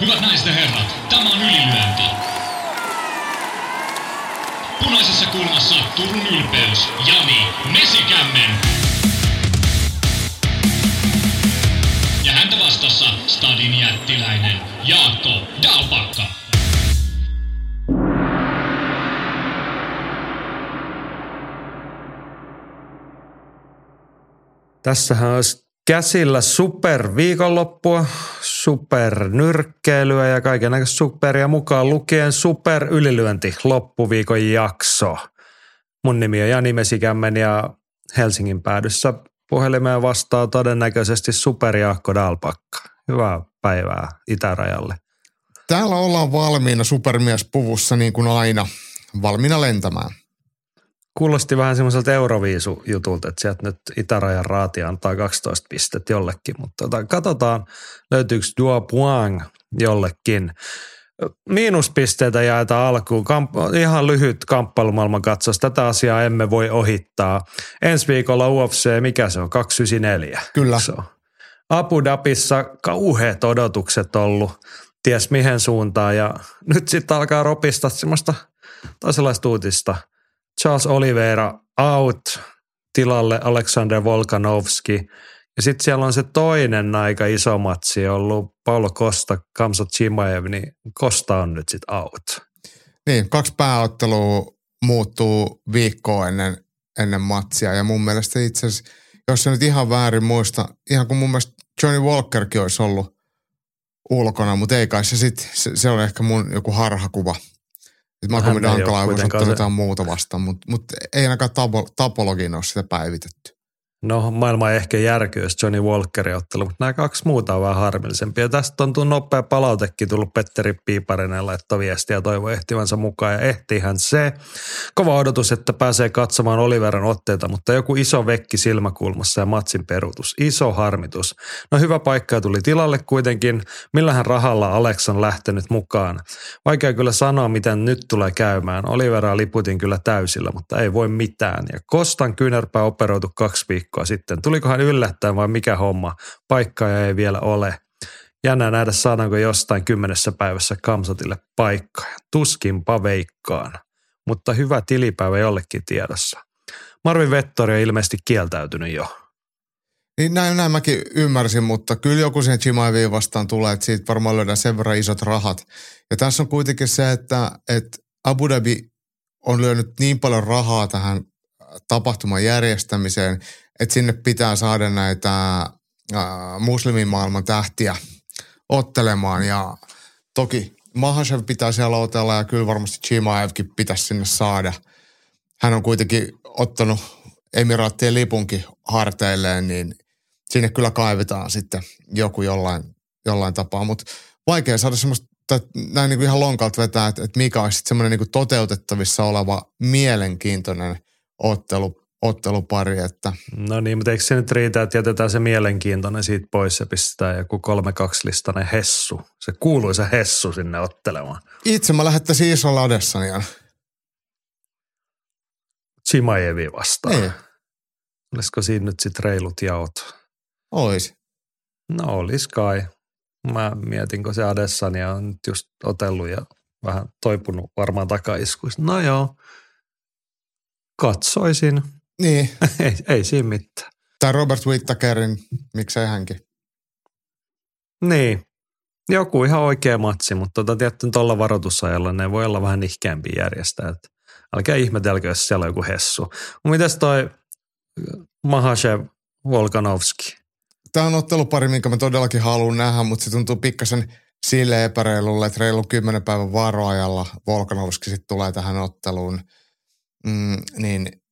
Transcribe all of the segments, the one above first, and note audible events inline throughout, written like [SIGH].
Hyvät naiset ja herrat, tämä on ylilyönti. Punaisessa kulmassa Turun ylpeys, Jani Mesikämmen. Ja häntä vastassa Stadin jättiläinen Jaakko Dalpakka. Tässähän olisi käsillä superviikonloppua, supernyrkkeilyä ja kaikenlaista superia mukaan lukien superylilyönti loppuviikon jakso. Mun nimi on Jani Mesikämmen ja Helsingin päädyssä puhelimeen vastaa todennäköisesti superjaakko Dalpakka. Hyvää päivää itärajalle. Täällä ollaan valmiina supermiespuvussa niin kuin aina, valmiina lentämään. Kuulosti vähän semmoiselta Euroviisu-jutulta, että sieltä nyt itärajan raati antaa 12 pistettä jollekin, mutta tota, katsotaan löytyykö Dua Puang jollekin. Miinuspisteitä jaetaan alkuun. Kamp- ihan lyhyt kamppailu katsos. Tätä asiaa emme voi ohittaa. Ensi viikolla UFC, mikä se on? 294. Kyllä. Se on. Abu Dhabissa kauheat odotukset ollut, ties mihin suuntaan ja nyt sitten alkaa ropista semmoista toisenlaista uutista – Charles Oliveira out, tilalle Alexander Volkanovski. Ja sitten siellä on se toinen aika iso matsi ollut Paulo Costa, Kamsa Chimaev, niin Costa on nyt sitten out. Niin, kaksi pääottelua muuttuu viikkoa ennen, ennen matsia ja mun mielestä itse asiassa, jos se nyt ihan väärin muista, ihan kuin mun mielestä Johnny Walkerkin olisi ollut ulkona, mutta ei kai se sitten, se, se on ehkä mun joku harhakuva – sitten Dankala on ottanut jotain muuta vastaan, mutta, mutta ei ainakaan tapo, tapologin ole sitä päivitetty. No maailma ei ehkä järky, jos Johnny Walkerin ottelu, mutta nämä kaksi muuta on vähän harmillisempia. Tästä on tullut nopea palautekin tullut Petteri Piiparinen laittoi viestiä ja toivoi ehtivänsä mukaan ja ehtihän se. Kova odotus, että pääsee katsomaan Oliveran otteita, mutta joku iso vekki silmäkulmassa ja matsin peruutus. Iso harmitus. No hyvä paikka tuli tilalle kuitenkin. Millähän rahalla Alex on lähtenyt mukaan? Vaikea kyllä sanoa, miten nyt tulee käymään. Oliveraa liputin kyllä täysillä, mutta ei voi mitään. Ja Kostan kyynärpää operoitu kaksi viikkoa viikkoa sitten. Tulikohan yllättäen vai mikä homma? Paikkaa ei vielä ole. Jännä nähdä saadaanko jostain kymmenessä päivässä Kamsatille paikkaa. Tuskinpa veikkaan. Mutta hyvä tilipäivä jollekin tiedossa. Marvin Vettori on ilmeisesti kieltäytynyt jo. Niin näin, näin mäkin ymmärsin, mutta kyllä joku siihen Chimaiviin vastaan tulee, että siitä varmaan löydään sen verran isot rahat. Ja tässä on kuitenkin se, että, että Abu Dhabi on lyönyt niin paljon rahaa tähän tapahtuman järjestämiseen, että sinne pitää saada näitä äh, muslimimaailman tähtiä ottelemaan ja toki Mahashev pitää siellä otella ja kyllä varmasti Chimaevkin pitäisi sinne saada. Hän on kuitenkin ottanut emiraattien lipunkin harteilleen, niin sinne kyllä kaivetaan sitten joku jollain, jollain tapaa. Mutta vaikea saada semmoista, näin niin kuin ihan lonkalta vetää, että, että mikä olisi semmoinen niin toteutettavissa oleva mielenkiintoinen ottelu ottelupari. Että. No niin, mutta eikö se nyt riitä, että jätetään se mielenkiintoinen siitä pois ja pistetään joku 3-2-listainen Hessu, se kuuluisa Hessu sinne ottelemaan. Itse mä lähettäisin isolla Adessanian. Chimaevi vastaan. Niin. Olisiko siinä nyt sitten reilut jaot? Ois. No olis kai. Mä mietin, kun se Adessania on nyt just otellut ja vähän toipunut varmaan takaiskuista. No joo, katsoisin. Niin. [LAUGHS] ei, ei siinä mitään. Tai Robert Whittakerin, miksei hänkin. Niin. Joku ihan oikea matsi, mutta tota, tietty tuolla varoitusajalla ne voi olla vähän nihkeämpi järjestää. Että älkää ihmetelkö, jos siellä on joku hessu. Mitäs toi Mahashev Volkanovski? Tämä on ottelupari, minkä mä todellakin haluan nähdä, mutta se tuntuu pikkasen sille epäreilulle, että reilu kymmenen päivän varoajalla Volkanovski sitten tulee tähän otteluun. Mm, niin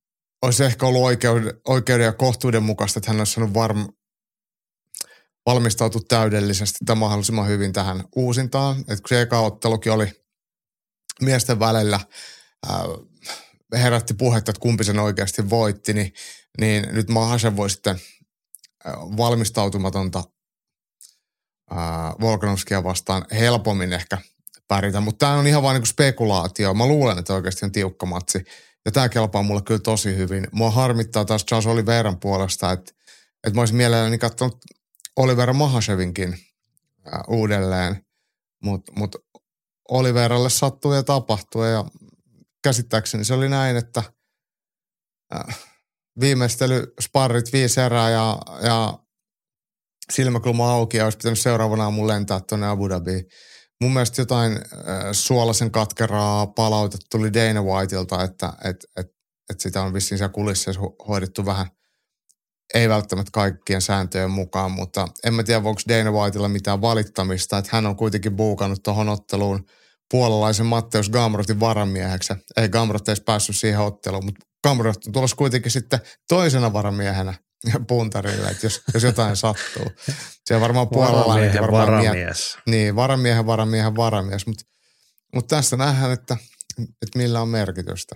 olisi ehkä ollut oikeuden, oikeuden ja kohtuuden mukaista, että hän olisi saanut varm, valmistautua täydellisesti tai mahdollisimman hyvin tähän uusintaan. Että kun se eka ottelukin oli miesten välillä, äh, herätti puhetta, että kumpi sen oikeasti voitti, niin, niin nyt Mahasen voi sitten valmistautumatonta äh, Volkanovskia vastaan helpommin ehkä pärjätä. Mutta tämä on ihan vain niin spekulaatio. Mä luulen, että oikeasti on tiukka matsi. Ja tämä kelpaa mulle kyllä tosi hyvin. Mua harmittaa taas Charles Oliveran puolesta, että, että mä olisin mielelläni katsonut Oliver Mahashevinkin uudelleen. Mutta mut Oliveralle sattuu ja tapahtuu ja käsittääkseni se oli näin, että äh, viimeistely, sparrit viisi erää ja, ja silmäkulma auki ja olisi pitänyt seuraavana aamulla lentää tuonne Abu Dhabiin. Mun mielestä jotain äh, suolaisen katkeraa palautet tuli Dana Whiteilta, että et, et, et sitä on vissiin siellä kulisseissa hoidettu vähän ei välttämättä kaikkien sääntöjen mukaan, mutta en mä tiedä, onko Dana Whiteilla mitään valittamista, että hän on kuitenkin buukannut tuohon otteluun puolalaisen Matteus Gamrotin varamieheksi. Ei Gamrot edes päässyt siihen otteluun, mutta Gamrot on tulossa kuitenkin sitten toisena varamiehenä puntarille, että jos, jos jotain sattuu. Se on varmaan puolalainen. Varmaan varamies. Mie- niin, varamiehen, varamiehen, varamies, mutta mut tästä nähdään, että, että millä on merkitystä.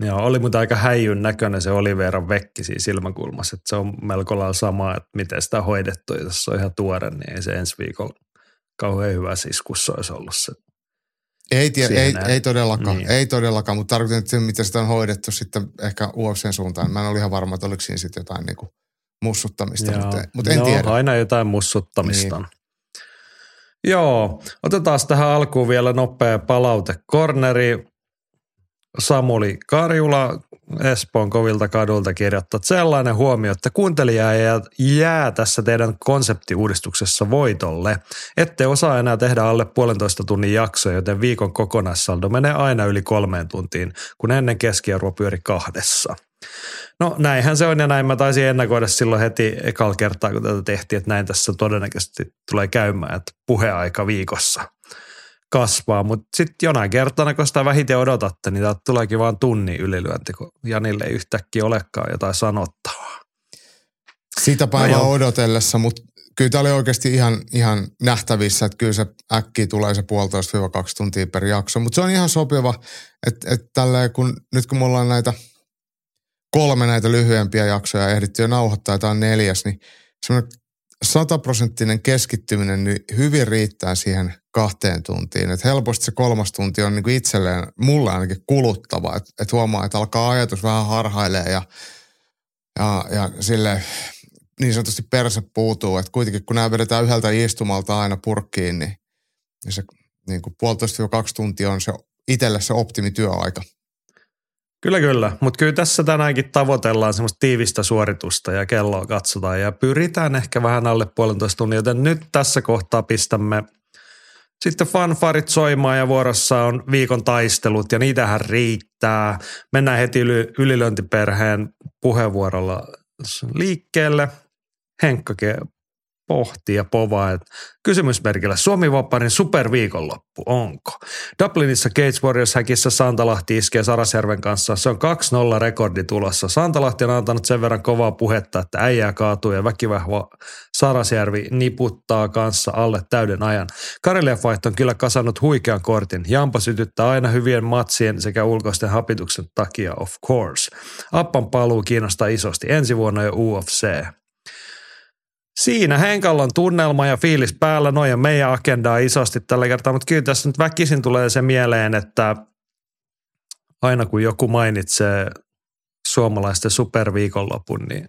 Joo, oli mutta aika häijyn näköinen se Oliveran vekki siinä silmäkulmassa, että se on melko lailla sama, että miten sitä hoidettu, ja tässä on ihan tuore, niin ei se ensi viikolla kauhean hyvä siskussa olisi ollut se. Ei, tie, ei, ei todellakaan, niin. ei todellakaan, mutta tarkoitan, että miten sitä on hoidettu sitten ehkä UFCn suuntaan. Mä en ole ihan varma, että oliko siinä sitten jotain niin kuin mussuttamista, Joo. mutta, mutta en tiedä. aina jotain mussuttamista. Niin. Joo, otetaan tähän alkuun vielä nopea palaute. Corneri Samuli Karjula Espoon kovilta kadulta kirjoittaa sellainen huomio, että kuuntelija jää, tässä teidän konseptiuudistuksessa voitolle. Ette osaa enää tehdä alle puolentoista tunnin jaksoja, joten viikon kokonaissaldo menee aina yli kolmeen tuntiin, kun ennen keskiarvo pyöri kahdessa. No näinhän se on ja näin mä taisin ennakoida silloin heti ekalla kertaa, kun tätä tehtiin, että näin tässä todennäköisesti tulee käymään, että puheaika viikossa – kasvaa, mutta sitten jonain kertana, kun sitä vähiten odotatte, niin täältä tuleekin vaan tunni ylilyönti, kun Janille ei yhtäkkiä olekaan jotain sanottavaa. Sitä päivää no odotellessa, mutta kyllä tämä oli oikeasti ihan, ihan nähtävissä, että kyllä se äkkiä tulee se puolitoista kaksi tuntia per jakso. Mutta se on ihan sopiva, että, että tälleen, kun, nyt kun me ollaan näitä kolme näitä lyhyempiä jaksoja ehditty jo nauhoittaa, tämä on neljäs, niin semmoinen sataprosenttinen keskittyminen niin hyvin riittää siihen kahteen tuntiin. Et helposti se kolmas tunti on niinku itselleen, mulle ainakin kuluttava, että et huomaa, että alkaa ajatus vähän harhailee ja, ja, ja sille niin sanotusti perse puutuu. Että kuitenkin kun nämä vedetään yhdeltä istumalta aina purkkiin, niin, niin se niin kuin puolitoista kaksi tuntia on se itselle se optimityöaika. Kyllä, kyllä. Mutta kyllä tässä tänäänkin tavoitellaan semmoista tiivistä suoritusta ja kelloa katsotaan ja pyritään ehkä vähän alle puolentoista tunnin, joten nyt tässä kohtaa pistämme sitten fanfarit soimaan ja vuorossa on viikon taistelut ja niitähän riittää. Mennään heti yli, ylilöintiperheen puheenvuorolla liikkeelle. Henkka pohti ja povaa, että kysymysmerkillä Suomi Vapaarin superviikonloppu, onko? Dublinissa Gates Warriors häkissä Santalahti iskee Sarasjärven kanssa. Se on 2-0 rekordi tulossa. Santalahti on antanut sen verran kovaa puhetta, että äijää kaatuu ja väkivähva Sarasjärvi niputtaa kanssa alle täyden ajan. Karelian on kyllä kasannut huikean kortin. Jampa sytyttää aina hyvien matsien sekä ulkoisten hapituksen takia, of course. Appan paluu kiinnostaa isosti. Ensi vuonna jo UFC. Siinä on tunnelma ja fiilis päällä, noin meidän agendaa isosti tällä kertaa, mutta kyllä tässä nyt väkisin tulee se mieleen, että aina kun joku mainitsee suomalaisten superviikonlopun, niin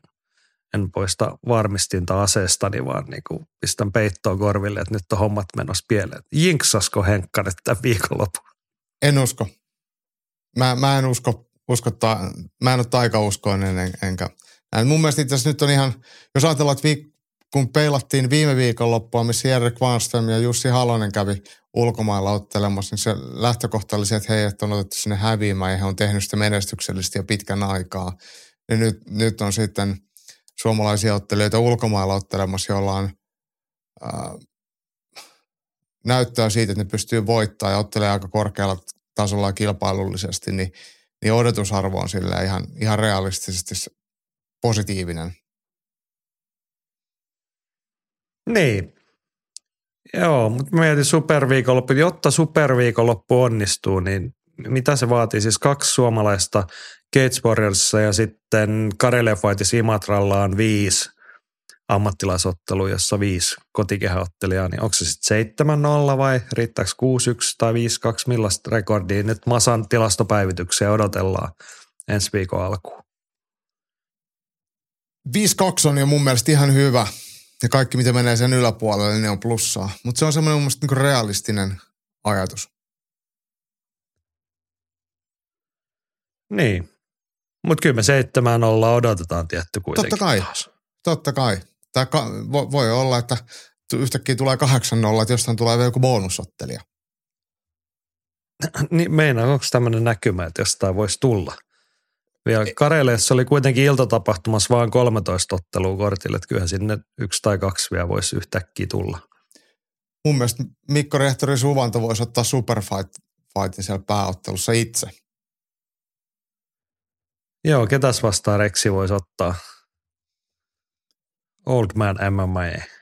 en poista varmistinta aseestani, vaan niin kuin pistän peittoa korville, että nyt on hommat menossa pieleen. Jinksasko Henkka nyt tämän viikonlopun? En usko. Mä, mä en usko, usko ta, mä en ole taikauskoinen en, enkä. En, mun mielestä itse nyt on ihan, jos ajatellaan, että viik, kun peilattiin viime viikonloppua, missä Jerry Kvarnström ja Jussi Halonen kävi ulkomailla ottelemassa, niin se lähtökohta oli se, että heidät on otettu sinne häviämään ja he on tehnyt sitä menestyksellisesti jo pitkän aikaa. Ja nyt, nyt on sitten suomalaisia ottelijoita ulkomailla ottelemassa, joilla on ää, näyttöä siitä, että ne pystyy voittamaan ja ottelee aika korkealla tasolla kilpailullisesti, niin, niin odotusarvo on sille ihan, ihan realistisesti positiivinen. Niin. Joo, mutta mietin superviikonloppu. Jotta superviikonloppu onnistuu, niin mitä se vaatii? Siis kaksi suomalaista Gates Warriorsissa ja sitten Karelia Fightissa Imatralla on viisi ammattilaisottelu, jossa viisi kotikehäottelijaa, niin onko se sitten 7-0 vai riittääkö 6-1 tai 5-2, millaista rekordia? Nyt Masan tilastopäivityksiä odotellaan ensi viikon alkuun. 5-2 on jo mun mielestä ihan hyvä ja kaikki, mitä menee sen yläpuolelle, niin ne on plussaa. Mutta se on semmoinen mun mielestä niin realistinen ajatus. Niin. Mutta kyllä me seitsemään ollaan odotetaan tietty kuitenkin Totta kai. taas. Totta kai. Tai ka- vo- voi olla, että yhtäkkiä tulee 8-0, että jostain tulee vielä joku bonusottelija. [CLEARS THROAT] Niin meinaa, onko tämmöinen näkymä, että jostain voisi tulla? Vielä Kareleessa oli kuitenkin iltatapahtumassa vain 13 ottelua kortille, että kyllähän sinne yksi tai kaksi vielä voisi yhtäkkiä tulla. Mun mielestä Mikko Rehtori Suvanto voisi ottaa Superfight fightin siellä pääottelussa itse. Joo, ketäs vastaan Reksi voisi ottaa? Old Man MMA.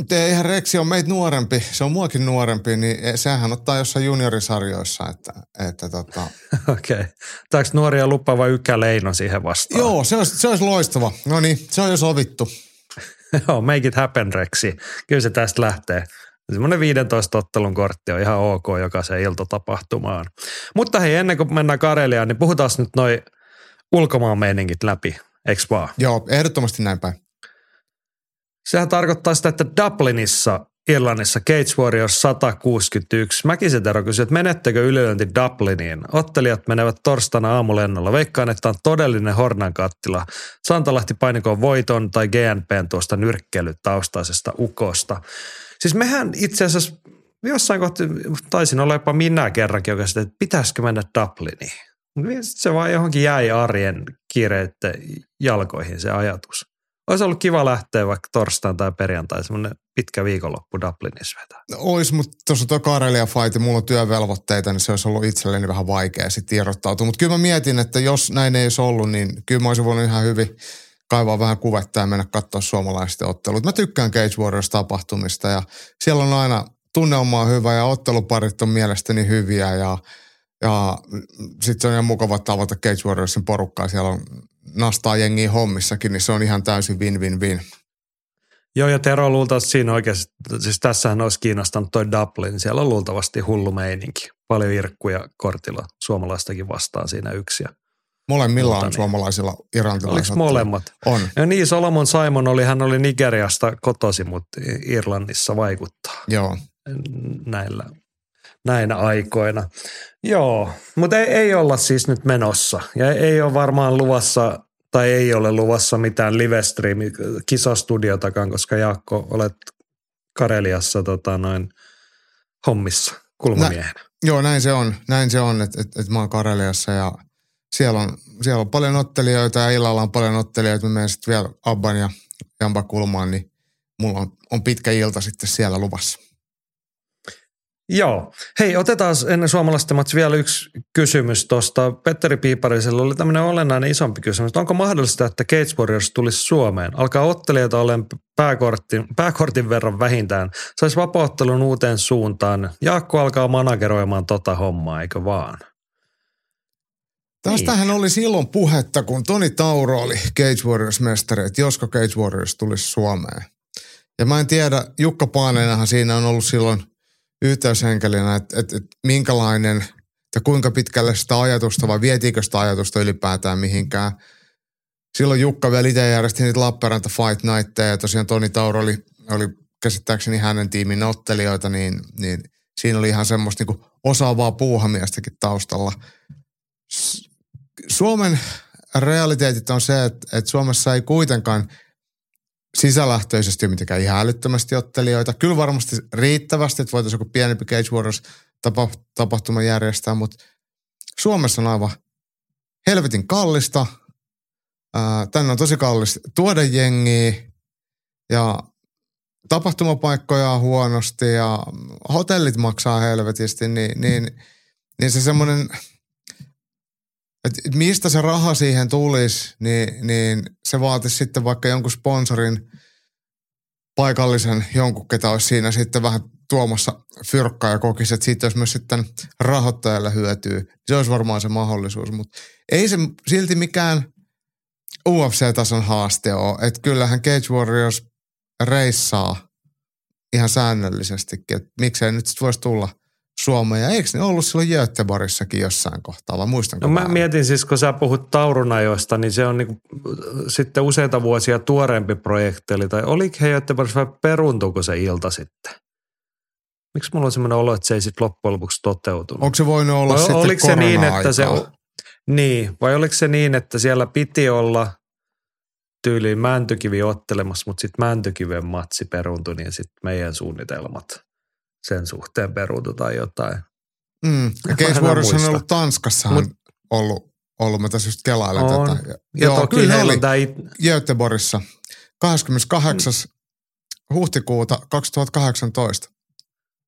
Mutta eihän Reksi on meitä nuorempi, se on muakin nuorempi, niin sehän ottaa jossain juniorisarjoissa, että, että tota... [LAUGHS] Okei. Okay. Nuoria lupaava Ykä Leino siihen vastaan? Joo, se olisi, se olisi loistava. No niin, se on jo sovittu. [LAUGHS] Joo, make it happen Reksi. Kyllä se tästä lähtee. Semmoinen 15 ottelun kortti on ihan ok jokaiseen iltatapahtumaan. Mutta hei, ennen kuin mennään Kareliaan, niin puhutaan nyt noin ulkomaan meiningit läpi, eikö vaan? Joo, ehdottomasti näin päin. Sehän tarkoittaa sitä, että Dublinissa, Irlannissa, Cage Warriors 161. Mäkisen kysyi, että menettekö ylilöinti Dubliniin? Ottelijat menevät torstaina aamulennolla. Veikkaan, että on todellinen hornan kattila. Santalahti painikoon voiton tai GNPn tuosta nyrkkeilytaustaisesta ukosta. Siis mehän itse asiassa jossain kohtaa taisin olla jopa minä kerrankin, joka sitten, että pitäisikö mennä Dubliniin. Se vaan johonkin jäi arjen kiireiden jalkoihin se ajatus. Olisi ollut kiva lähteä vaikka torstain tai perjantai, semmoinen pitkä viikonloppu Dublinissa vetää. No, ois, mutta tuossa tuo Karelia fight mulla on työvelvoitteita, niin se olisi ollut itselleni vähän vaikea sitten irrottautua. Mutta kyllä mä mietin, että jos näin ei olisi ollut, niin kyllä mä olisin voinut ihan hyvin kaivaa vähän kuvetta ja mennä katsoa suomalaisten ottelut. Mä tykkään Cage Warriors-tapahtumista ja siellä on aina tunnelma on hyvä ja otteluparit on mielestäni hyviä ja, ja sitten se on ihan mukava tavata Cage Warriorsin porukkaa. Siellä on nastaa jengiä hommissakin, niin se on ihan täysin win-win-win. Joo, ja Tero luultavasti siinä oikeasti, siis tässähän olisi kiinnostanut toi Dublin, siellä on luultavasti hullu meininki. Paljon irkkuja kortilla suomalaistakin vastaan siinä yksi. Molemmilla on niin. suomalaisilla irantilaisilla. Oliko molemmat? On. Ja niin, Solomon Simon oli, hän oli Nigeriasta kotosi, mutta Irlannissa vaikuttaa. Joo. Näillä, näinä aikoina. Joo, mutta ei, ei olla siis nyt menossa. Ja ei ole varmaan luvassa tai ei ole luvassa mitään livestream kisastudiotakaan, koska Jaakko olet Kareliassa tota, noin hommissa kulmamiehenä. Nä, joo, näin se on. Näin se on, että et, et mä oon Kareliassa ja siellä on, siellä on paljon ottelijoita ja illalla on paljon ottelijoita. Mä menen sitten vielä Abban ja Jampa kulmaan, niin mulla on, on pitkä ilta sitten siellä luvassa. Joo. Hei, otetaan ennen suomalaisten matsi vielä yksi kysymys tuosta. Petteri Piiparisella oli tämmöinen olennainen isompi kysymys. Onko mahdollista, että Cage Warriors tulisi Suomeen? Alkaa ottelijoita olen pääkortin, pääkortin verran vähintään. Saisi vapauttelun uuteen suuntaan. Jaakko alkaa manageroimaan tota hommaa, eikö vaan? Tästähän niin. oli silloin puhetta, kun Toni Tauro oli Cage Warriors-mestari, että josko Cage Warriors tulisi Suomeen. Ja mä en tiedä, Jukka Paaneenahan siinä on ollut silloin yhteyshenkilönä, että, että, että minkälainen ja kuinka pitkälle sitä ajatusta vai vietiinkö sitä ajatusta ylipäätään mihinkään. Silloin Jukka vielä itse järjesti niitä Lappeenranta Fight Nightteja ja tosiaan Toni Tauro oli, oli käsittääkseni hänen tiimin ottelijoita, niin, niin siinä oli ihan semmoista niin osaavaa puuhamiestäkin taustalla. Suomen realiteetit on se, että, että Suomessa ei kuitenkaan – sisälähtöisesti ole mitenkään ihan älyttömästi ottelijoita. Kyllä varmasti riittävästi, että voitaisiin joku pienempi Cage Warriors tapahtuma järjestää, mutta Suomessa on aivan helvetin kallista. Tänne on tosi kallista tuoda jengiä ja tapahtumapaikkoja on huonosti ja hotellit maksaa helvetisti, niin, niin, niin se semmoinen – et mistä se raha siihen tulisi, niin, niin se vaatisi sitten vaikka jonkun sponsorin paikallisen jonkun, ketä olisi siinä sitten vähän tuomassa fyrkkaa ja kokisi, että siitä olisi myös sitten rahoittajalle hyötyä. Se olisi varmaan se mahdollisuus, mutta ei se silti mikään UFC-tason haaste ole. Että kyllähän Cage Warriors reissaa ihan säännöllisestikin, että miksei nyt sitten voisi tulla Suomeen. Ja eikö ne ollut silloin Göteborgissakin jossain kohtaa, vai muistanko No mä väärin? mietin siis, kun sä puhut Taurunajoista, niin se on niinku, sitten useita vuosia tuoreempi projekti. Eli, tai oliko he Göteborgissa vai peruntuuko se ilta sitten? Miksi mulla on semmoinen olo, että se ei sitten loppujen lopuksi toteutunut? Onko se voinut olla Vai sitten oliko se niin, että se, niin, vai oliko se niin, että siellä piti olla tyyliin Mäntykivi ottelemassa, mutta sitten Mäntykiven matsi peruuntui, niin sitten meidän suunnitelmat sen suhteen peruuntui tai jotain. Mm. Ja Case Warriors on ollut Tanskassahan Mut- ollut, ollut, mä tässä just kelailen On. tätä. Ja, Ja joo, toki kyllä heillä oli tämä Göteborgissa 28. huhtikuuta 2018.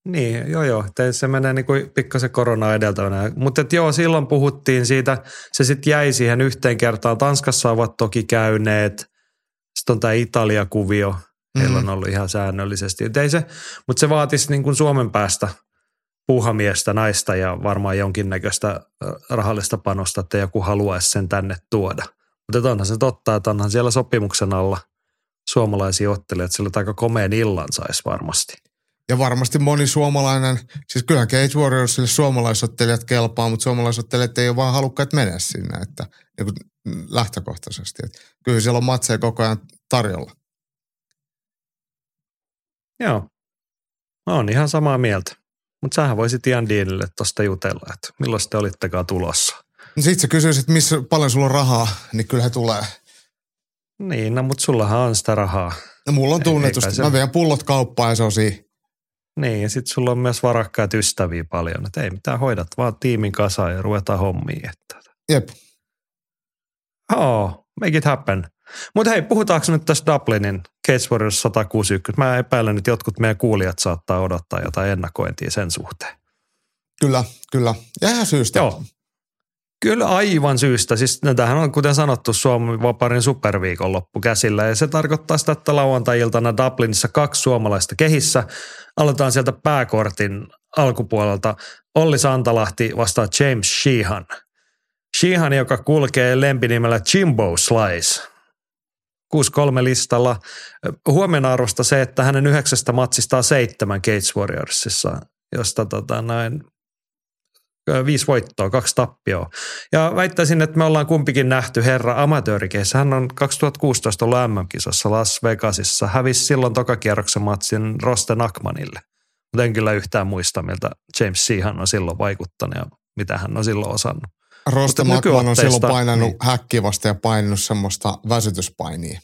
Niin, joo joo, se menee niin kuin pikkasen korona edeltävänä. Mutta joo, silloin puhuttiin siitä, se sitten jäi siihen yhteen kertaan. Tanskassa ovat toki käyneet, sitten on tämä Italia-kuvio, heillä on Mhm. ollut ihan säännöllisesti. Et ei se, mutta se vaatisi niin kuin Suomen päästä puuhamiestä, naista ja varmaan jonkinnäköistä rahallista panosta, että joku haluaisi sen tänne tuoda. Mutta onhan se totta, että onhan siellä sopimuksen alla suomalaisia ottelijoita, sillä aika komeen illan saisi varmasti. Ja varmasti moni suomalainen, siis kyllähän Cage Warriorsille suomalaisottelijat kelpaa, mutta suomalaisottelijat ei ole vaan halukkaat mennä sinne, että niin lähtökohtaisesti. Että kyllä siellä on matseja koko ajan tarjolla. Joo. Mä oon ihan samaa mieltä. Mutta sähän voisit Ian Deanille tosta jutella, että milloin te olittekaan tulossa. No sit sä kysyisit, missä paljon sulla on rahaa, niin kyllä he tulee. Niin, no mutta sullahan on sitä rahaa. No mulla on tunnetusti. se- Mä vien pullot kauppaan ja se on siinä. Niin, ja sitten sulla on myös varakkaat ystäviä paljon. Että ei mitään, hoidat vaan tiimin kasaan ja ruvetaan hommiin. Että. Jep. Oh, make it happen. Mutta hei, puhutaanko nyt tästä Dublinin Case Warriors 161? Mä epäilen, että jotkut meidän kuulijat saattaa odottaa jotain ennakointia sen suhteen. Kyllä, kyllä. Ja ihan syystä. Joo. Kyllä aivan syystä. Siis no, tämähän on kuten sanottu Suomen vaparin superviikonloppu käsillä ja se tarkoittaa sitä, että lauantai-iltana Dublinissa kaksi suomalaista kehissä. Aloitetaan sieltä pääkortin alkupuolelta. Olli Santalahti vastaa James Sheehan. Sheehan, joka kulkee lempinimellä Jimbo Slice. 6-3 listalla. Huomenna arvosta se, että hänen yhdeksästä matsista on seitsemän Cage Warriorsissa, josta tota, noin ö, viisi voittoa, kaksi tappioa. Ja väittäisin, että me ollaan kumpikin nähty herra amatöörikeissä. Hän on 2016 ollut MM-kisossa Las Vegasissa. Hävisi silloin tokakierroksen matsin Rosten Akmanille. Mutta en kyllä yhtään muista, miltä James Seahan on silloin vaikuttanut ja mitä hän on silloin osannut. Roste Makman on silloin painanut niin. häkkiä vasta ja painanut semmoista väsytyspainia.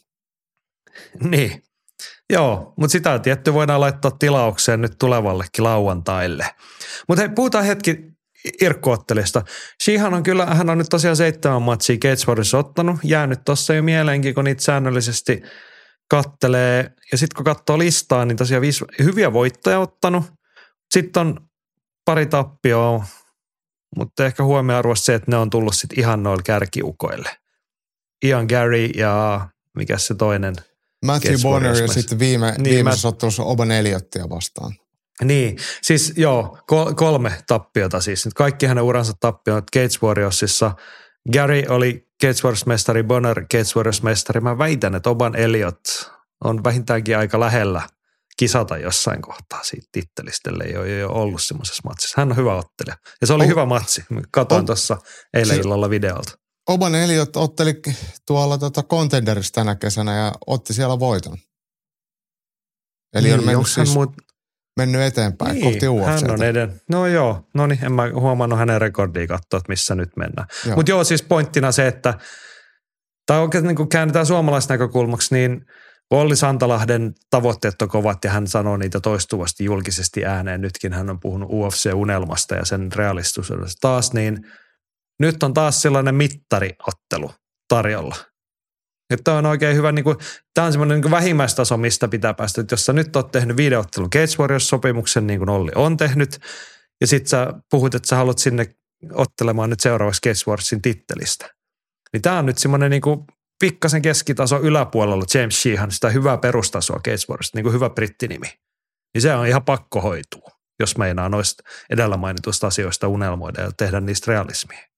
Niin. Joo, mutta sitä tietty voidaan laittaa tilaukseen nyt tulevallekin lauantaille. Mutta hei, puhutaan hetki Irkku-ottelista. Sheehan on kyllä, hän on nyt tosiaan seitsemän matsia Gatesfordissa ottanut, jäänyt tuossa jo mieleenkin, kun niitä säännöllisesti kattelee. Ja sitten kun katsoo listaa, niin tosiaan viisi hyviä voittoja ottanut. Sitten on pari tappioa, mutta ehkä huomioarvoista se, että ne on tullut sitten ihan noilla kärkiukoille. Ian Gary ja mikä se toinen – Matthew Bonner ja sitten viime, Niin, viimeisessä Matt- ottelussa Oban Eliottia vastaan. Niin, siis joo, kol- kolme tappiota siis. Nyt kaikki hänen uransa tappiot Gates Warriorsissa. Gary oli Gates Warriors-mestari, Bonner Gates Warriors-mestari. Mä väitän, että Oban Elliot on vähintäänkin aika lähellä kisata jossain kohtaa siitä tittelistä, ellei ole jo ollut semmoisessa matsissa. Hän on hyvä ottelija. Ja se oli On- hyvä matsi. Katoin on- tuossa eilen siis- illalla videolta. Oban Eliot otteli tuolla tota Contenderissa tänä kesänä ja otti siellä voiton. Eli on Niin, mennyt, onks hän siis, muut- mennyt eteenpäin niin, kohti UFCtä. hän on eden. No joo, no niin, en mä huomannut hänen rekordia katsoa, että missä nyt mennään. Mutta joo, siis pointtina se, että tai oikein niin kun käännetään suomalaisnäkökulmaksi, niin Olli Santalahden tavoitteet on kovat ja hän sanoo niitä toistuvasti julkisesti ääneen. Nytkin hän on puhunut UFC-unelmasta ja sen realistisuudesta taas, niin nyt on taas sellainen mittariottelu tarjolla. Että on oikein hyvä, niin kuin, tämä on semmoinen niin vähimmäistaso, mistä pitää päästä. Että jos sä nyt oot tehnyt videoottelun Cage Warriors-sopimuksen, niin kuin Olli on tehnyt, ja sit sä puhut, että sä haluat sinne ottelemaan nyt seuraavaksi Cage Warriorsin tittelistä. Niin tämä on nyt semmoinen niin kuin pikkasen keskitaso yläpuolella James Sheehan, sitä hyvää perustasoa Warriors, niin kuin hyvä brittinimi. Niin se on ihan pakko hoitua, jos meinaa noista edellä mainituista asioista unelmoida ja tehdä niistä realismia.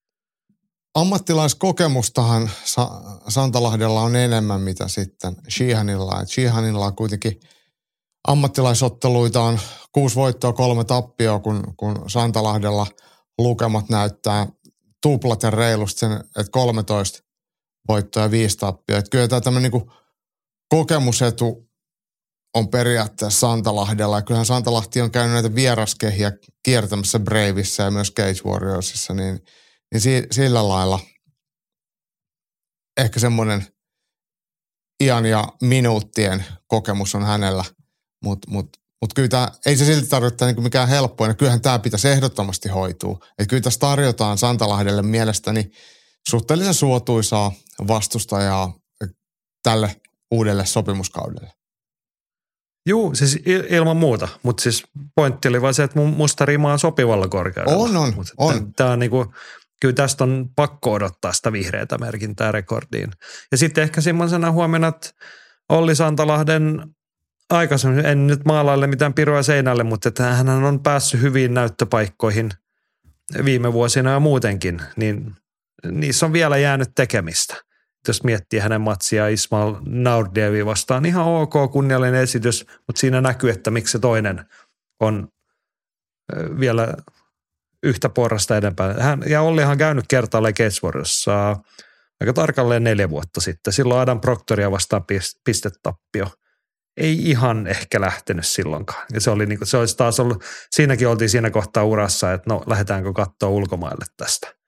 Ammattilaiskokemustahan Sa- Santalahdella on enemmän mitä sitten Sheehanilla. Et Sheehanilla on kuitenkin ammattilaisotteluita on kuusi voittoa, kolme tappioa, kun, kun Santalahdella lukemat näyttää tuplaten reilusti sen, että 13 voittoa ja viisi tappioa. Että kyllä tämä tämmöinen niin kokemusetu on periaatteessa Santalahdella. Ja kyllähän Santalahti on käynyt näitä vieraskehiä kiertämässä Braveissa ja myös Cage Warriorsissa, niin, niin si, sillä lailla ehkä semmoinen ian ja minuuttien kokemus on hänellä. Mutta mut, mut kyllä tää, ei se silti tarvitse niinku mikään helppoa, ja kyllähän tämä pitäisi ehdottomasti hoitua. Et kyllä tässä tarjotaan Santalahdelle mielestäni suhteellisen suotuisaa vastustajaa tälle uudelle sopimuskaudelle. Juu, siis ilman muuta, mutta siis pointti oli vain se, että musta rima on sopivalla korkeudella. On, on, on. Tämä on niinku, kyllä tästä on pakko odottaa sitä vihreätä merkintää rekordiin. Ja sitten ehkä semmoisena huomenna, että Olli Santalahden aikaisemmin, en nyt maalaille mitään piroa seinälle, mutta että hän on päässyt hyviin näyttöpaikkoihin viime vuosina ja muutenkin, niin niissä on vielä jäänyt tekemistä. Jos miettii hänen matsia Ismail Naurdievi vastaan, ihan ok kunniallinen esitys, mutta siinä näkyy, että miksi se toinen on vielä yhtä porrasta edempään. Hän, ja Ollihan käynyt kertaalleen Gatesworthissa aika tarkalleen neljä vuotta sitten. Silloin Adam Proctoria vastaan pistetappio – ei ihan ehkä lähtenyt silloinkaan. Ja se, oli niin kuin, se olisi taas ollut, siinäkin oltiin siinä kohtaa urassa, että no lähdetäänkö katsoa ulkomaille tästä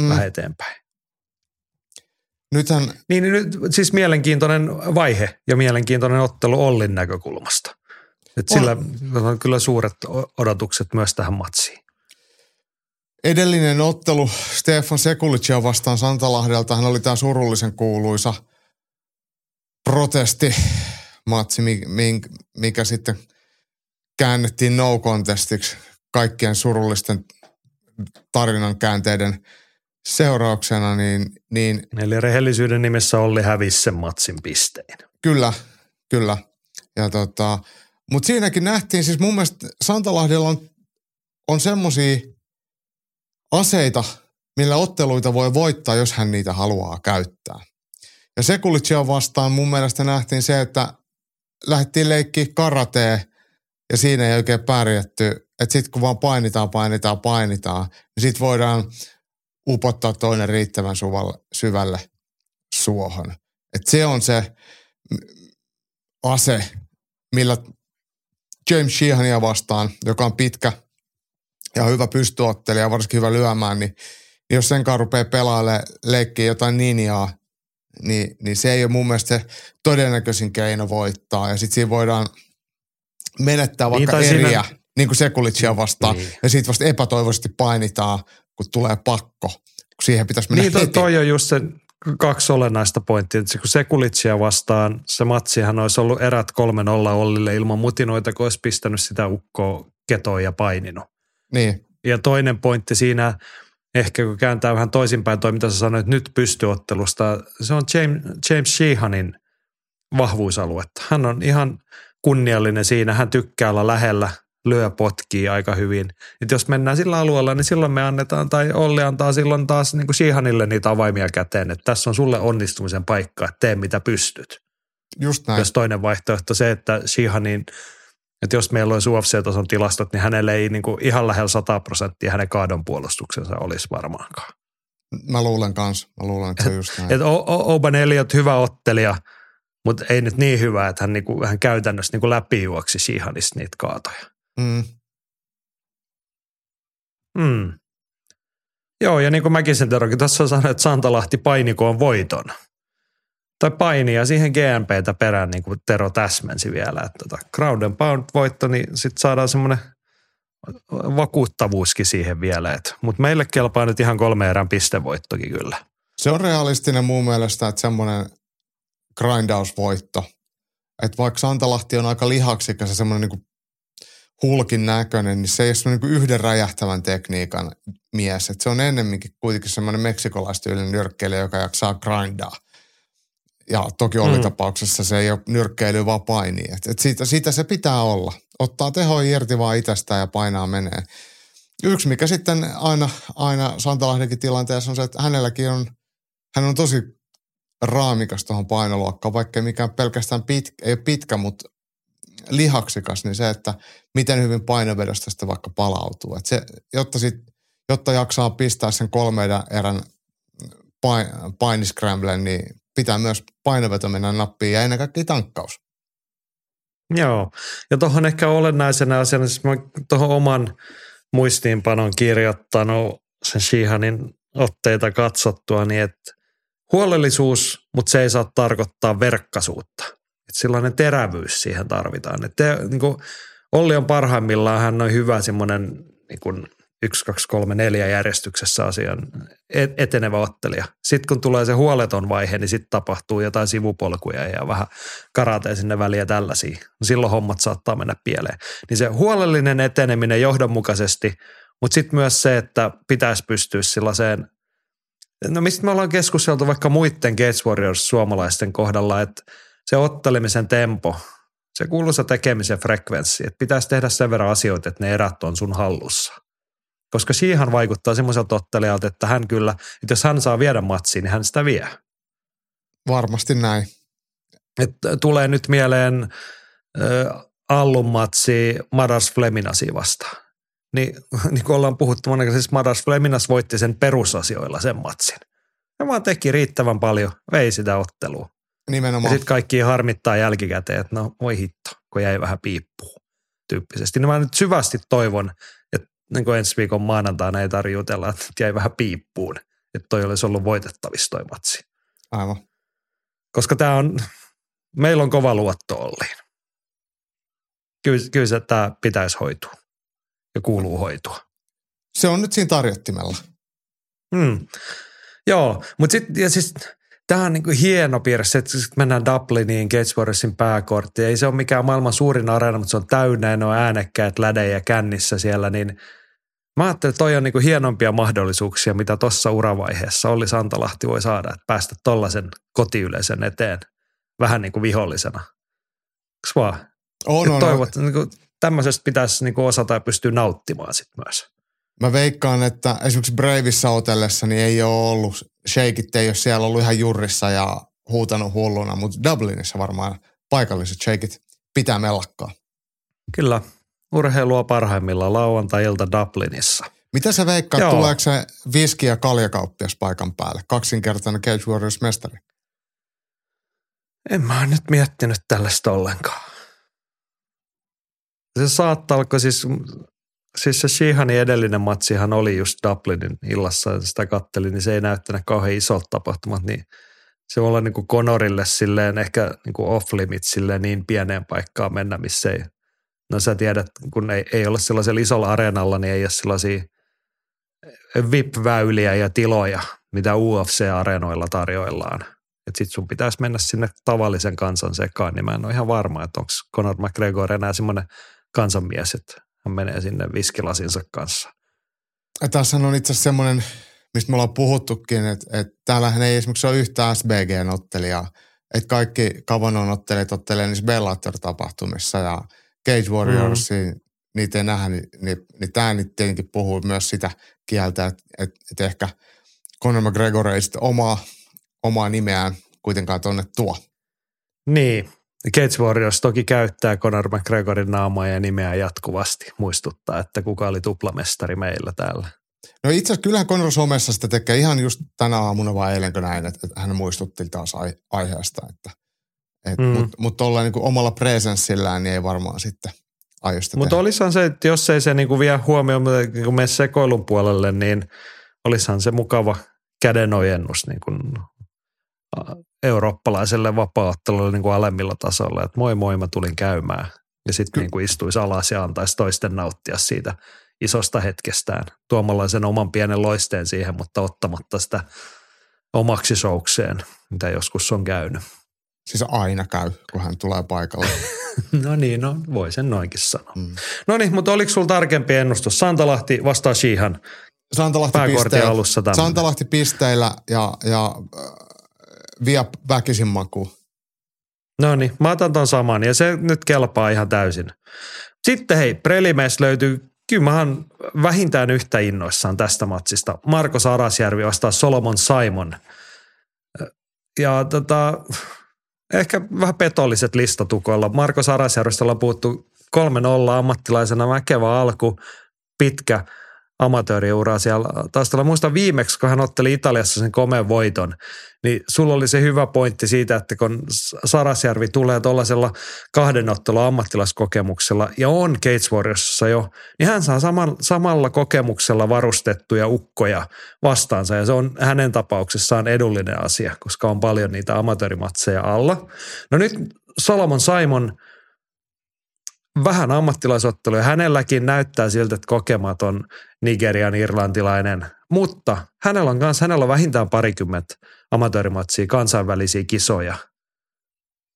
mm. vähän eteenpäin. Nythän... Niin, niin nyt siis mielenkiintoinen vaihe ja mielenkiintoinen ottelu Ollin näkökulmasta. Et sillä on. on kyllä suuret odotukset myös tähän matsiin. Edellinen ottelu Stefan Sekulicia vastaan Santalahdelta, hän oli tämä surullisen kuuluisa protesti matsi, mikä sitten käännettiin no contestiksi kaikkien surullisten tarinan käänteiden seurauksena, niin, niin Eli rehellisyyden nimessä Olli hävisi sen matsin pistein. Kyllä, kyllä. Ja tota, mutta siinäkin nähtiin, siis mun mielestä Santalahdella on, on semmoisia aseita, millä otteluita voi voittaa, jos hän niitä haluaa käyttää. Ja Sekulitsia vastaan mun mielestä nähtiin se, että lähdettiin leikkiä karatea ja siinä ei oikein pärjätty. Että sitten kun vaan painitaan, painitaan, painitaan, niin sitten voidaan upottaa toinen riittävän suvalle, syvälle suohon. Et se on se ase, millä James Sheehania vastaan, joka on pitkä ja hyvä pystyottelija, varsinkin hyvä lyömään, niin jos sen kanssa rupeaa pelaamaan leikkiä jotain ninjaa, niin, niin se ei ole mun mielestä se todennäköisin keino voittaa. Ja sitten siinä voidaan menettää vaikka niin, eriä, siinä... niin kuin Sekulitsia vastaan, niin. ja sitten vasta epätoivoisesti painitaan, kun tulee pakko, kun siihen pitäisi mennä niin, heti. toi on just se kaksi olennaista pointtia. Kun Sekulitsia vastaan, se matsihan olisi ollut erät 3-0 Ollille ilman mutinoita, kun olisi pistänyt sitä ukkoa ketoa ja paininut. Niin. Ja toinen pointti siinä, ehkä kun kääntää vähän toisinpäin toi, mitä sä sanoit nyt pystyottelusta, se on James, James Sheehanin vahvuusaluetta. Hän on ihan kunniallinen siinä, hän tykkää olla lähellä, lyö potkii aika hyvin. Et jos mennään sillä alueella, niin silloin me annetaan, tai Olli antaa silloin taas niin kuin Sheehanille niitä avaimia käteen, että tässä on sulle onnistumisen paikka, että tee mitä pystyt. Just näin. Jos toinen vaihtoehto se, että Sheehanin – että jos meillä olisi UFC-tason tilastot, niin hänelle ei niin kuin ihan lähellä 100 prosenttia hänen kaadon puolustuksensa olisi varmaankaan. Mä luulen kanssa. Mä luulen, että se on just näin. Et Oban Elliot hyvä ottelija, mutta ei nyt niin hyvä, että hän, niinku, hän käytännössä niinku läpijuoksi Shihanista niitä kaatoja. Mm. Mm. Joo, ja niin kuin mäkin sen terokin, tässä on sanonut, että Santalahti painikoon voiton – tai painia siihen GMPtä perään, niin kuin Tero täsmensi vielä, että tota, crowd and pound voitto, niin sitten saadaan semmoinen vakuuttavuuskin siihen vielä. Mutta meille kelpaa nyt ihan kolme erän pistevoittokin kyllä. Se on realistinen mun mielestä, että semmoinen grindausvoitto. Että vaikka Santalahti on aika lihaksikas ja semmoinen niin hulkin näköinen, niin se ei ole niin yhden räjähtävän tekniikan mies. Et se on ennemminkin kuitenkin semmoinen meksikolaistyylinen nyrkkeilijä, joka jaksaa grindaa. Ja toki oli mm. tapauksessa se ei ole nyrkkeily, vaan paini. Et, et siitä, siitä, se pitää olla. Ottaa teho irti vaan itsestään ja painaa menee. Yksi, mikä sitten aina, aina Santalahdenkin tilanteessa on se, että hänelläkin on, hän on tosi raamikas tuohon painoluokkaan, vaikka mikään pelkästään pitkä, ei pitkä, mutta lihaksikas, niin se, että miten hyvin painovedosta sitten vaikka palautuu. Et se, jotta, sit, jotta jaksaa pistää sen kolmen erän pain, niin pitää myös painoveto mennä nappiin ja ennen kaikkea tankkaus. Joo, ja tuohon ehkä olennaisena asiana, siis mä tuohon oman muistiinpanon kirjoittanut sen Shihanin otteita katsottua, niin että huolellisuus, mutta se ei saa tarkoittaa verkkaisuutta. Että sellainen terävyys siihen tarvitaan. Että niin kuin Olli on parhaimmillaan, hän on hyvä semmoinen niin kuin 1, 2, 3, 4 järjestyksessä asian etenevä ottelija. Sitten kun tulee se huoleton vaihe, niin sitten tapahtuu jotain sivupolkuja ja vähän karatea sinne väliä tällaisia. Silloin hommat saattaa mennä pieleen. Niin se huolellinen eteneminen johdonmukaisesti, mutta sitten myös se, että pitäisi pystyä sellaiseen No mistä me ollaan keskusteltu vaikka muiden Gates Warriors suomalaisten kohdalla, että se ottelemisen tempo, se kuuluisa tekemisen frekvenssi, että pitäisi tehdä sen verran asioita, että ne erät on sun hallussa. Koska siihen vaikuttaa semmoiselta ottelijalta, että hän kyllä, että jos hän saa viedä matsiin, niin hän sitä vie. Varmasti näin. Et tulee nyt mieleen äh, Allun matsi Maras Fleminasi vastaan. Niin, [LAUGHS] niin kuin ollaan puhuttu monen siis Maras Fleminas voitti sen perusasioilla sen matsin. Ja vaan teki riittävän paljon, vei sitä ottelua. Nimenomaan. Ja sitten kaikki harmittaa jälkikäteen, että no voi hitto, kun jäi vähän piippuun tyyppisesti. Niin mä nyt syvästi toivon, että niin kuin ensi viikon maanantaina ei tarjutella, että jäi vähän piippuun. Että toi olisi ollut voitettavissa toi matsi. Aivan. Koska tämä on, meillä on kova luotto Olliin. Kyllä, kyllä se tämä pitäisi hoitua ja kuuluu hoitua. Se on nyt siinä tarjottimella. Hmm. Joo, mutta sitten ja siis tämä on niinku hieno piirre, että kun mennään Dubliniin Gatesworthin pääkorttiin. Ei se ole mikään maailman suurin areena, mutta se on täynnä ja ne on äänekkäät lädejä kännissä siellä, niin mä ajattelin, että toi on niinku hienompia mahdollisuuksia, mitä tuossa uravaiheessa Olli Santalahti voi saada, että päästä tollaisen kotiyleisön eteen vähän niin kuin vihollisena. Onks vaan? On, on, toivot, on. Niin kuin, tämmöisestä pitäisi niin kuin osata ja pystyä nauttimaan sitten myös. Mä veikkaan, että esimerkiksi Bravissa otellessa niin ei ole ollut, shakeit ei ole siellä ollut ihan jurrissa ja huutanut hulluna, mutta Dublinissa varmaan paikalliset shakeit pitää mellakkaa. Kyllä, urheilua parhaimmillaan lauantai-ilta Dublinissa. Mitä sä veikkaat, Joo. tuleeko se viski- ja kaljakauppias paikan päälle? Kaksinkertainen Cage Warriors-mestari. En mä nyt miettinyt tällaista ollenkaan. Se saattaa olla, siis, siis se Shihanin edellinen matsihan oli just Dublinin illassa, sitä kattelin, niin se ei näyttänyt kauhean isolta tapahtumat, niin se voi olla niin kuin Conorille silleen ehkä niin kuin off limit silleen niin pieneen paikkaan mennä, missä ei, no sä tiedät, kun ei, ei ole sellaisella isolla areenalla, niin ei ole sellaisia VIP-väyliä ja tiloja, mitä UFC-areenoilla tarjoillaan. Että sit sun pitäisi mennä sinne tavallisen kansan sekaan, niin mä en ole ihan varma, että onko Conor McGregor enää semmoinen kansanmies, että hän menee sinne viskilasinsa kanssa. Tässä on itse asiassa semmoinen, mistä me ollaan puhuttukin, että, että täällähän ei esimerkiksi ole yhtä SBG-ottelijaa. Että kaikki Kavanon ottelijat ottelee niissä Bellator-tapahtumissa ja Cage Warriors, mm. niitä ei nähdä, niin, niin, niin tämä nyt tietenkin puhuu myös sitä kieltä, että, että, että ehkä Conor McGregor ei sitten omaa, omaa nimeään kuitenkaan tuonne tuo. Niin, Cage Warriors toki käyttää Conor McGregorin naamaa ja nimeä jatkuvasti, muistuttaa, että kuka oli tuplamestari meillä täällä. No itse asiassa kyllähän Conor somessa sitä tekee ihan just tänä aamuna vai eilenkö näin, että, hän muistutti taas aiheesta, että et, mm. mutta mut niin omalla presenssillään niin ei varmaan sitten aio sitä Mutta olisihan se, että jos ei se niinku vie huomioon niin mene sekoilun puolelle, niin olisihan se mukava kädenojennus niin kuin eurooppalaiselle vapaattelulle niin kuin alemmilla tasolla, että moi moi mä tulin käymään. Ja sitten niin kuin istuisi alas ja antaisi toisten nauttia siitä isosta hetkestään tuomalla sen oman pienen loisteen siihen, mutta ottamatta sitä omaksi soukseen, mitä joskus on käynyt. Siis aina käy, kun hän tulee paikalle. [LAUGHS] no niin, no voi sen noinkin sanoa. Mm. No niin, mutta oliko sulla tarkempi ennustus? Santalahti vastaa Shihan. Santalahti pisteillä, alussa Santalahti pisteillä ja, ja vie väkisin maku. No niin, mä otan ton saman ja se nyt kelpaa ihan täysin. Sitten hei, Prelimes löytyy, kyllä mä oon vähintään yhtä innoissaan tästä matsista. Marko Sarasjärvi vastaa Solomon Simon. Ja tota, ehkä vähän petolliset listatukoilla. Marko Sarasjärvestä ollaan puhuttu 3-0 ammattilaisena, väkevä alku, pitkä amatööriura siellä taustalla. Muistan viimeksi, kun hän otteli Italiassa sen komeen voiton, niin sulla oli se hyvä pointti siitä, että kun Sarasjärvi tulee tuollaisella kahden ottelun ammattilaiskokemuksella ja on Gates Warriorsissa jo, niin hän saa saman, samalla kokemuksella varustettuja ukkoja vastaansa ja se on hänen tapauksessaan edullinen asia, koska on paljon niitä amatöörimatseja alla. No nyt Solomon Simon – vähän ammattilaisotteluja. Hänelläkin näyttää siltä, että kokematon Nigerian irlantilainen, mutta hänellä on, kans, hänellä on vähintään parikymmentä amatöörimatsia, kansainvälisiä kisoja,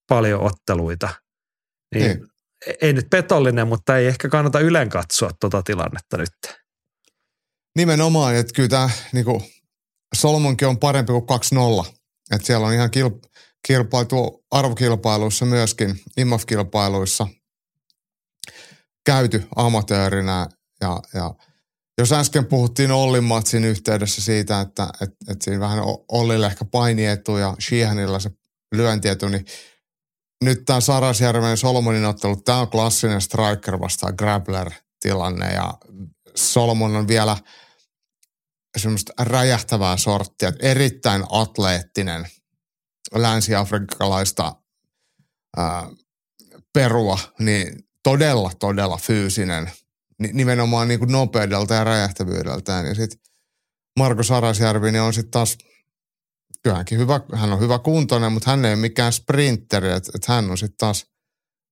paljon otteluita. Niin, niin. Ei nyt petollinen, mutta ei ehkä kannata ylen katsoa tuota tilannetta nyt. Nimenomaan, että kyllä tämä niin Solmonkin on parempi kuin 2-0. Että siellä on ihan kilp- kilpailu arvokilpailuissa myöskin, IMAF-kilpailuissa – käyty amatöörinä ja, ja jos äsken puhuttiin Ollin matsin yhteydessä siitä, että et, et siinä vähän Ollille ehkä painietu ja Sheehanilla se lyöntietu, niin nyt tämä Sarasjärven ja Solomonin ottelu, tämä on klassinen striker vastaan grappler tilanne ja Solomon on vielä semmoista räjähtävää sorttia, erittäin atleettinen länsi-afrikkalaista ää, perua, niin todella, todella fyysinen, nimenomaan niin kuin nopeudelta ja räjähtävyydeltään. Ja sitten Marko Sarasjärvi niin on sitten taas, kyllähänkin hyvä, hän on hyvä kuntoinen, mutta hän ei ole mikään sprinteri, että et hän on sitten taas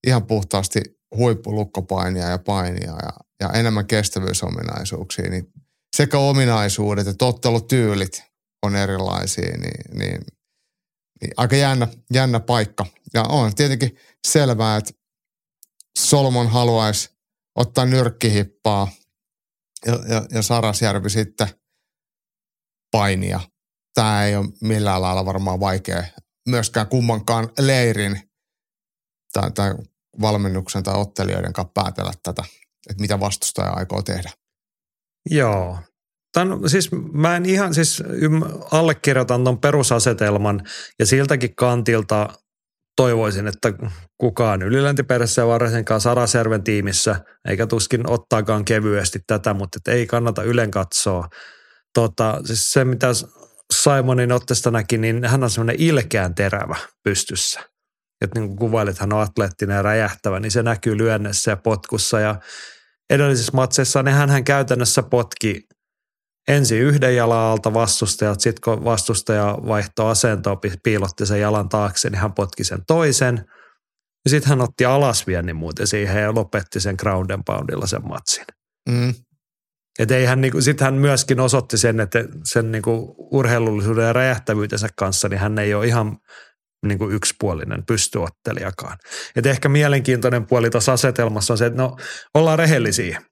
ihan puhtaasti huippulukkopainia ja painia ja, ja enemmän kestävyysominaisuuksia, niin sekä ominaisuudet että tottelutyylit on erilaisia, niin, niin, niin aika jännä, jännä paikka. Ja on tietenkin selvää, että Solomon haluaisi ottaa nyrkkihippaa ja, ja, ja Sarasjärvi sitten painia. Tämä ei ole millään lailla varmaan vaikea myöskään kummankaan leirin tai, tai valmennuksen tai ottelijoiden kanssa päätellä tätä, että mitä vastustaja aikoo tehdä. Joo. Tämän, siis mä en ihan siis allekirjoitan tuon perusasetelman ja siltäkin kantilta toivoisin, että kukaan yliläntiperässä ja varsinkaan Sarasjärven tiimissä, eikä tuskin ottaakaan kevyesti tätä, mutta ei kannata Ylen katsoa. Tota, siis se, mitä Simonin otteesta näki, niin hän on semmoinen ilkeän terävä pystyssä. Että niin kuin kuvailit, hän on atleettinen ja räjähtävä, niin se näkyy lyönnessä ja potkussa. Ja edellisissä matseissa niin hän käytännössä potki ensin yhden jalan alta vastustajat, sitten kun vastustaja vaihtoi asentoa, piilotti sen jalan taakse, niin hän potki sen toisen. Ja sitten hän otti alasviennin muuten siihen ja lopetti sen ground and poundilla sen matsin. Mm. Että hän, niinku, sitten hän myöskin osoitti sen, että sen niinku urheilullisuuden ja räjähtävyytensä kanssa, niin hän ei ole ihan niinku yksipuolinen pystyottelijakaan. Että ehkä mielenkiintoinen puoli tuossa asetelmassa on se, että no ollaan rehellisiä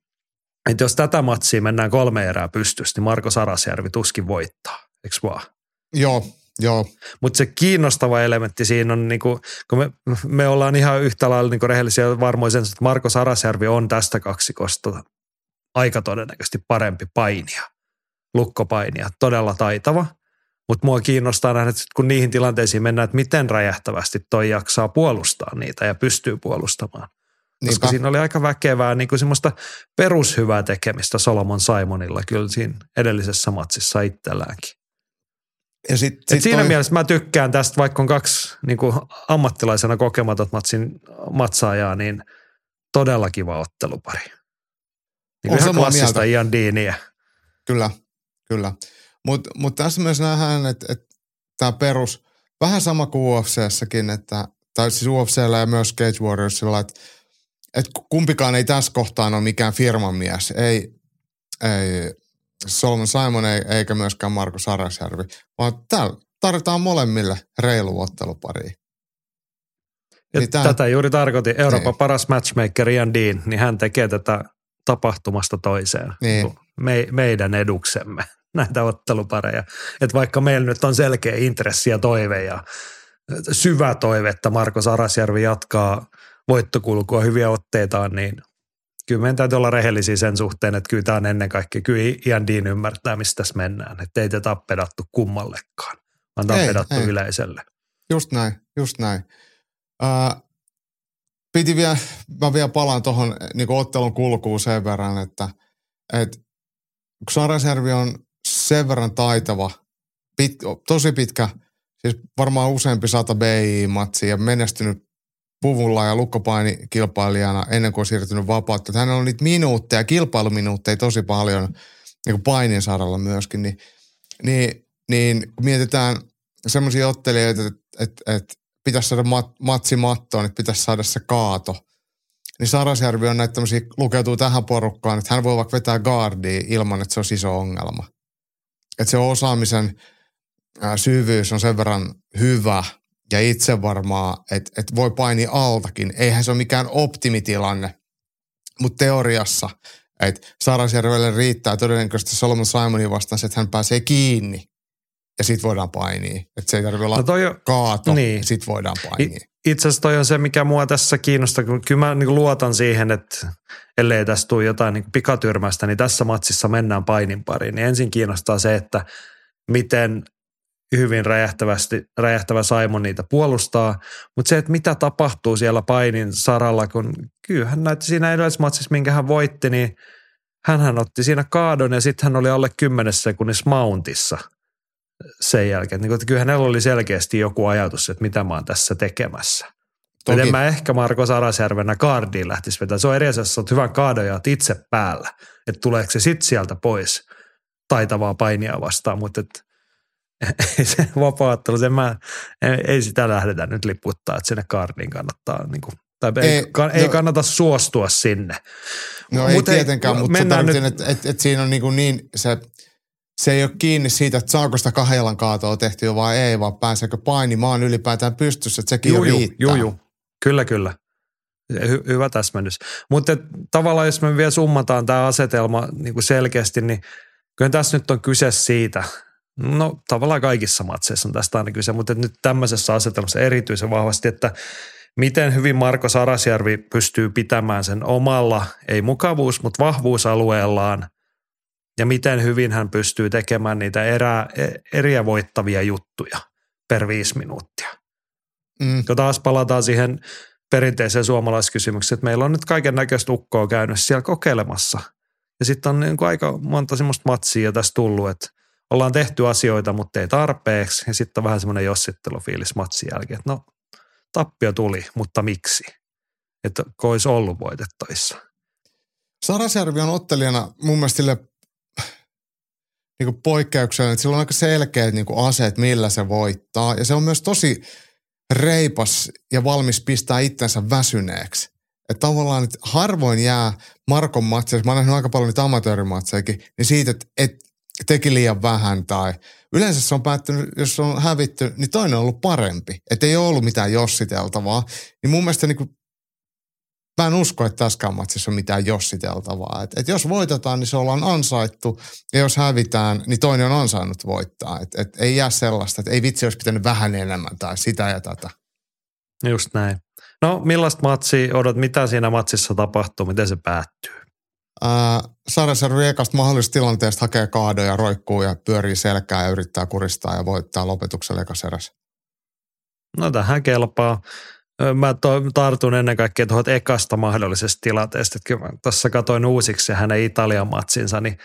että jos tätä matsia mennään kolme erää pystystä, niin Marko Sarasjärvi tuskin voittaa, eikö vaan? Joo, joo. Mutta se kiinnostava elementti siinä on, niinku, kun me, me ollaan ihan yhtä lailla niinku rehellisiä varmoin sen, että Marko Sarasjärvi on tästä kaksikosta aika todennäköisesti parempi painia, lukkopainia, todella taitava. Mutta mua kiinnostaa nähdä, että kun niihin tilanteisiin mennään, että miten räjähtävästi toi jaksaa puolustaa niitä ja pystyy puolustamaan. Niinpä. Koska siinä oli aika väkevää niin kuin semmoista perushyvää tekemistä Solomon Simonilla kyllä siinä edellisessä matsissa itselläänkin. Ja sit, sit siinä toi... mielessä mä tykkään tästä, vaikka on kaksi niin kuin ammattilaisena kokematot matsin matsaajaa, niin todella kiva ottelupari. Niin on ihan klassista mieltä. Ian Deania. Kyllä, kyllä. Mutta mut tässä myös nähdään, että, että tämä perus, vähän sama kuin UFCssäkin, että, tai siis UFCllä ja myös Cage Warriorsilla, että että kumpikaan ei tässä kohtaan ole mikään firmamies. Ei, ei Solomon Simon ei, eikä myöskään Marko Sarasjärvi, vaan täällä tarvitaan molemmille reilu ottelupari. Niin tämän, tätä juuri tarkoitin. Euroopan niin. paras matchmaker Ian Dean, niin hän tekee tätä tapahtumasta toiseen niin. me, meidän eduksemme [LAUGHS] näitä ottelupareja. Että vaikka meillä nyt on selkeä intressi ja toive ja syvä toive, että Marko Sarasjärvi jatkaa – voittokulkua, hyviä otteitaan, niin kyllä meidän täytyy olla rehellisiä sen suhteen, että kyllä tämä on ennen kaikkea, kyllä Ian Dean ymmärtää, mistä tässä mennään, että ei tätä pedattu kummallekaan, vaan tämä on pedattu ei. yleisölle. Just näin, just näin. Ää, piti vielä, mä vielä palaan tuohon niin ottelun kulkuun sen verran, että et, kun Sarasjärvi on sen verran taitava, pit, tosi pitkä, siis varmaan useampi sata BI-matsi ja menestynyt puvulla ja lukkopaini kilpailijana ennen kuin on siirtynyt vapautta. Hänellä on niitä minuutteja, kilpailuminuutteja tosi paljon niin kuin painin saralla myöskin, niin, niin, niin kun mietitään semmoisia ottelijoita, että, että, että pitäisi saada mat, matsi mattoon, että pitäisi saada se kaato. Niin Sarasjärvi on näitä tämmöisiä, lukeutuu tähän porukkaan, että hän voi vaikka vetää guardia ilman, että se on iso ongelma. Että se osaamisen syvyys on sen verran hyvä ja itse varmaa, että, että voi painia altakin. Eihän se ole mikään optimitilanne, mutta teoriassa, että Sarasjärvelle riittää todennäköisesti Solomon Simonin vastaan, että hän pääsee kiinni ja sit voidaan painia. Että se ei tarvitse olla no toi on, kaato, niin. sit voidaan painia. Itse asiassa toi on se, mikä mua tässä kiinnostaa, kun kyllä mä niin luotan siihen, että ellei tästä tule jotain niin pikatyrmästä, niin tässä matsissa mennään painin pariin. Niin ensin kiinnostaa se, että miten hyvin räjähtävästi, räjähtävä Simon niitä puolustaa, mutta se, että mitä tapahtuu siellä painin saralla, kun kyllähän näytti siinä edellismatsissa, minkä hän voitti, niin hän otti siinä kaadon ja sitten hän oli alle kymmenessä sekunnissa mountissa – sen jälkeen. Niin, että kyllä hänellä oli selkeästi joku ajatus, että mitä mä oon tässä tekemässä. Toki. En mä ehkä Marko Sarasjärvenä kaardiin lähtisi vetämään. Se on eri asiassa, että hyvän kaadojat itse päällä. Että tuleeko se sitten sieltä pois taitavaa painia vastaan, mutta et, ei se vapaattelu, se mä, ei, ei sitä lähdetä nyt liputtaa, että sinne kaardiin kannattaa, niin kuin, tai ei, ei, kann, no, ei kannata suostua sinne. No Mut ei tietenkään, ei, mutta tarvitsen, että et, et siinä on niin, kuin niin se – se ei ole kiinni siitä, että saako sitä kahdelan kaatoa tehtyä vai ei, vaan pääseekö painimaan ylipäätään pystyssä, että sekin juu, riittää. Juu, juu. Kyllä, kyllä. Hy- hyvä täsmennys. Mutta tavallaan jos me vielä summataan tämä asetelma niin kuin selkeästi, niin kyllä tässä nyt on kyse siitä, no tavallaan kaikissa matseissa on tästä aina kyse, mutta nyt tämmöisessä asetelmassa erityisen vahvasti, että miten hyvin Marko Sarasjärvi pystyy pitämään sen omalla, ei mukavuus, mutta vahvuusalueellaan – ja miten hyvin hän pystyy tekemään niitä erää, e, eriä voittavia juttuja per viisi minuuttia. Mm. Ja taas palataan siihen perinteiseen suomalaiskysymykseen, että meillä on nyt kaiken näköistä ukkoa käynyt siellä kokeilemassa. Ja sitten on niin kuin aika monta semmoista matsia tässä tullut, että ollaan tehty asioita, mutta ei tarpeeksi. Ja sitten on vähän semmoinen jossittelufiilis matsin jälkeen, että no tappio tuli, mutta miksi? Että olisi ollut voitettavissa. Sarasjärvi on ottelijana mun mielestä niin poikkeuksellinen, että sillä on aika selkeät niin aseet, millä se voittaa. Ja se on myös tosi reipas ja valmis pistää itsensä väsyneeksi. Että tavallaan että harvoin jää Markon matseissa, mä oon nähnyt aika paljon niitä amatöörimatsejakin, niin siitä, että et teki liian vähän tai yleensä se on päättynyt, jos on hävitty, niin toinen on ollut parempi. Että ei ole ollut mitään jossiteltavaa. Niin mun mielestä niin kuin mä en usko, että tässäkään matsissa on mitään jossiteltavaa. Et, et jos voitetaan, niin se ollaan ansaittu, ja jos hävitään, niin toinen on ansainnut voittaa. Et, et ei jää sellaista, että ei vitsi olisi pitänyt vähän enemmän tai sitä ja tätä. Just näin. No millaista matsia odot, mitä siinä matsissa tapahtuu, miten se päättyy? Sarjasarvi ekasta mahdollisesta tilanteesta hakee kaadoja, roikkuu ja pyörii selkää ja yrittää kuristaa ja voittaa lopetuksella ekas No tähän kelpaa mä to, tartun ennen kaikkea tuohon ekasta mahdollisesta tilanteesta. Että kyllä tuossa katoin uusiksi hänen Italian matsinsa, niin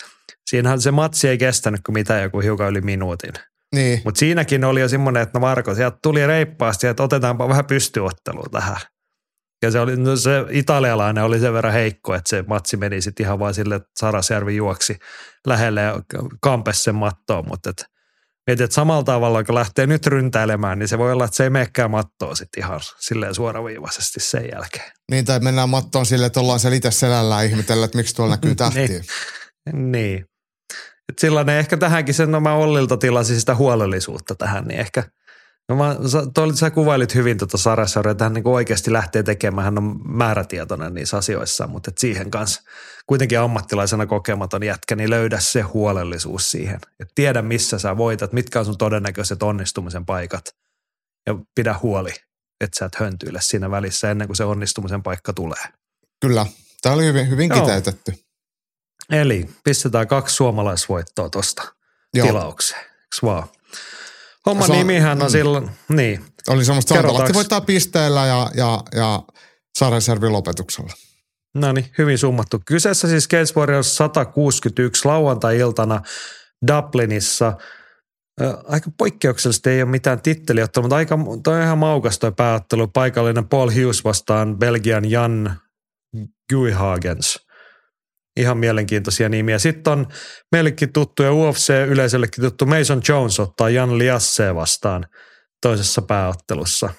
siinähän se matsi ei kestänyt kuin mitä joku hiukan yli minuutin. Niin. Mutta siinäkin oli jo semmoinen, että no Marko, sieltä tuli reippaasti, että otetaanpa vähän pystyottelua tähän. Ja se, oli, no se italialainen oli sen verran heikko, että se matsi meni sitten ihan vaan sille, että Sarasjärvi juoksi lähelle ja kampesi sen mattoon, mutta et Mietit, että samalla tavalla kun lähtee nyt ryntäilemään, niin se voi olla, että se ei menekään mattoon sitten ihan silleen suoraviivaisesti sen jälkeen. Niin, tai mennään mattoon silleen, että ollaan siellä itse selällään ihmetellä, että miksi tuolla näkyy [LAUGHS] tähtiä. niin. niin. Et silloin ehkä tähänkin sen, no mä Ollilta tilasin sitä huolellisuutta tähän, niin ehkä – No mä, toi, sä kuvailit hyvin tuota Sarasauria, että hän niin oikeasti lähtee tekemään, hän on määrätietoinen niissä asioissa, mutta et siihen kanssa kuitenkin ammattilaisena kokematon jätkä, niin löydä se huolellisuus siihen. Et tiedä, missä sä voitat, mitkä on sun todennäköiset onnistumisen paikat ja pidä huoli, että sä et höntyile siinä välissä ennen kuin se onnistumisen paikka tulee. Kyllä, tämä oli hyvin, hyvin kiteytetty. Eli pistetään kaksi suomalaisvoittoa tuosta tilaukseen, vaan? Homman on, nimihän on mm. silloin, niin, Oli semmoista Kerrotaanko- Santalahti voittaa pisteellä ja, ja, ja Saarenjärvi lopetuksella. No niin, hyvin summattu. Kyseessä siis Cage Warriors 161 lauantai-iltana Dublinissa. Aika poikkeuksellisesti ei ole mitään titteliottelua, mutta aika, toi on ihan maukas toi pääottelu. Paikallinen Paul Hughes vastaan Belgian Jan Guihagens. Ihan mielenkiintoisia nimiä. Sitten on meillekin tuttu ja UFC-yleisöllekin tuttu Mason Jones ottaa Jan Liasse vastaan toisessa pääottelussa.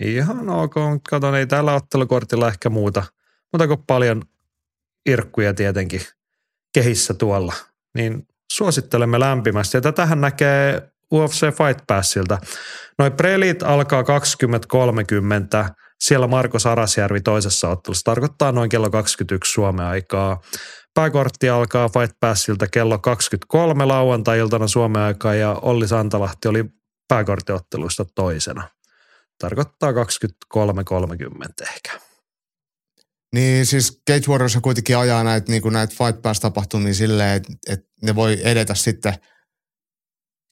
Ihan ok, katon, ei tällä ottelukortilla ehkä muuta. Mutta kun paljon irkkuja tietenkin kehissä tuolla, niin suosittelemme lämpimästi. Ja tätähän näkee UFC Fight Passilta. Noi prelit alkaa 20.30, siellä Marko Sarasjärvi toisessa ottelussa. Tarkoittaa noin kello 21 Suomen aikaa. Pääkortti alkaa Fight Passilta kello 23 lauantai-iltana Suomen aikaa ja Olli Santalahti oli pääkorttiotteluista toisena. Tarkoittaa 23.30 ehkä. Niin siis Cage Warriors kuitenkin ajaa näitä, niin kuin näitä Fight Pass-tapahtumia silleen, että, että ne voi edetä sitten.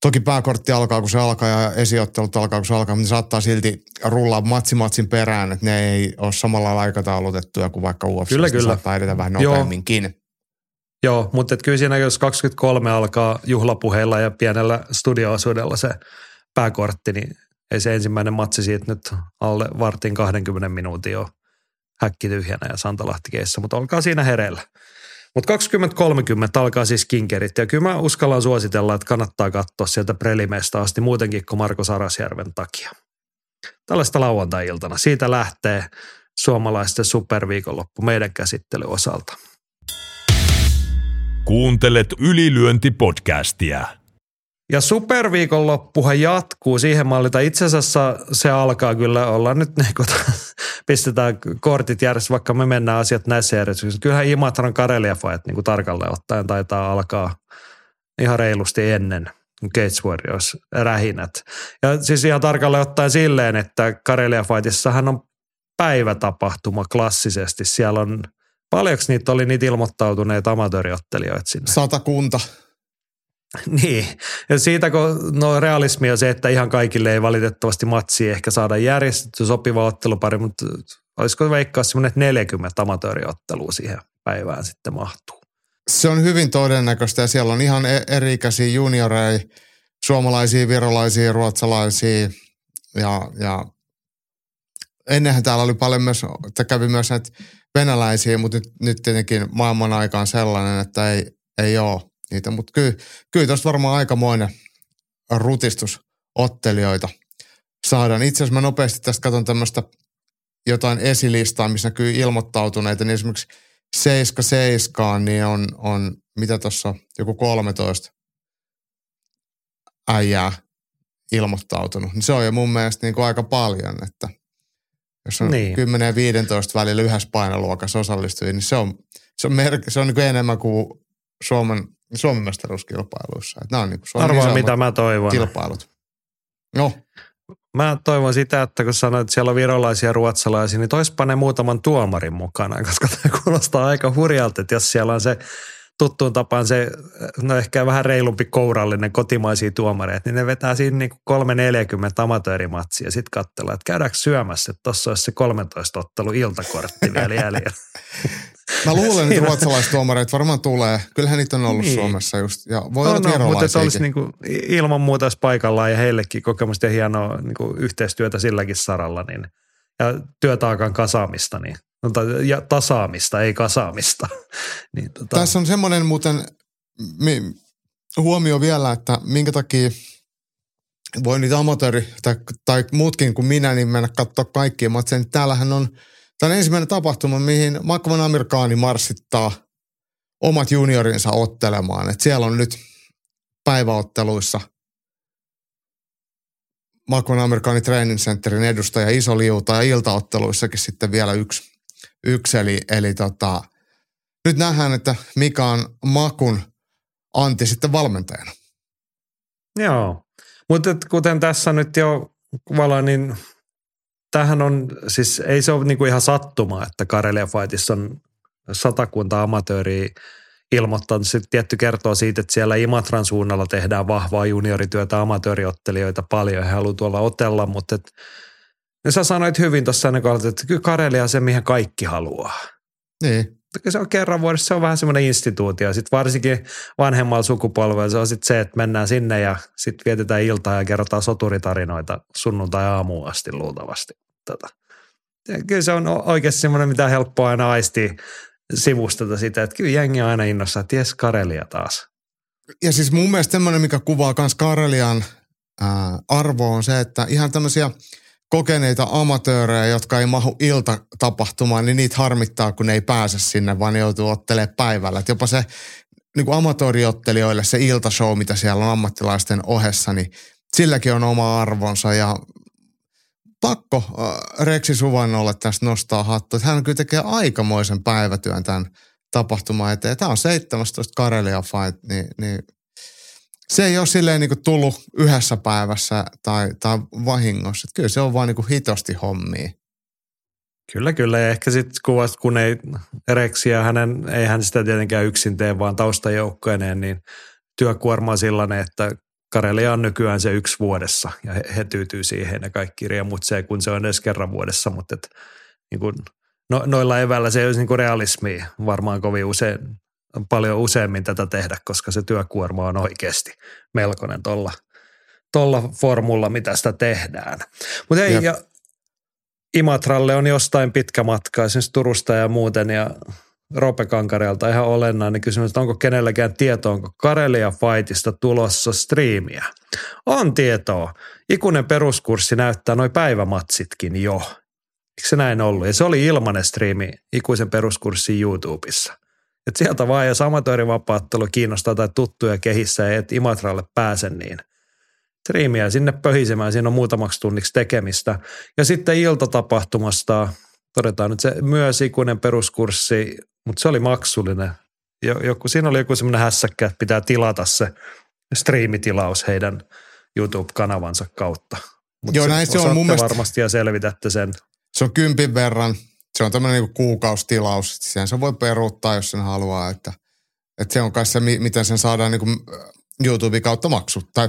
Toki pääkortti alkaa, kun se alkaa ja esiottelut alkaa, kun se alkaa, mutta ne saattaa silti rullaa matsi matsin perään, että ne ei ole samalla lailla aikataulutettuja kuin vaikka UFC. Kyllä, kyllä. saattaa edetä vähän Joo. nopeamminkin. Joo, mutta et kyllä siinä jos 23 alkaa juhlapuheilla ja pienellä studioosuudella se pääkortti, niin ei se ensimmäinen matsi siitä nyt alle vartin 20 minuutin ole häkki tyhjänä ja Santalahti keissä, mutta olkaa siinä hereillä. Mutta 20.30 alkaa siis kinkerit ja kyllä mä uskallan suositella, että kannattaa katsoa sieltä prelimeistä asti muutenkin kuin Marko Sarasjärven takia. Tällaista lauantai-iltana. Siitä lähtee suomalaisten superviikonloppu meidän käsittelyn osalta. Kuuntelet ylilyöntipodcastia. Ja superviikonloppuhan jatkuu siihen mallita. Itse asiassa se alkaa kyllä olla nyt, niin kun [LAUGHS] pistetään kortit järjestys, vaikka me mennään asiat näissä järjestyksissä. Kyllähän Imatran Karelia Fight niin kuin tarkalleen ottaen taitaa alkaa ihan reilusti ennen Gates Warriors rähinät. Ja siis ihan tarkalleen ottaen silleen, että Karelia Fightissahan on päivätapahtuma klassisesti. Siellä on, paljonko niitä oli niitä ilmoittautuneita amatööriottelijoita sinne? Satakunta. [LAUGHS] Niin, ja siitä kun no realismi on se, että ihan kaikille ei valitettavasti matsi ehkä saada järjestetty sopiva ottelupari, mutta olisiko veikkaa semmoinen, että 40 amatööriottelua siihen päivään sitten mahtuu. Se on hyvin todennäköistä ja siellä on ihan e- eri-ikäisiä junioreja, suomalaisia, virolaisia, ruotsalaisia ja, ja ennenhän täällä oli paljon myös, että kävi myös näitä venäläisiä, mutta nyt, nyt tietenkin maailman aika on sellainen, että ei, ei ole niitä. Mutta kyllä, kyllä tuosta varmaan aikamoinen rutistus ottelijoita saadaan. Itse asiassa mä nopeasti tästä katson tämmöistä jotain esilistaa, missä näkyy ilmoittautuneita, niin esimerkiksi 77 niin on, on mitä tuossa joku 13 äijää ilmoittautunut. Niin se on jo mun mielestä niin kuin aika paljon, että jos on Niin. niin. 10 ja 15 välillä yhdessä painoluokassa osallistujia, niin se on, se on, mer- se on niin kuin enemmän kuin Suomen, Suomen mestaruuskilpailuissa. Että nämä on, niin kuin, Arvaa, mitä mä toivon. kilpailut. No, Mä toivon sitä, että kun sanoit, että siellä on virolaisia ja ruotsalaisia, niin toispa ne muutaman tuomarin mukana, [LAUGHS] koska tämä kuulostaa aika hurjalta, että jos siellä on se tuttuun tapaan se, no ehkä vähän reilumpi kourallinen kotimaisia tuomareita, niin ne vetää siinä niin 340 amatöörimatsia ja sitten katsellaan, että käydäänkö syömässä, että tuossa olisi se 13 ottelu iltakortti vielä jäljellä. [LAUGHS] Mä luulen, että ruotsalaistuomareita varmaan tulee. Kyllähän niitä on ollut Niin. Suomessa just. Ja voi No, olla no, mutta että olisi niin kuin ilman muuta olisi paikallaan ja heillekin kokemusta ja hienoa niin kuin yhteistyötä silläkin saralla. Niin, ja työtaakan kasaamista, niin, no, ja tasaamista, ei kasaamista. [LAUGHS] niin, tota, Tässä on semmoinen muuten mi, huomio vielä, että minkä takia voi niitä amatööri tai, tai muutkin kuin minä, niin mennä katsoa kaikkia matseja. Täällähän on, tämä on ensimmäinen tapahtuma, mihin Makvan Amerikaani marssittaa omat juniorinsa ottelemaan. Et siellä on nyt päiväotteluissa Makvan Amerikaani Training Centerin edustaja Iso Liuta ja iltaotteluissakin sitten vielä yksi, yksi eli, eli tota, nyt nähdään, että mikä on Makun Antti sitten valmentajana. Joo, mutta kuten tässä nyt jo kuvaillaan, niin tämähän on, siis ei se ole niinku ihan sattumaa, että Karelia Fightissa on satakunta amatööriä ilmoittanut. Sitten tietty kertoo siitä, että siellä Imatran suunnalla tehdään vahvaa juniorityötä, amatööriottelijoita paljon. He haluavat tuolla otella, mutta et, ja sä sanoit hyvin tuossa ennen että kyllä Karelia on se, mihin kaikki haluaa. Niin. Se on kerran vuodessa, se on vähän semmoinen instituutio. Sitten varsinkin vanhemmalla sukupolvella se on sitten se, että mennään sinne ja sitten vietetään iltaa ja kerrotaan soturitarinoita sunnuntai-aamuun asti luultavasti. Tota. Ja kyllä se on oikeasti semmoinen, mitä helppoa aina aistia sivusta sitä, että kyllä jengi on aina innossa, että jes Karelia taas. Ja siis mun mielestä semmoinen, mikä kuvaa myös Karelian arvo on se, että ihan tämmöisiä kokeneita amatöörejä, jotka ei mahu iltatapahtumaan, niin niitä harmittaa, kun ne ei pääse sinne, vaan ne joutuu ottelemaan päivällä. Et jopa se niin kuin amatööriottelijoille se iltashow, mitä siellä on ammattilaisten ohessa, niin silläkin on oma arvonsa ja pakko äh, Reksi Suvannolle tästä nostaa hattu. Että hän kyllä tekee aikamoisen päivätyön tämän tapahtuman eteen. Tämä on 17 Karelia Fight, niin, niin se ei ole silleen niin kuin tullut yhdessä päivässä tai, tai vahingossa. Että kyllä se on vaan niin kuin hitosti hommia. Kyllä, kyllä. Ja ehkä sitten kuvasta, kun ei Reksiä, hänen, ei hän sitä tietenkään yksin tee, vaan taustajoukkoineen, niin työkuorma on sellainen, että Karelia on nykyään se yksi vuodessa ja he, he tyytyy siihen ja kaikki se, kun se on edes kerran vuodessa, mutta et, niin kun, no, noilla eväillä se ei olisi niin realismia varmaan kovin usein, paljon useammin tätä tehdä, koska se työkuorma on oikeasti melkoinen tuolla tolla formulla, mitä sitä tehdään. Mutta ei, ja Imatralle on jostain pitkä matka, esimerkiksi Turusta ja muuten, ja Rope Kankareelta ihan olennainen kysymys, että onko kenelläkään tietoa, onko Karelia Fightista tulossa striimiä. On tietoa. Ikuinen peruskurssi näyttää noin päivämatsitkin jo. Eikö se näin ollut? Ja se oli ilmainen striimi ikuisen peruskurssin YouTubessa. Et sieltä vaan, jos amatöörivapaattelu kiinnostaa tai tuttuja kehissä ja et Imatralle pääse, niin striimiä sinne pöhisemään. Siinä on muutamaksi tunniksi tekemistä. Ja sitten iltatapahtumasta todetaan nyt se myös ikuinen peruskurssi mutta se oli maksullinen. Joku, siinä oli joku semmoinen hässäkkä, että pitää tilata se striimitilaus heidän YouTube-kanavansa kautta. Mutta Joo, näin se on mun mielestä. varmasti ja selvitätte sen. Se on kympin verran. Se on tämmöinen niin kuukaustilaus. Sen se voi peruuttaa, jos sen haluaa. Että, että se on kai se, miten sen saadaan niin kuin YouTuben kautta maksu, tai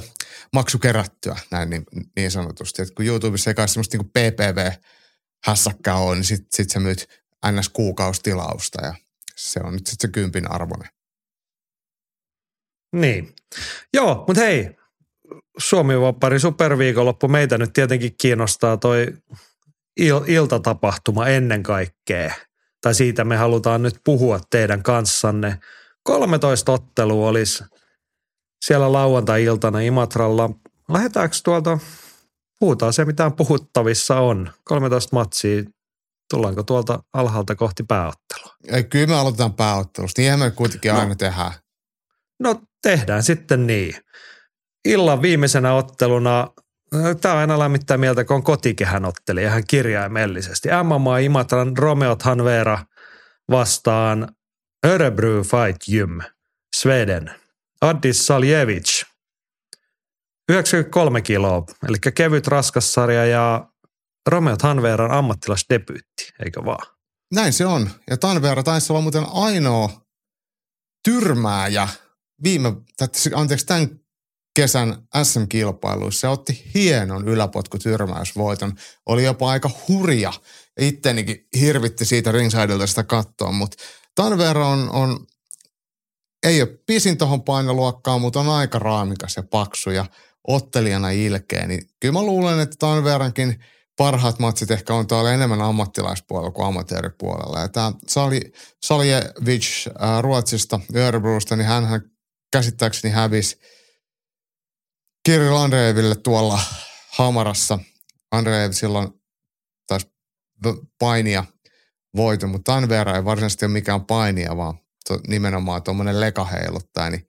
maksu kerättyä, näin niin, niin sanotusti. Että kun YouTubessa ei kai semmoista niin PPV-hässäkkää ole, niin sitten sit sä myyt ns. kuukaustilausta ja se on nyt sitten se kympin arvoinen. Niin. Joo, mutta hei, Suomi-vappari superviikonloppu. Meitä nyt tietenkin kiinnostaa toi il- iltatapahtuma ennen kaikkea. Tai siitä me halutaan nyt puhua teidän kanssanne. 13 ottelua olisi siellä lauantai-iltana Imatralla. Lähdetäänkö tuolta, puhutaan se mitä puhuttavissa on. 13 matsia Tullaanko tuolta alhaalta kohti pääottelua? Ei, kyllä me aloitetaan pääottelusta. Niinhän me kuitenkin no. aina tehdään. No tehdään sitten niin. Illan viimeisenä otteluna, tämä aina lämmittää mieltä, kun on kotikehän otteli ihan kirjaimellisesti. MMA Imatran Romeo Hanvera vastaan Örebro Fight Gym, Sweden. Addis Saljevic, 93 kiloa, eli kevyt raskassarja ja Romeo Tanveran ammattilasdebyytti, eikö vaan? Näin se on. Ja Tanvera taisi olla muuten ainoa tyrmääjä viime, anteeksi, tämän kesän SM-kilpailuissa. Se otti hienon yläpotkutyrmäysvoiton. Oli jopa aika hurja. Ittenikin hirvitti siitä ringsidelta sitä kattoa, mutta Tanvera on, on ei ole pisin tuohon painoluokkaan, mutta on aika raamikas ja paksu ja ottelijana ilkeä. Niin kyllä mä luulen, että Tanverankin – parhaat matsit ehkä on tuolla enemmän ammattilaispuolella kuin amatööripuolella. Ja tämä Sali, Saljevic äh, Ruotsista, Örebrosta, niin hän käsittääkseni hävisi Kirill Andreeville tuolla Hamarassa. Andreev silloin taisi painia voiton, mutta Tanvera ei varsinaisesti ole mikään painia, vaan to, nimenomaan tuommoinen lekaheiluttaja, niin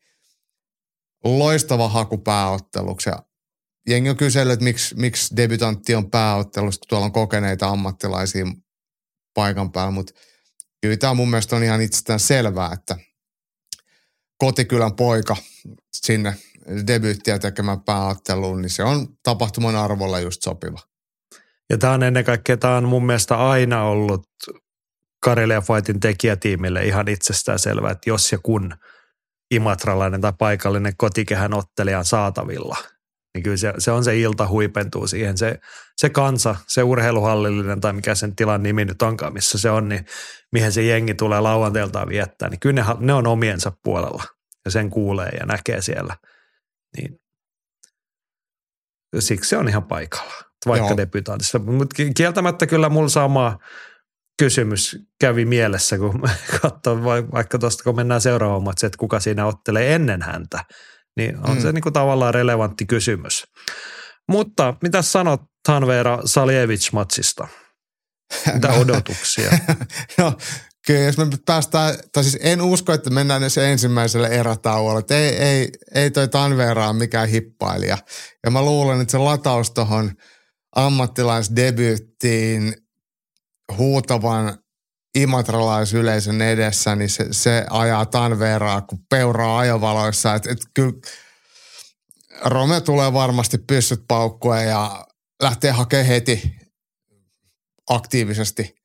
loistava haku pääotteluksi ja jengi on kysellyt, että miksi, miksi debutantti on pääottelusta, kun tuolla on kokeneita ammattilaisia paikan päällä, mutta kyllä tämä mun mielestä on ihan itsestään selvää, että kotikylän poika sinne debyyttiä tekemään pääotteluun, niin se on tapahtuman arvolla just sopiva. Ja tämä on ennen kaikkea, tämä on mun mielestä aina ollut Karelia Fightin tekijätiimille ihan itsestään selvää, että jos ja kun imatralainen tai paikallinen kotikehän ottelija on saatavilla, niin kyllä se, se on se ilta huipentuu siihen. Se, se kansa, se urheiluhallillinen tai mikä sen tilan nimi nyt onkaan, missä se on, niin mihin se jengi tulee lauantailtaan viettää, niin kyllä ne, ne on omiensa puolella ja sen kuulee ja näkee siellä. Niin siksi se on ihan paikalla, vaikka debutaatissa. Mutta kieltämättä kyllä mulla sama kysymys kävi mielessä, kun [LAUGHS] katsoo vaikka tuosta, kun mennään seuraavaksi, että kuka siinä ottelee ennen häntä. Niin on mm. se niin kuin tavallaan relevantti kysymys. Mutta mitä sanot Tanveera Saljevic-matsista? [LAUGHS] Mitä odotuksia? [LAUGHS] no kyllä, jos me päästään, tai siis en usko, että mennään edes ensimmäiselle erätauolle. Ei, ei, ei toi Tanveera ole mikään hippailija. Ja mä luulen, että se lataus tuohon ammattilaisdebyyttiin huutavan imatralaisyleisön edessä, niin se, se ajaa Tanveraa kuin peuraa ajovaloissa. Et, et kyllä Rome tulee varmasti pyssyt paukkuen ja lähtee hakemaan heti aktiivisesti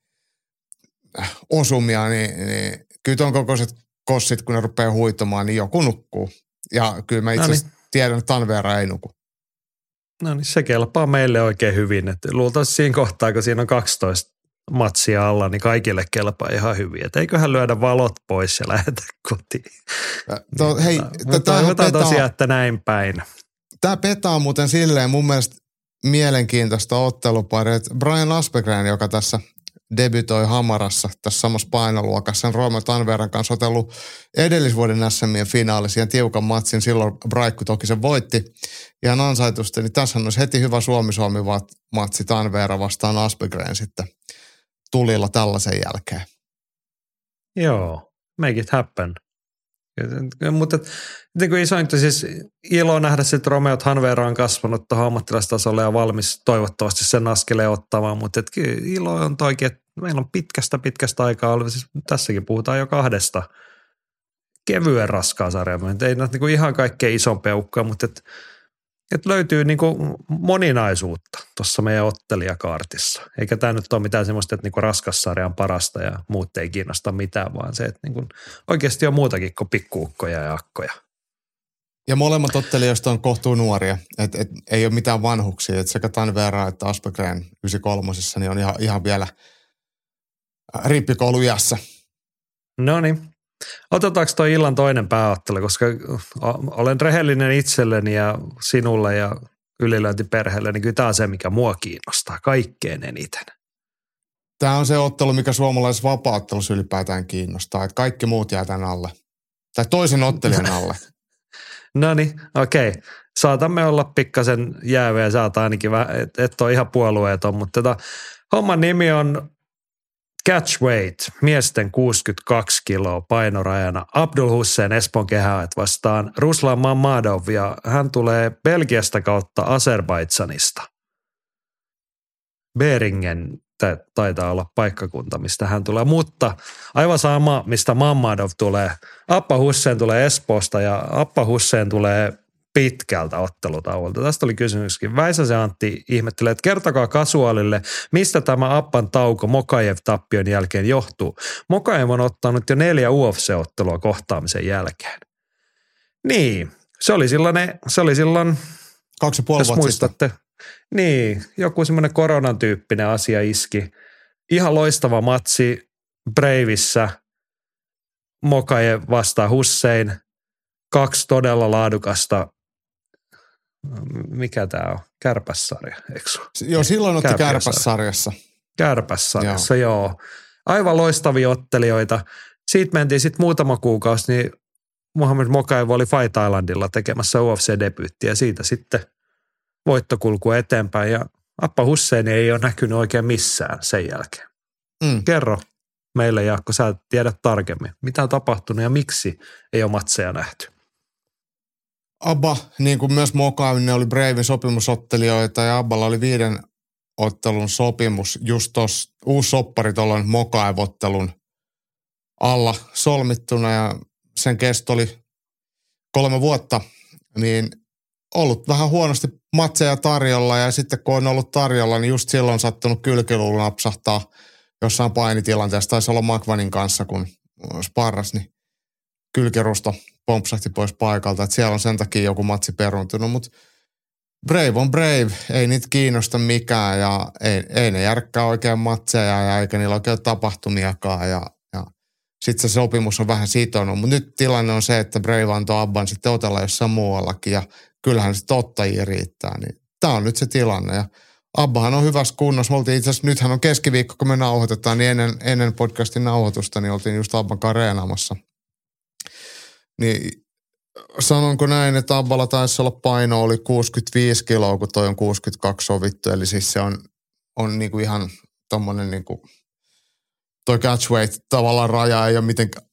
osumia, niin, niin kyllä tuon kokoiset kossit, kun ne rupeaa huitomaan, niin joku nukkuu. Ja kyllä mä itse asiassa tiedän, että Tanvera ei nuku. No niin, se kelpaa meille oikein hyvin. Että luultavasti siinä kohtaa, kun siinä on 12 matsia alla, niin kaikille kelpaa ihan hyvin. Että eiköhän lyödä valot pois ja lähetä kotiin. To, niin, hei, mutta toivotaan tosiaan, että näin päin. Tämä petaa muuten silleen mun mielestä mielenkiintoista ottelupari, että Brian Aspegren, joka tässä debytoi Hamarassa tässä samassa painoluokassa sen Rooma Tanveran kanssa otellut edellisvuoden SMien finaalissa ja tiukan matsin. Silloin Braikku toki sen voitti ihan ansaitusti, niin tässä olisi heti hyvä Suomi-Suomi matsi Tanvera vastaan Aspegren sitten tulilla tällaisen jälkeen. Joo, make it happen. Mutta niin kuin isointa siis ilo nähdä, että Romeo Hanvera on kasvanut tuohon ammattilaistasolle ja valmis toivottavasti sen askeleen ottamaan, mutta että ilo on toikin, että meillä on pitkästä pitkästä aikaa ollut, siis tässäkin puhutaan jo kahdesta kevyen raskaan sarjan, ei näitä niin ihan kaikkein isompia ukkoja, mutta että että löytyy niin kuin moninaisuutta tuossa meidän ottelijakaartissa. Eikä tämä nyt ole mitään semmoista, että niin raskassarja on parasta ja muut ei kiinnosta mitään, vaan se, että niin kuin oikeasti on muutakin kuin pikkuukkoja ja akkoja. Ja molemmat ottelijoista on kohtuu nuoria, että et, ei ole mitään vanhuksia. Et sekä Tanvera että Aspegren 93 niin on ihan, ihan vielä rippikoulujässä. No niin, Otetaanko tuo illan toinen pääottelu, koska olen rehellinen itselleni ja sinulle ja ylilöintiperheelle, niin kyllä tämä on se, mikä mua kiinnostaa kaikkein eniten. Tämä on se ottelu, mikä suomalaisessa vapaattelussa ylipäätään kiinnostaa, että kaikki muut jää tämän alle. Tai toisen ottelijan [LAUGHS] alle. no niin, okei. Okay. Saatamme olla pikkasen jääviä, saat ainakin, että et ole ihan puolueeton, mutta tota, homman nimi on Catchweight, miesten 62 kiloa painorajana. Abdul Hussein Espoon kehäät vastaan Ruslan Mamadov ja hän tulee Belgiasta kautta Azerbaidsanista. Beringen taitaa olla paikkakunta, mistä hän tulee, mutta aivan sama, mistä Mamadov tulee. Appa Hussein tulee Espoosta ja Appa Hussein tulee pitkältä ottelutauolta. Tästä oli kysymyskin. Väisäsen Antti ihmettelee, että kertokaa kasuaalille, mistä tämä Appan tauko Mokajev-tappion jälkeen johtuu. Mokajev on ottanut jo neljä UFC-ottelua kohtaamisen jälkeen. Niin, se oli silloin, se oli silloin Kaksi puoli vuotta muistatte. Sitten. Niin, joku semmoinen koronan tyyppinen asia iski. Ihan loistava matsi Breivissä. Mokajev vastaa Hussein. Kaksi todella laadukasta mikä tämä on? Kärpässarja, eikö Joo, silloin otti Kärpässarjassa. Kärpässarjassa, joo. joo. Aivan loistavia ottelijoita. Siitä mentiin sitten muutama kuukausi, niin Muhammed Mokaev oli Fight Islandilla tekemässä UFC-debyyttiä. Siitä sitten voittokulku eteenpäin ja Appa Hussein ei ole näkynyt oikein missään sen jälkeen. Mm. Kerro meille Jaakko, sä tiedät tarkemmin, mitä on tapahtunut ja miksi ei ole matseja nähty. Abba, niin kuin myös Mokaavin, ne oli Bravin sopimusottelijoita ja Abballa oli viiden ottelun sopimus just tuossa uusi soppari tuolloin Mokaevottelun alla solmittuna ja sen kesto oli kolme vuotta, niin ollut vähän huonosti matseja tarjolla ja sitten kun on ollut tarjolla, niin just silloin sattunut kylkiluun napsahtaa jossain painitilanteessa, taisi olla Makvanin kanssa, kun sparras, niin kylkerusto pompsahti pois paikalta, että siellä on sen takia joku matsi peruntunut, mutta Brave on Brave, ei niitä kiinnosta mikään ja ei, ei ne järkkää oikein matseja ja eikä niillä oikein tapahtumiakaan ja, ja sitten se sopimus on vähän sitonut. Mutta nyt tilanne on se, että Brave antoi Abban sitten otella jossain muuallakin ja kyllähän sitten ottajia riittää. Niin tämä on nyt se tilanne ja Abbahan on hyvässä kunnossa. Me oltiin itse asiassa, nythän on keskiviikko, kun me nauhoitetaan, niin ennen, ennen podcastin nauhoitusta, niin oltiin just Abban kareenaamassa. Niin sanonko näin, että Abballa taisi olla paino oli 65 kiloa, kun toi on 62 sovittu. Eli siis se on, on niinku ihan tommonen niinku, toi catchweight tavallaan raja ei ole mitenkään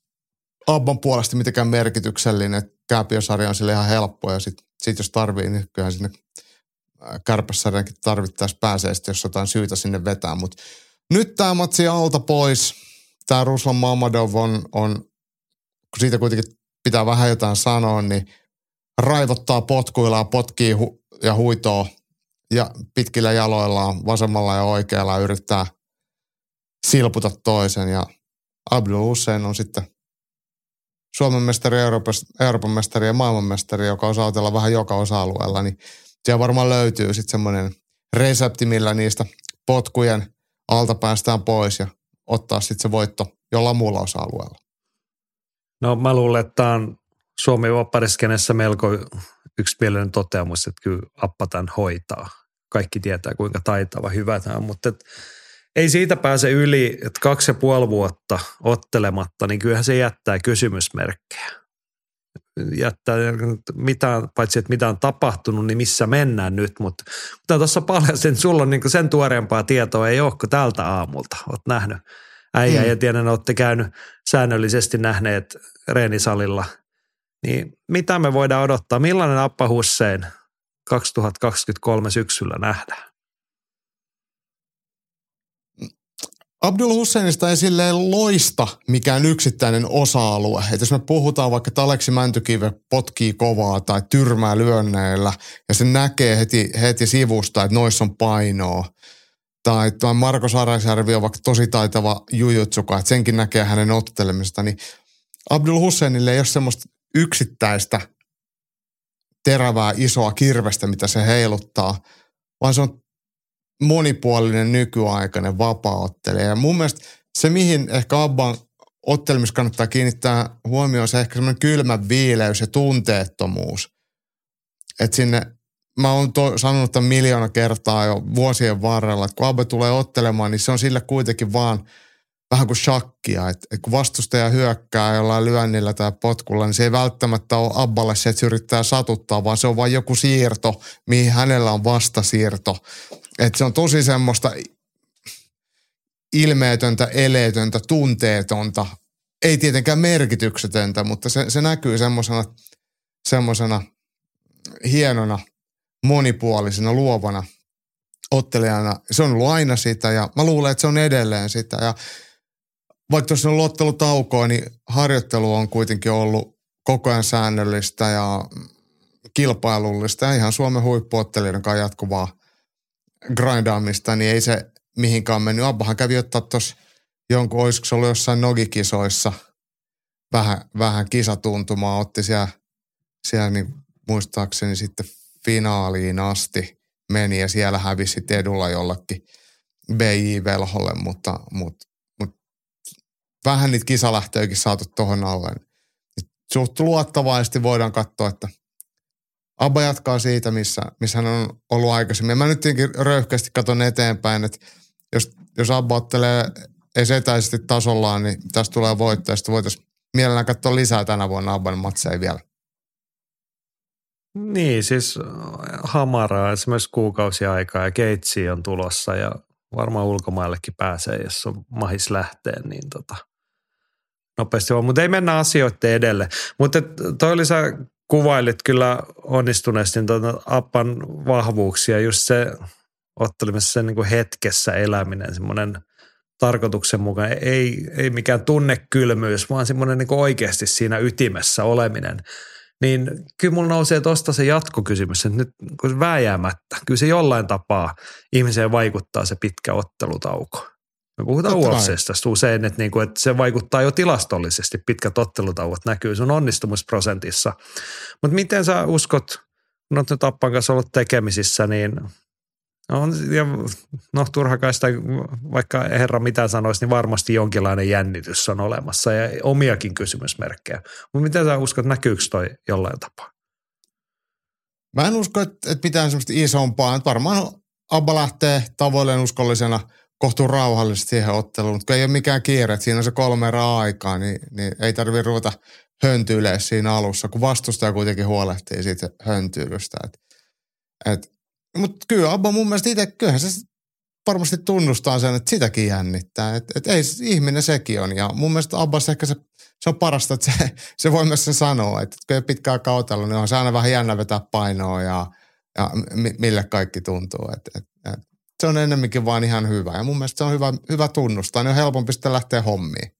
Abban puolesta mitenkään merkityksellinen. Kääpiösarja on sille ihan helppo ja sit, sit jos tarvii, niin kyllähän sinne kärpäsarjankin tarvittaessa pääsee sitten, jos jotain syytä sinne vetää. Mutta nyt tämä matsi alta pois. Tämä Ruslan Mamadov on, on, siitä kuitenkin pitää vähän jotain sanoa, niin raivottaa potkuilla ja potkii hu- ja huitoo ja pitkillä jaloillaan vasemmalla ja oikealla yrittää silputa toisen. Ja Abdul Hussein on sitten Suomen mestari, Euroopan, Euroopan mestari ja maailmanmestari, joka osaa otella vähän joka osa-alueella, niin siellä varmaan löytyy sitten semmoinen resepti, millä niistä potkujen alta päästään pois ja ottaa sitten se voitto jollain muulla osa-alueella. No mä luulen, että tämä on Suomi vappariskenessä melko yksimielinen toteamus, että kyllä Appa tämän hoitaa. Kaikki tietää, kuinka taitava hyvä tämä on, mutta et, ei siitä pääse yli, että kaksi ja puoli vuotta ottelematta, niin kyllähän se jättää kysymysmerkkejä. Jättää mitään, paitsi että mitä on tapahtunut, niin missä mennään nyt, mutta kuten tuossa paljon, sen, sulla on niin sen tuoreempaa tietoa ei ole kuin tältä aamulta. Olet nähnyt äijä hmm. ja tiedän, olette käynyt säännöllisesti nähneet reenisalilla. Niin mitä me voidaan odottaa? Millainen Appa Hussein 2023 syksyllä nähdään? Abdul Husseinista ei silleen loista mikään yksittäinen osa-alue. Et jos me puhutaan vaikka, että Aleksi Mäntykive potkii kovaa tai tyrmää lyönneillä ja se näkee heti, heti sivusta, että noissa on painoa. Tai, tai Marko Sarasjärvi on vaikka tosi taitava jujutsuka, että senkin näkee hänen ottelemista. Niin Abdul Husseinille ei ole semmoista yksittäistä terävää isoa kirvestä, mitä se heiluttaa, vaan se on monipuolinen nykyaikainen vapaaottelija. Ja mun mielestä se, mihin ehkä Abban ottelemissa kannattaa kiinnittää huomioon, se ehkä semmoinen kylmä viileys ja tunteettomuus. Että sinne, mä oon to, sanonut tämän miljoona kertaa jo vuosien varrella, että kun Abba tulee ottelemaan, niin se on sille kuitenkin vaan vähän kuin shakkia. Että et kun vastustaja hyökkää jollain lyönnillä tai potkulla, niin se ei välttämättä ole Abballe se, että se yrittää satuttaa, vaan se on vain joku siirto, mihin hänellä on vastasiirto. Että se on tosi semmoista ilmeetöntä, eleetöntä, tunteetonta, ei tietenkään merkityksetöntä, mutta se, se näkyy semmoisena, semmoisena hienona, monipuolisena, luovana ottelijana. Se on ollut aina sitä ja mä luulen, että se on edelleen sitä. Ja vaikka tuossa on lottelutaukoa, niin harjoittelu on kuitenkin ollut koko ajan säännöllistä ja kilpailullista ja ihan Suomen huippuottelijoiden kanssa jatkuvaa – grindaamista, niin ei se mihinkään mennyt. Abbahan kävi ottaa tuossa jonkun, olisiko se ollut jossain nogikisoissa vähän, vähän kisatuntumaa, otti siellä, siellä niin muistaakseni sitten finaaliin asti meni ja siellä hävisi edulla jollekin BJ-velholle, mutta, mutta, mutta vähän niitä kisalähtöjäkin saatu tuohon alle. Suht luottavaisesti voidaan katsoa, että – Abba jatkaa siitä, missä, missä hän on ollut aikaisemmin. Mä nyt röyhkeästi katson eteenpäin, että jos, jos Abba ottelee ei etäisesti tasollaan, niin tästä tulee voitto. Ja sitten voitaisiin mielellään katsoa lisää tänä vuonna Abban matseja vielä. Niin, siis hamaraa esimerkiksi kuukausi aikaa ja keitsi on tulossa ja varmaan ulkomaillekin pääsee, jos on mahis lähteen, niin tota, nopeasti vaan. Mutta ei mennä asioiden edelle. Mutta toi oli sä kuvailit kyllä onnistuneesti tuota Appan vahvuuksia, just se ottelemassa sen niin kuin hetkessä eläminen, semmoinen tarkoituksen mukaan, ei, ei mikään tunnekylmyys, vaan semmoinen niin oikeasti siinä ytimessä oleminen. Niin kyllä mulla nousee tuosta se jatkokysymys, että nyt kun vääjäämättä, kyllä se jollain tapaa ihmiseen vaikuttaa se pitkä ottelutauko. Me puhutaan. UFCstä usein, että, niinku, että se vaikuttaa jo tilastollisesti. Pitkät ottelutauot näkyy sun onnistumusprosentissa. Mutta miten sä uskot, kun olet nyt Appan kanssa ollut tekemisissä, niin on, ja, no turha kai sitä, vaikka herra mitä sanoisi, niin varmasti jonkinlainen jännitys on olemassa ja omiakin kysymysmerkkejä. Mutta miten sä uskot, näkyykö toi jollain tapaa? Mä en usko, että, että mitään semmoista isompaa. Että varmaan Abba lähtee tavoilleen uskollisena kohtuu rauhallisesti siihen otteluun, mutta ei ole mikään kiire, että siinä on se kolme erää aikaa, niin, niin ei tarvitse ruveta höntyilemään siinä alussa, kun vastustaja kuitenkin huolehtii siitä höntyilystä. Et, et, mutta kyllä Abba mun mielestä itse, kyllähän se varmasti tunnustaa sen, että sitäkin jännittää. Että et ei ihminen sekin on. Ja mun mielestä Abbas ehkä se, se on parasta, että se, se voi myös sen sanoa. Että kun ei pitkään kautella, niin on se aina vähän jännä vetää painoa ja, ja mi- mille kaikki tuntuu. Et, et, et, se on ennemminkin vaan ihan hyvä. Ja mun mielestä se on hyvä, hyvä tunnustaa. Niin on helpompi sitten lähteä hommiin.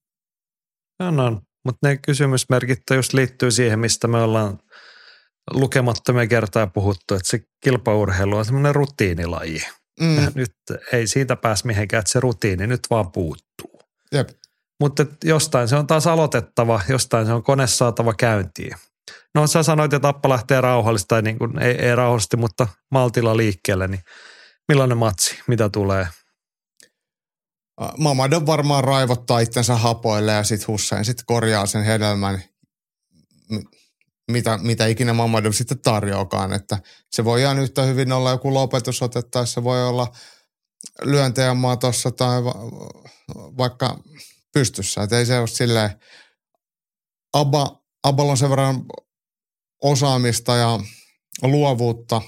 On, on. Mutta ne kysymysmerkit just liittyy siihen, mistä me ollaan lukemattomia kertaa puhuttu, että se kilpaurheilu on semmoinen rutiinilaji. Mm, Nyt ei siitä pääse mihinkään, että se rutiini nyt vaan puuttuu. jep. Mutta jostain se on taas aloitettava, jostain se on kone saatava käyntiin. No sä sanoit, että Tappa lähtee rauhallisesti, tai niin kuin, ei, ei rauhallisesti, mutta maltilla liikkeelle, niin millainen matsi, mitä tulee? Mamadon varmaan raivottaa itsensä hapoille ja sitten Hussein sitten korjaa sen hedelmän, mitä, mitä ikinä Mamadou sitten tarjoakaan. Että se voi ihan yhtä hyvin olla joku lopetusote tai se voi olla lyöntejä maatossa tai va- vaikka pystyssä. Että ei se ole silleen, Abba, Abballa on sen verran osaamista ja luovuutta,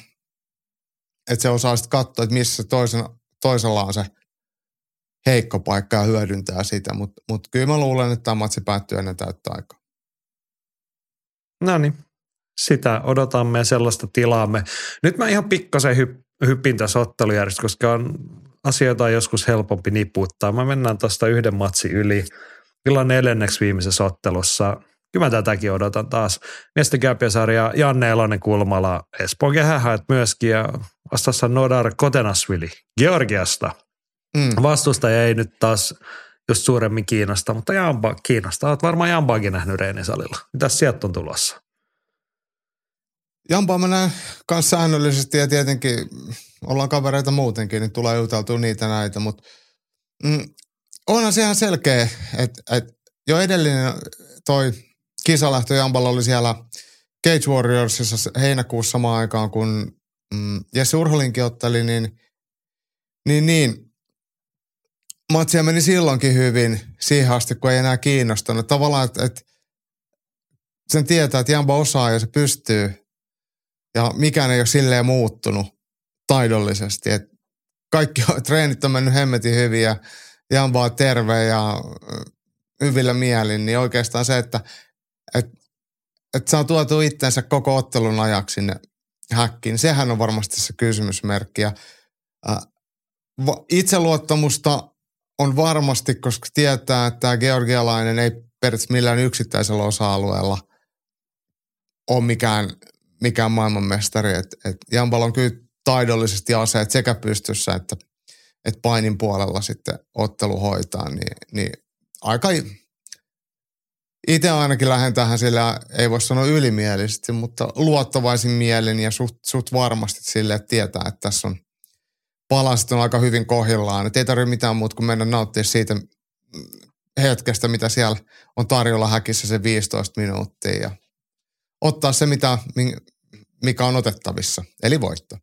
että se osaa sitten katsoa, että missä toisen, toisella on se heikko paikka ja hyödyntää sitä, mutta mut kyllä mä luulen, että tämä matsi päättyy ennen täyttä aikaa. No niin, sitä odotamme ja sellaista tilaamme. Nyt mä ihan pikkasen hyp- hypin tässä ottelujärjestä, koska on asioita on joskus helpompi niputtaa. Mä mennään tuosta yhden matsi yli. On neljänneksi viimeisessä ottelussa. Kyllä mä tätäkin odotan taas. Miesten käypiäsarja Janne Elonen kulmala Espoon kehähäät myöskin ja vastassa Nodar Kotenasvili Georgiasta. Mm. Vastustaja ei nyt taas just suuremmin kiinnosta, mutta Jamba kiinnostaa. Olet varmaan Jambaakin nähnyt Reinisalilla. Mitäs sieltä on tulossa? Jampaa mä näen kanssa säännöllisesti ja tietenkin ollaan kavereita muutenkin, niin tulee juteltua niitä näitä, mutta mm, onhan se ihan selkeä, että et jo edellinen toi kisalähtö Jampalla oli siellä Cage Warriorsissa heinäkuussa samaan aikaan, kun mm, Jesse Urholinkin otteli, niin, niin, niin matsia meni silloinkin hyvin siihen asti, kun ei enää kiinnostanut. Tavallaan, että et sen tietää, että Jamba osaa ja se pystyy ja mikään ei ole silleen muuttunut taidollisesti. Et kaikki [LAUGHS] treenit on mennyt hemmetin hyvin ja Jamba on terve ja hyvillä mielin, niin oikeastaan se, että et, et saa tuotu itsensä koko ottelun ajaksi sinne häkkiin, sehän on varmasti se kysymysmerkki. Ja, ä, va, itseluottamusta on varmasti, koska tietää, että tämä georgialainen ei periaatteessa millään yksittäisellä osa-alueella ole mikään, mikään maailmanmestari. Et, et Jambal on kyllä taidollisesti aseet sekä pystyssä että, että painin puolella sitten ottelu hoitaa, niin, niin aika itse ainakin lähden tähän sillä, ei voi sanoa ylimielisesti, mutta luottavaisin mielin ja suht, suht varmasti sille, että tietää, että tässä on palaset on aika hyvin kohillaan. Että ei tarvitse mitään muuta kuin mennä nauttia siitä hetkestä, mitä siellä on tarjolla häkissä se 15 minuuttia ja ottaa se, mitä, mikä on otettavissa, eli voitto.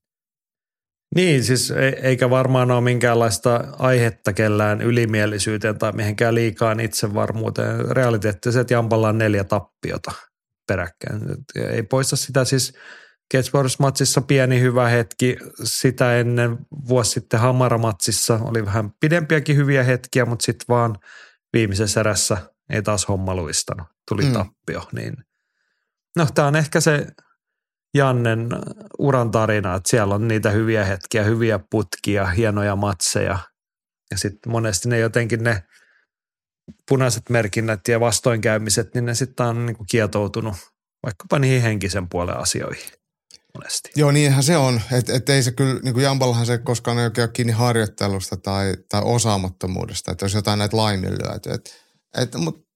Niin, siis eikä varmaan ole minkäänlaista aihetta kellään ylimielisyyteen tai mihinkään liikaan itsevarmuuteen. Realiteetti se, että Jampalla on neljä tappiota peräkkäin. Ei poista sitä siis Catchwars-matsissa pieni hyvä hetki. Sitä ennen vuosi sitten Hamara-matsissa oli vähän pidempiäkin hyviä hetkiä, mutta sitten vaan viimeisessä erässä ei taas homma luistanut. Tuli mm. tappio. Niin. No tämä on ehkä se Jannen uran tarina, että siellä on niitä hyviä hetkiä, hyviä putkia, hienoja matseja. Ja sitten monesti ne jotenkin ne punaiset merkinnät ja vastoinkäymiset, niin ne sitten on niinku kietoutunut vaikkapa niihin henkisen puolen asioihin. Monesti. Joo, niinhän se on. Että et ei se kyllä, niin kuin Jamballahan se koskaan ei oikein kiinni harjoittelusta tai, tai osaamattomuudesta, että jos jotain näitä laiminlyöty. Et, et, mut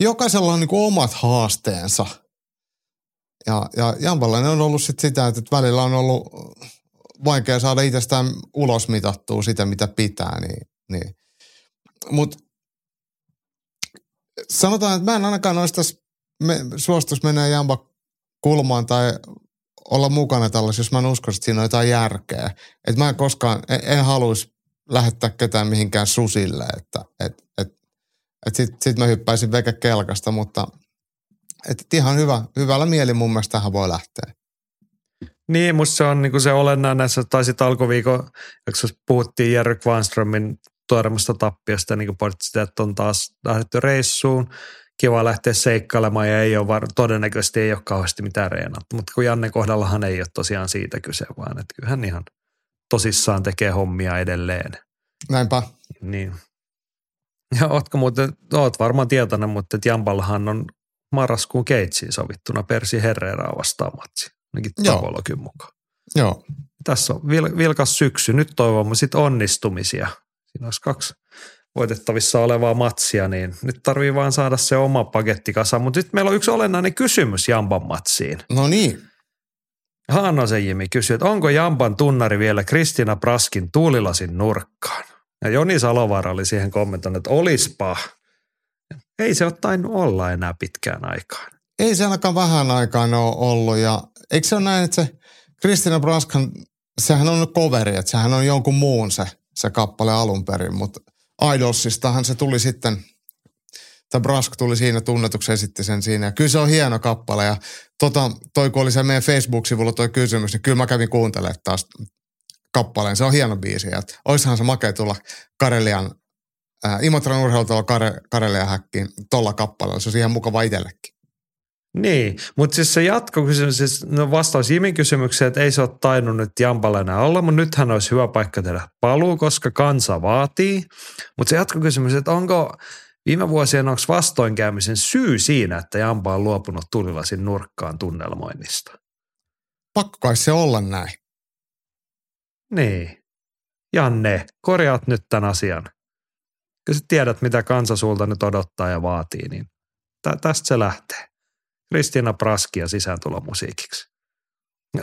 jokaisella on niin kuin omat haasteensa. Ja, ja Jamballainen on ollut sit sitä, että välillä on ollut vaikea saada itsestään ulos mitattua sitä, mitä pitää. Niin, niin. Mutta sanotaan, että mä en ainakaan noista me, suostus mennä Jamba kulmaan tai olla mukana tällaisessa, jos mä en usko, että siinä on jotain järkeä. Että mä en koskaan, en, en haluaisi lähettää ketään mihinkään susille, että et, et, et sitten sit mä hyppäisin veke kelkasta, mutta et ihan hyvä, hyvällä mieli mun mielestä tähän voi lähteä. Niin, musta se on niin se olennainen näissä, tai sitten alkuviikon, jos puhuttiin Jerry Kvanströmin tuoremmasta tappiosta, niin kuin että on taas lähdetty reissuun, kiva lähteä seikkailemaan ja ei ole var, todennäköisesti ei ole kauheasti mitään reenattu. Mutta kun Janne kohdallahan ei ole tosiaan siitä kyse, vaan että kyllähän ihan tosissaan tekee hommia edelleen. Näinpä. Niin. Ja ootko muuten, oot varmaan tietoinen, mutta Jamballahan on marraskuun keitsiin sovittuna Persi Herreraa vastaan matsi. Ainakin Tapolokin mukaan. Joo. Tässä on vil, vilkas syksy. Nyt toivomme sitten onnistumisia. Siinä olisi kaksi voitettavissa olevaa matsia, niin nyt tarvii vaan saada se oma paketti kasaan. Mutta nyt meillä on yksi olennainen kysymys Jamban matsiin. No niin. Hannosen Jimi kysyy, että onko Jamban tunnari vielä Kristina Praskin tuulilasin nurkkaan? Ja Joni Salovaara oli siihen kommentoinut, että olispa. Ei se ole tainnut olla enää pitkään aikaan. Ei se ainakaan vähän aikaan ole ollut ja eikö se ole näin, että se Kristina Praskan, sehän on coveri, että sehän on jonkun muun se, se kappale alun perin, mutta – Idolsistahan se tuli sitten, tai Brask tuli siinä tunnetuksi, esitti sen siinä. Ja kyllä se on hieno kappale ja tota, toi kun oli se meidän Facebook-sivulla toi kysymys, niin kyllä mä kävin kuuntelemaan taas kappaleen. Se on hieno biisi. Ja oissahan se makea tulla Karelian, äh, Imotran urheilutalo Kare, Karelian häkkiin tolla kappaleella. Se on ihan mukava itsellekin. Niin, mutta siis se jatkokysymys, siis no vastaus Jimin kysymykseen, että ei se ole tainnut nyt Jampalla enää olla, mutta nythän olisi hyvä paikka tehdä paluu, koska kansa vaatii. Mutta se jatkokysymys, että onko viime vuosien onko vastoinkäymisen syy siinä, että Jampa on luopunut tulilasin nurkkaan tunnelmoinnista? Pakko kai se olla näin. Niin. Janne, korjaat nyt tämän asian. Kun sä tiedät, mitä kansa sulta nyt odottaa ja vaatii, niin tä- tästä se lähtee. Kristiina Praskia sisääntulomusiikiksi.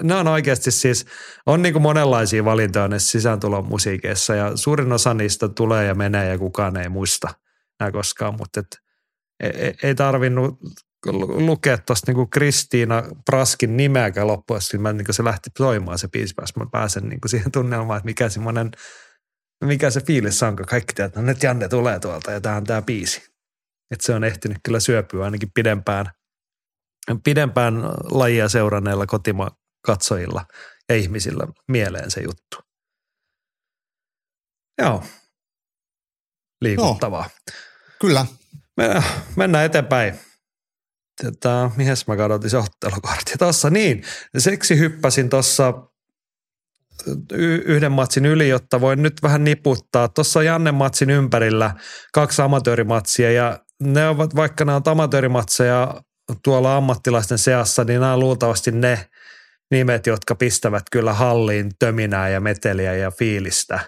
Nämä on oikeasti siis, on niin kuin monenlaisia valintoja näissä sisääntulon musiikeissa ja suurin osa niistä tulee ja menee ja kukaan ei muista nämä koskaan, mutta et, ei, ei tarvinnut lukea tuosta niin Kristiina Praskin nimeäkään loppuun, mä, niin se lähti soimaan se biisi, mä pääsen niin siihen tunnelmaan, että mikä semmoinen, mikä se fiilis on, kun kaikki tietää, että no nyt Janne tulee tuolta ja tämä on tämä biisi. Että se on ehtinyt kyllä syöpyä ainakin pidempään – pidempään lajia seuranneilla kotima katsojilla ja ihmisillä mieleen se juttu. Joo. Liikuttavaa. No, kyllä. Mennään eteenpäin. Tätä, mihes mä katsotin se ottelukortti? Tuossa niin, seksi hyppäsin tuossa yhden matsin yli, jotta voin nyt vähän niputtaa. Tuossa on Janne matsin ympärillä kaksi amatöörimatsia ja ne ovat, vaikka nämä ovat amatöörimatseja tuolla ammattilaisten seassa, niin nämä on luultavasti ne nimet, jotka pistävät kyllä halliin töminää ja meteliä ja fiilistä.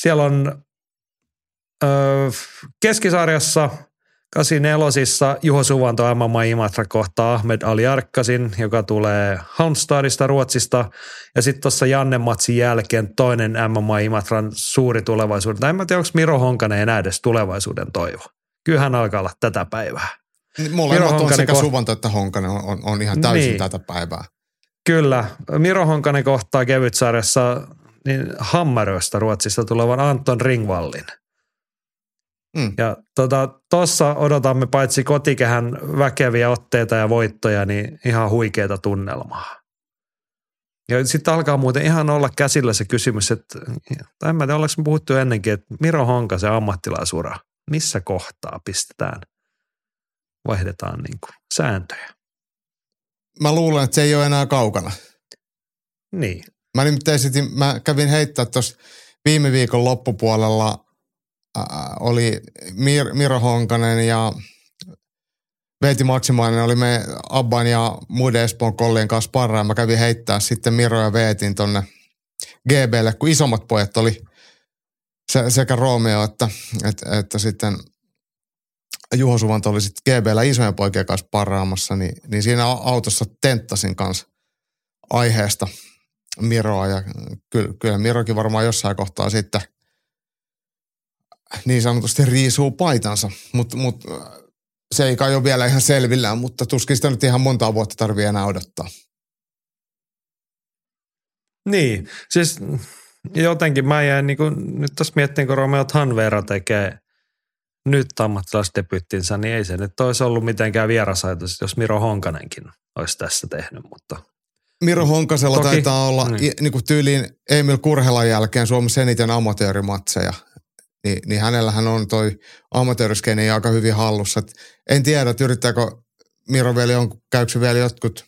Siellä on ö, keskisarjassa 84 Juho Suvanto MMA Imatra kohtaa Ahmed Ali Arkkasin, joka tulee Halmstadista Ruotsista. Ja sitten tuossa Janne Matsin jälkeen toinen MMA Imatran suuri tulevaisuuden. Tai en mä tiedä, onko Miro Honkanen enää edes tulevaisuuden toivo. Kyllähän alkaa olla tätä päivää. Molemmat on sekä koht... Suvanto että Honkanen on, on, on ihan täysin niin. tätä päivää. Kyllä. Miro Honkanen kohtaa kevytsarjassa niin Hammaröstä Ruotsista tulevan Anton Ringvallin. Mm. Ja tuossa tota, odotamme paitsi kotikehän väkeviä otteita ja voittoja, niin ihan huikeita tunnelmaa. Ja sitten alkaa muuten ihan olla käsillä se kysymys, että tai en mä tiedä, ollaanko puhuttu ennenkin, että Miro Honkasen ammattilaisura, missä kohtaa pistetään – vaihdetaan niin kuin sääntöjä. Mä luulen, että se ei ole enää kaukana. Niin. Mä nimittäin esitin, mä kävin heittää tuossa viime viikon loppupuolella äh, oli Mir, Miro Honkanen ja Veeti Maksimainen oli me Abban ja muiden Espoon kollien kanssa parraa. Mä kävin heittää sitten Miro ja Veetin tonne GBlle, kun isommat pojat oli se, sekä Romeo että, että, että sitten Juho Suvanto oli sitten GBllä isojen poikien kanssa parraamassa, niin, niin siinä autossa tenttasin kanssa aiheesta Miroa ja kyllä, kyllä Mirokin varmaan jossain kohtaa sitten niin sanotusti riisuu paitansa, mutta mut, se ei kai ole vielä ihan selvillään, mutta tuskin sitä nyt ihan monta vuotta tarvii enää odottaa. Niin, siis jotenkin mä jäin niin kuin, nyt tässä miettiin, kun Romeo Tanvera tekee nyt ammattilaisdebyyttinsä, niin ei se nyt olisi ollut mitenkään vierasajatus, jos Miro Honkanenkin olisi tässä tehnyt, mutta Miro Honkasella Toki, taitaa olla niin. niin kuin tyyliin Emil Kurhelan jälkeen Suomessa eniten amatöörimatseja. Ni, niin hänellähän on toi amatööriskeini aika hyvin hallussa. Et en tiedä, että yrittääkö Miro vielä, on, käykö vielä jotkut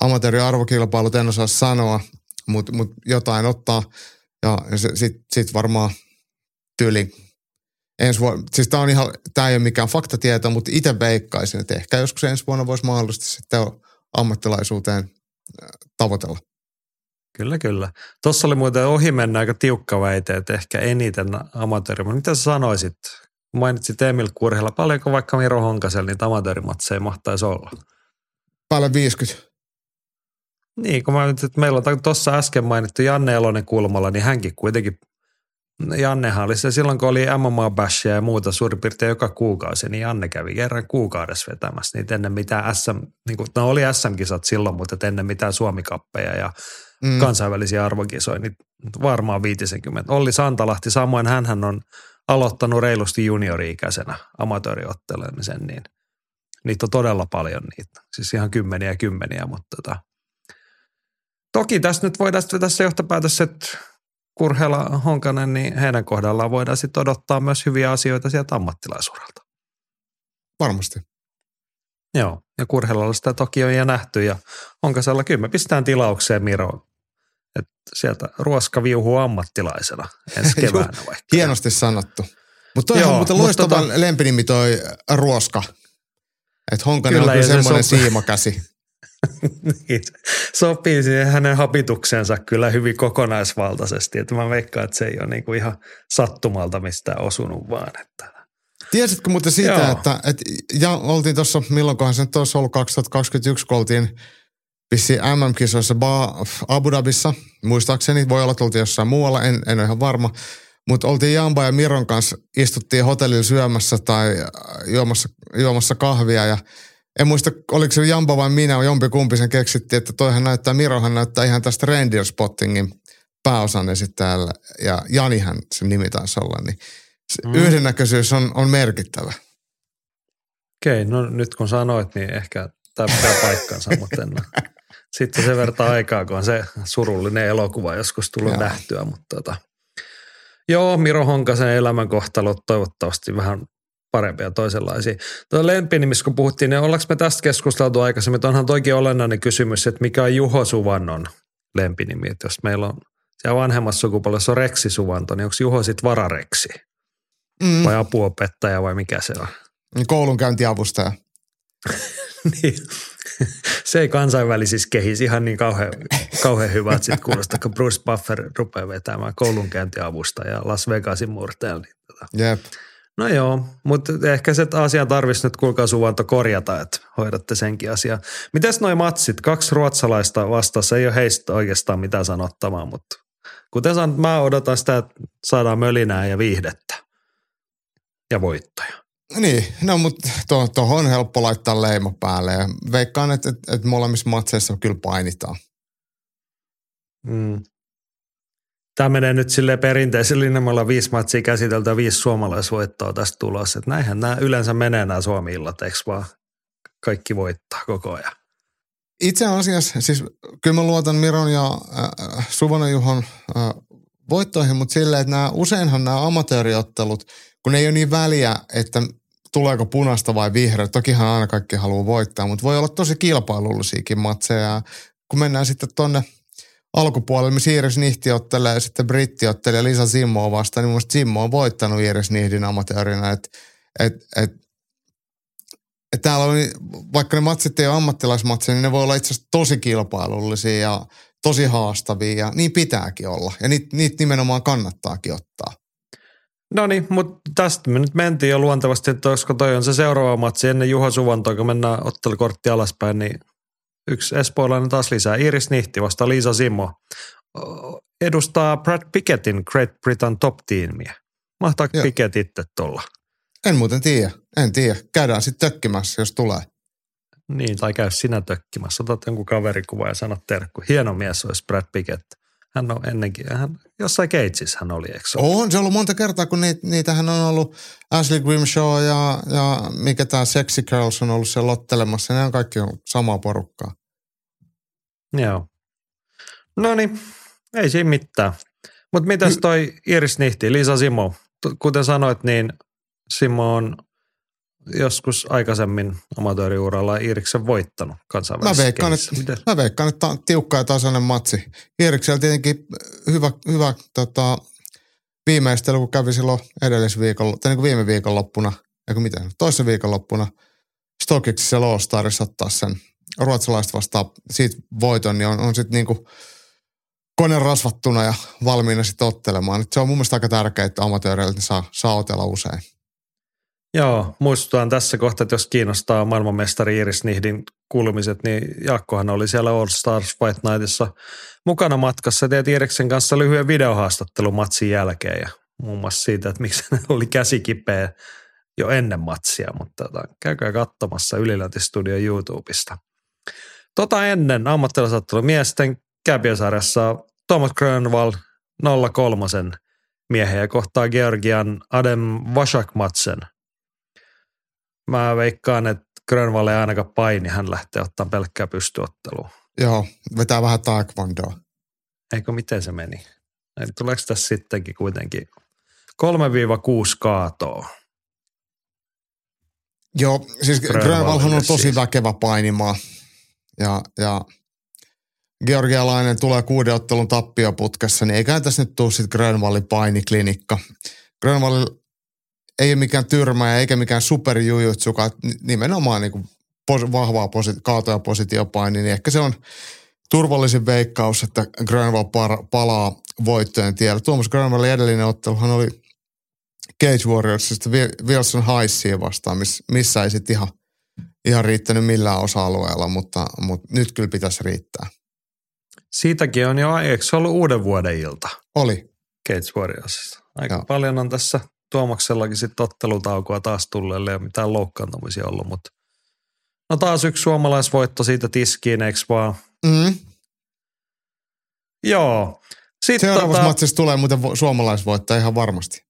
amatööriarvokilpailut, en osaa sanoa, mutta mut jotain ottaa. Ja sitten sit varmaan tyyli ensi vuonna, siis tämä on ihan, tämä ei ole mikään faktatieto, mutta itse veikkaisin, että ehkä joskus ensi vuonna voisi mahdollisesti sitten ammattilaisuuteen äh, tavoitella. Kyllä, kyllä. Tuossa oli muuten ohi mennä aika tiukka väite, että ehkä eniten amatööri. Mitä sä sanoisit? Mainitsit Emil Kurhella. Paljonko vaikka Miro Honkasella niitä amatöörimatseja mahtaisi olla? Paljon 50. Niin, kun mä nyt, että meillä on tuossa äsken mainittu Janne Elonen kulmalla, niin hänkin kuitenkin Jannehan oli se silloin, kun oli mma bashia ja muuta suurin piirtein joka kuukausi, niin Janne kävi kerran kuukaudessa vetämässä niitä ennen mitään SM, niin kuin, no oli SM-kisat silloin, mutta ennen mitään Suomikappeja ja mm. kansainvälisiä arvokisoja, niin varmaan 50. Olli Santalahti, samoin hän on aloittanut reilusti juniori-ikäisenä amatööriottelemisen, niin niitä on todella paljon niitä. Siis ihan kymmeniä ja kymmeniä, mutta tota, toki tässä nyt voidaan vetää se johtopäätös, että Kurhela Honkanen, niin heidän kohdallaan voidaan sitten odottaa myös hyviä asioita sieltä ammattilaisuralta. Varmasti. Joo, ja Kurhelalla sitä toki on jo nähty ja Honkasella kyllä me pistetään tilaukseen Miro, että sieltä ruoska viuhuu ammattilaisena ensi [LAUGHS] keväänä vaikka. Hienosti sanottu. Mutta toi on muuten loistava tota... lempinimi toi ruoska. Että Honkanen kyllä, on kyllä semmoinen se siimakäsi. [LAUGHS] [LAUGHS] niin, sopii siihen hänen hapituksensa kyllä hyvin kokonaisvaltaisesti. Että mä veikkaan, että se ei ole niinku ihan sattumalta mistään osunut vaan. Että. Tiesitkö muuten siitä, Joo. että, että ja oltiin tuossa, milloinkohan se nyt olisi ollut 2021, kun oltiin vissiin MM-kisoissa Abu Dhabissa, muistaakseni, voi olla, että oltiin jossain muualla, en, en ole ihan varma. Mutta oltiin Jamba ja Miron kanssa, istuttiin hotellilla syömässä tai juomassa, juomassa kahvia ja en muista, oliko se Jampa vai minä, jompi kumpi sen keksitti, että toihan näyttää, Mirohan näyttää ihan tästä Reindeer Spottingin pääosan esittäjällä, ja Janihan se nimi taisi olla, niin mm. yhdennäköisyys on, on merkittävä. Okei, okay, no nyt kun sanoit, niin ehkä tämä pitää paikkansa, [LAUGHS] mutta en Sitten se vertaa aikaa, kun on se surullinen elokuva joskus tullut Jaa. nähtyä, mutta tota. Joo, Miro Honkasen elämänkohtalo toivottavasti vähän parempia toisenlaisia. Tuo lempinimissä, kun puhuttiin, niin ollaanko me tästä keskusteltu aikaisemmin, että onhan toikin olennainen kysymys, että mikä on Juho Suvannon lempinimi, että jos meillä on siellä vanhemmassa sukupolvessa on Reksi Suvanto, niin onko Juho sitten varareksi? Mm. Vai apuopettaja vai mikä se on? Koulunkäyntiavustaja. [LAUGHS] niin. Se ei kansainvälisissä kehisi ihan niin kauhean, kauhean hyvä, että sitten kuulostaa, kun Bruce Buffer rupeaa vetämään koulunkäyntiavustajaa Las Vegasin murteella. Niin tota. Jep. No joo, mutta ehkä se asia tarvitsisi nyt kuulkaa suvanto korjata, että hoidatte senkin asian. Mites noi matsit? Kaksi ruotsalaista vastassa, ei ole heistä oikeastaan mitään sanottavaa, mutta kuten sanot, mä odotan sitä, että saadaan mölinää ja viihdettä ja voittoja. Niin, no mutta tuohon to, on helppo laittaa leima päälle ja veikkaan, että, että, että molemmissa matseissa kyllä painitaan. Mm. Tämä menee nyt sille perinteisellä linjalla viisi matsia käsiteltä viisi suomalaisvoittoa tästä tulossa. Että näinhän nämä yleensä menee nämä Suomi-illat, eikö vaan kaikki voittaa koko ajan? Itse asiassa, siis kyllä mä luotan Miron ja äh, Suvanen Juhon äh, voittoihin, mutta silleen, että nämä, useinhan nämä amatööriottelut, kun ei ole niin väliä, että tuleeko punasta vai vihreä. Tokihan aina kaikki haluaa voittaa, mutta voi olla tosi kilpailullisiakin matseja. Kun mennään sitten tonne – alkupuolella, missä Iiris Nihti ottelee ja sitten Britti ottelee Lisa Simmoa vastaan, niin musta Simmo on voittanut Iiris Nihdin amatöörinä. Et, et, et, että täällä on, vaikka ne matsit ei ole ammattilaismatseja, niin ne voi olla itse asiassa tosi kilpailullisia ja tosi haastavia ja niin pitääkin olla. Ja niitä niit nimenomaan kannattaakin ottaa. No niin, mutta tästä me nyt mentiin jo luontevasti, että koska toi on se seuraava matsi ennen Juha Suvantoa, kun mennään ottelukortti alaspäin, niin yksi espoolainen taas lisää. Iris Nihti vasta Liisa Simo edustaa Brad Pickettin Great Britain top teamia. Mahtaako Joo. Pickett itse tulla? En muuten tiedä, en tiedä. Käydään sitten tökkimässä, jos tulee. Niin, tai käy sinä tökkimässä. Otat jonkun kaverikuva ja sanot terkku. Hieno mies olisi Brad Pickett. Hän on ennenkin, hän, jossain Gatesissa hän oli, eikö se? On se ollut monta kertaa, kun niitä, niitähän on ollut Ashley Grimshaw ja, ja mikä tämä Sexy Girls on ollut siellä lottelemassa. Ne on kaikki ollut samaa porukkaa. Joo. No niin, ei siinä mitään. Mutta mitäs toi Iris Nihti, Liisa Simo? Kuten sanoit, niin Simo on joskus aikaisemmin amatööriuralla Iriksen voittanut Mä kansainvälisessä veikkaan, kehissä. että, Miten? mä veikkaan, että on tiukka ja tasainen matsi. Iiriksellä tietenkin hyvä, hyvä tota, viimeistely, kun kävi silloin edellisviikolla, tai niin kuin viime viikonloppuna, eikö miten, toisen viikonloppuna Stokiksissa All Starissa ottaa sen ruotsalaiset vastaan siitä voiton, niin on, on sitten niinku kone rasvattuna ja valmiina sitten ottelemaan. Et se on mun mielestä aika tärkeää, että amatööreille ne saa, saa otella usein. Joo, muistutan tässä kohtaa, että jos kiinnostaa maailmanmestari Iris Nihdin kuulumiset, niin Jaakkohan oli siellä All Stars Fight Nightissa mukana matkassa. Teet Iriksen kanssa lyhyen videohaastattelun matsin jälkeen ja muun muassa siitä, että miksi hän oli käsi kipeä jo ennen matsia, mutta tota, käykää katsomassa Yliläntistudio YouTubesta. Tota ennen ammattilaisottelun miesten käpiösarjassa Thomas Grönvall 03 miehen ja kohtaa Georgian Adem Vashakmatsen. Mä veikkaan, että Grönvall ei ainakaan paini, hän lähtee ottaa pelkkää pystyottelua. Joo, vetää vähän taekwondoa. Eikö miten se meni? Eli tuleeko tässä sittenkin kuitenkin 3-6 kaatoa? Joo, siis Grönvall Grönvallhan on tosi siis. väkevä painimaa. Ja, ja Georgialainen tulee kuuden ottelun tappioputkessa, niin eiköhän tässä nyt tule sitten Grönvallin painiklinikka. Grönvall ei ole mikään tyrmä eikä mikään superjujutsuka, nimenomaan niin pos, vahvaa posi- kaato- ja positiopaini, niin ehkä se on turvallisin veikkaus, että Grönvall par, palaa voittojen tielle. Tuomas Grönvallin edellinen otteluhan oli Cage Warriorsista Wi- Wilson Highsia vastaan, miss, missä ei sitten ihan, ihan riittänyt millään osa-alueella, mutta, mutta nyt kyllä pitäisi riittää. Siitäkin on jo, eikö se ollut uuden vuoden ilta Oli. Cage Warriorsissa? Aika Joo. paljon on tässä Tuomaksellakin sitten ottelutaukoa taas tulleelle ja mitään loukkaantumisia ollut, mutta no taas yksi suomalaisvoitto siitä tiskiin, eikö vaan? Mm. Joo. Sitten Seuraavassa tota, matsissa tulee muuten vo- suomalaisvoittaja ihan varmasti.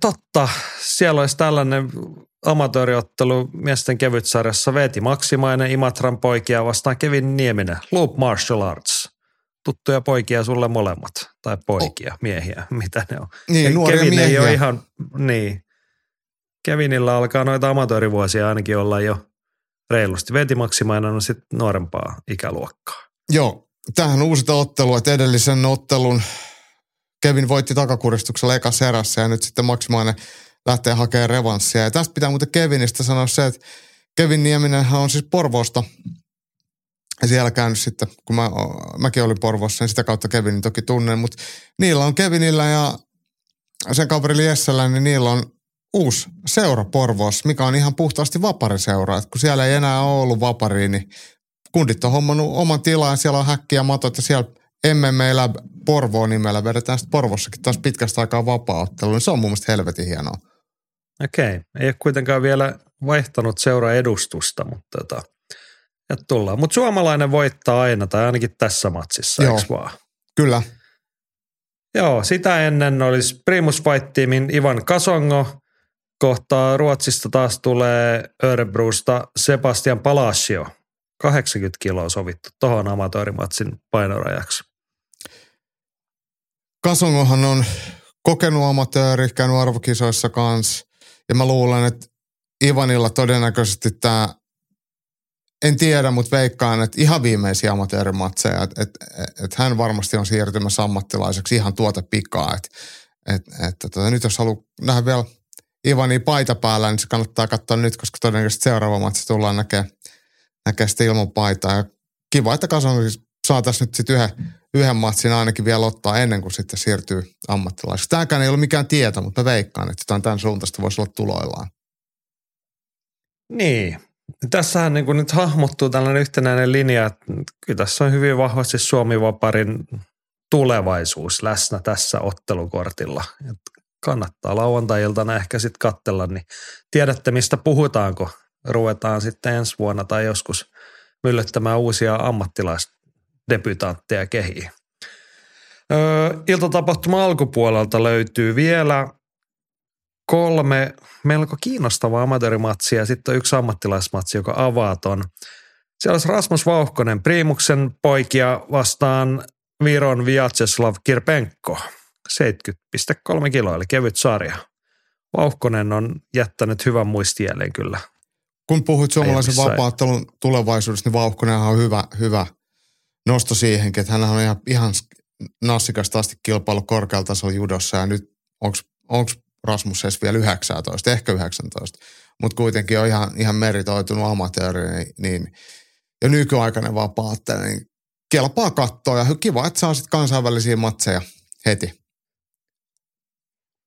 totta, siellä olisi tällainen amatööriottelu miesten kevytsarjassa Veeti Maksimainen, Imatran poikia vastaan Kevin Nieminen, Loop Martial Arts. Tuttuja poikia sulle molemmat, tai poikia, miehiä, [LAUGHS] mitä ne on. Niin, Ja nuoria Kevin miehiä. ei ole ihan, niin. Kevinillä alkaa noita amatöörivuosia ainakin olla jo reilusti. Veeti Maksimainen on sitten nuorempaa ikäluokkaa. Joo, tämähän on uusi ottelu, että edellisen ottelun Kevin voitti takakuristuksella ekassa erässä ja nyt sitten Maksimainen lähtee hakemaan revanssia. Ja tästä pitää muuten Kevinistä sanoa se, että Kevin Nieminenhän on siis Porvoosta ja siellä käynyt sitten, kun mä, mäkin olin Porvoossa, niin sitä kautta Kevinin toki tunnen, mutta niillä on Kevinillä ja sen kaverilla Jessellä, niin niillä on uusi seura Porvoossa, mikä on ihan puhtaasti vapariseura. Et kun siellä ei enää ole ollut vaparia, niin kundit on hommannut oman tilan siellä on häkkiä matot ja siellä MMA Lab Porvoon nimellä vedetään sitten Porvossakin taas pitkästä aikaa vapaa-ottelu, niin se on mun mielestä helvetin hienoa. Okei, ei ole kuitenkaan vielä vaihtanut seura edustusta, mutta tota, ja tullaan. Mutta suomalainen voittaa aina, tai ainakin tässä matsissa, Joo. eikö vaan? Kyllä, Joo, sitä ennen olisi Primus Fight Teamin Ivan Kasongo, kohtaa Ruotsista taas tulee Örebrusta Sebastian Palacio. 80 kiloa sovittu tuohon amatöörimatsin painorajaksi. Kasongohan on kokenut amatööri, käynyt arvokisoissa kanssa. Ja mä luulen, että Ivanilla todennäköisesti tämä, en tiedä, mutta veikkaan, että ihan viimeisiä amatöörimatseja. Että et, et hän varmasti on siirtymässä ammattilaiseksi ihan tuota pikaa. Että et, et, tota, nyt jos haluaa nähdä vielä Ivani paita päällä, niin se kannattaa katsoa nyt, koska todennäköisesti seuraava matsi tullaan näkee, näkee sitten ilman paitaa. Ja kiva, että Kasanovic saataisiin nyt sitten yhden, yhden matsin ainakin vielä ottaa ennen kuin sitten siirtyy ammattilaiseksi. Tämäkään ei ole mikään tieto, mutta mä veikkaan, että jotain tämän suuntaista voisi olla tuloillaan. Niin. Tässähän niin kuin nyt hahmottuu tällainen yhtenäinen linja, että kyllä tässä on hyvin vahvasti Suomi-vaparin tulevaisuus läsnä tässä ottelukortilla. Et kannattaa lauantai-iltana ehkä sitten katsella, niin tiedätte mistä puhutaanko. Ruvetaan sitten ensi vuonna tai joskus myllyttämään uusia ammattilaisdebutantteja kehiin. Öö, iltatapahtuma alkupuolelta löytyy vielä kolme melko kiinnostavaa amatöörimatsia ja sitten on yksi ammattilaismatsi, joka avaa ton. Siellä olisi Rasmus Vauhkonen, Priimuksen poikia vastaan Viron Vyacheslav Kirpenko. 70,3 kiloa, eli kevyt sarja. Vauhkonen on jättänyt hyvän muistijälleen kyllä. Kun puhuit suomalaisen vapaattelun tulevaisuudesta, niin Vauhkonenhan on hyvä, hyvä nosto siihenkin, että hän on ihan, ihan nassikasta asti kilpailu korkealla tasolla judossa ja nyt onko Rasmus edes vielä 19, ehkä 19, mutta kuitenkin on ihan, ihan meritoitunut amatööri, niin, niin ja nykyaikainen vapaattelija, niin kelpaa katsoa ja kiva, että saa sitten kansainvälisiä matseja heti.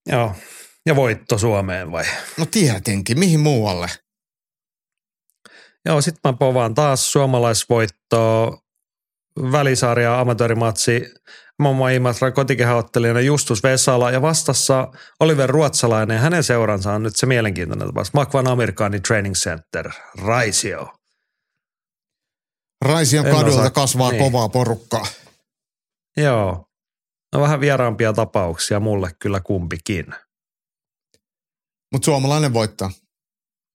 Joo, ja voitto Suomeen vai? No tietenkin, mihin muualle? Joo, sitten mä povaan taas suomalaisvoittoa, välisarja amatöörimatsi, Mamma Imatra kotikehäottelijana Justus Vesala ja vastassa Oliver Ruotsalainen ja hänen seuransa on nyt se mielenkiintoinen tapaus. Makvan Amerikani Training Center, Raisio. Raision En kadulta osaa- kasvaa niin. kovaa porukkaa. Joo, no vähän vieraampia tapauksia mulle kyllä kumpikin. Mutta suomalainen voittaa.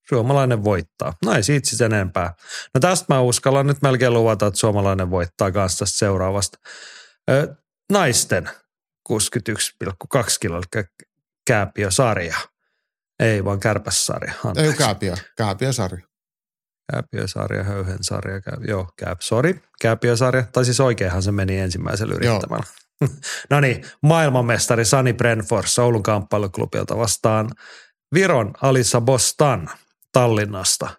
Suomalainen voittaa. No ei siitä sitten enempää. No tästä mä uskallan nyt melkein luvata, että suomalainen voittaa kanssa seuraavasta. Ö, naisten 61,2 kiloa, eli kääpiösarja. Ei vaan kärpässarja. Ei Anteeksi. kääpiö, kääpiösarja. Kääpiösarja, höyhensarja, kää... joo, kääp, sorry, kääpiösarja. Tai siis oikeinhan se meni ensimmäisellä yrittämällä. [LAUGHS] no niin, maailmanmestari Sani Brenfors Oulun kamppailuklubilta vastaan Viron Alissa Bostan Tallinnasta.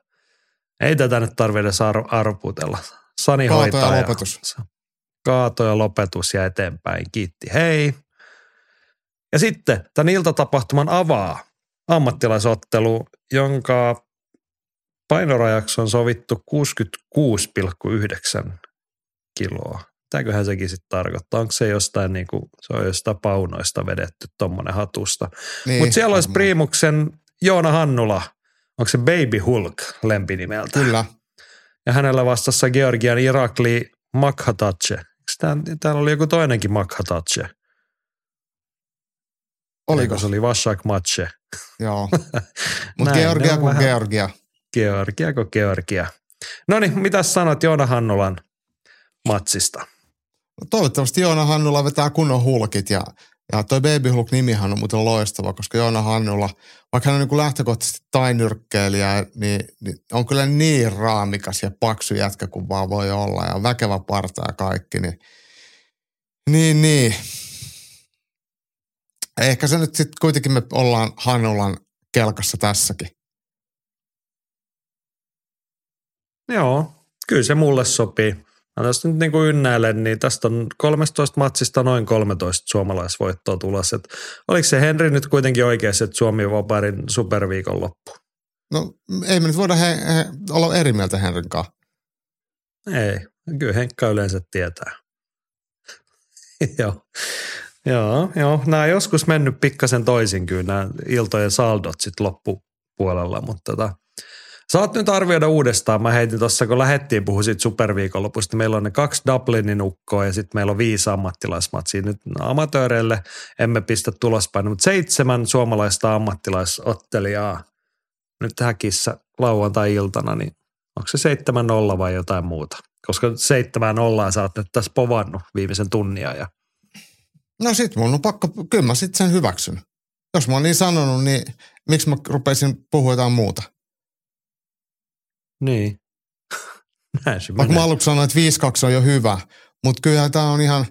Ei tätä nyt tarvitse edes ar- arvutella. Sani Kaato hoitaa. ja lopetus. Kaato ja lopetus ja eteenpäin. Kiitti, hei. Ja sitten tämän iltatapahtuman avaa ammattilaisottelu, jonka painorajaksi on sovittu 66,9 kiloa. Mitäköhän sekin sitten tarkoittaa? Onko se jostain niinku, se on jostain paunoista vedetty tuommoinen hatusta. Niin, Mutta siellä olisi. Priimuksen Joona Hannula, onko se Baby Hulk lempinimeltä? Kyllä. Ja hänellä vastassa Georgian Irakli Makhatache. Tää, täällä oli joku toinenkin Makhatache. Oliko? Eikö Se oli Vashak Mache. Joo. [LAUGHS] Mutta Georgia kuin vähän- Georgia. Georgia kuin Georgia. No niin, mitä sanot Joona Hannulan matsista? No toivottavasti Joona Hannula vetää kunnon hulkit ja, ja toi Baby Hulk nimihän on muuten loistava, koska Joona Hannula, vaikka hän on niin lähtökohtaisesti tainyrkkeilijä, niin, niin, on kyllä niin raamikas ja paksu jätkä kuin vaan voi olla ja väkevä parta ja kaikki, niin niin, niin. Ehkä se nyt sitten kuitenkin me ollaan Hannulan kelkassa tässäkin. Joo, kyllä se mulle sopii. Mä tästä nyt niin kuin ynnäilen, niin tästä on 13 matsista noin 13 suomalaisvoittoa tulossa. Et oliko se Henri nyt kuitenkin oikeassa, että Suomi vaparin superviikon loppu? No ei me nyt voida he, he, olla eri mieltä Henrin kanssa. Ei, kyllä Henkka yleensä tietää. [LAUGHS] joo. Joo, joo. Nämä on joskus mennyt pikkasen toisin kyllä nämä iltojen saldot sitten loppupuolella, mutta tota, saat nyt arvioida uudestaan. Mä heitin tuossa, kun lähettiin puhua siitä superviikonlopusta, meillä on ne kaksi Dublinin ukkoa ja sitten meillä on viisi ammattilaismatsia. Nyt amatööreille emme pistä tulospäin, mutta seitsemän suomalaista ammattilaisottelijaa nyt häkissä lauantai-iltana, niin onko se 7-0 vai jotain muuta? Koska 7-0 sä oot nyt tässä povannut viimeisen tunnia ja No sit mun on pakko, kyllä mä sit sen hyväksyn. Jos mä oon niin sanonut, niin miksi mä rupeisin puhua jotain muuta? Niin. [LAUGHS] Näin se Vaikka menee. mä aluksi sanoin, että 5-2 on jo hyvä, mutta kyllähän tää on ihan,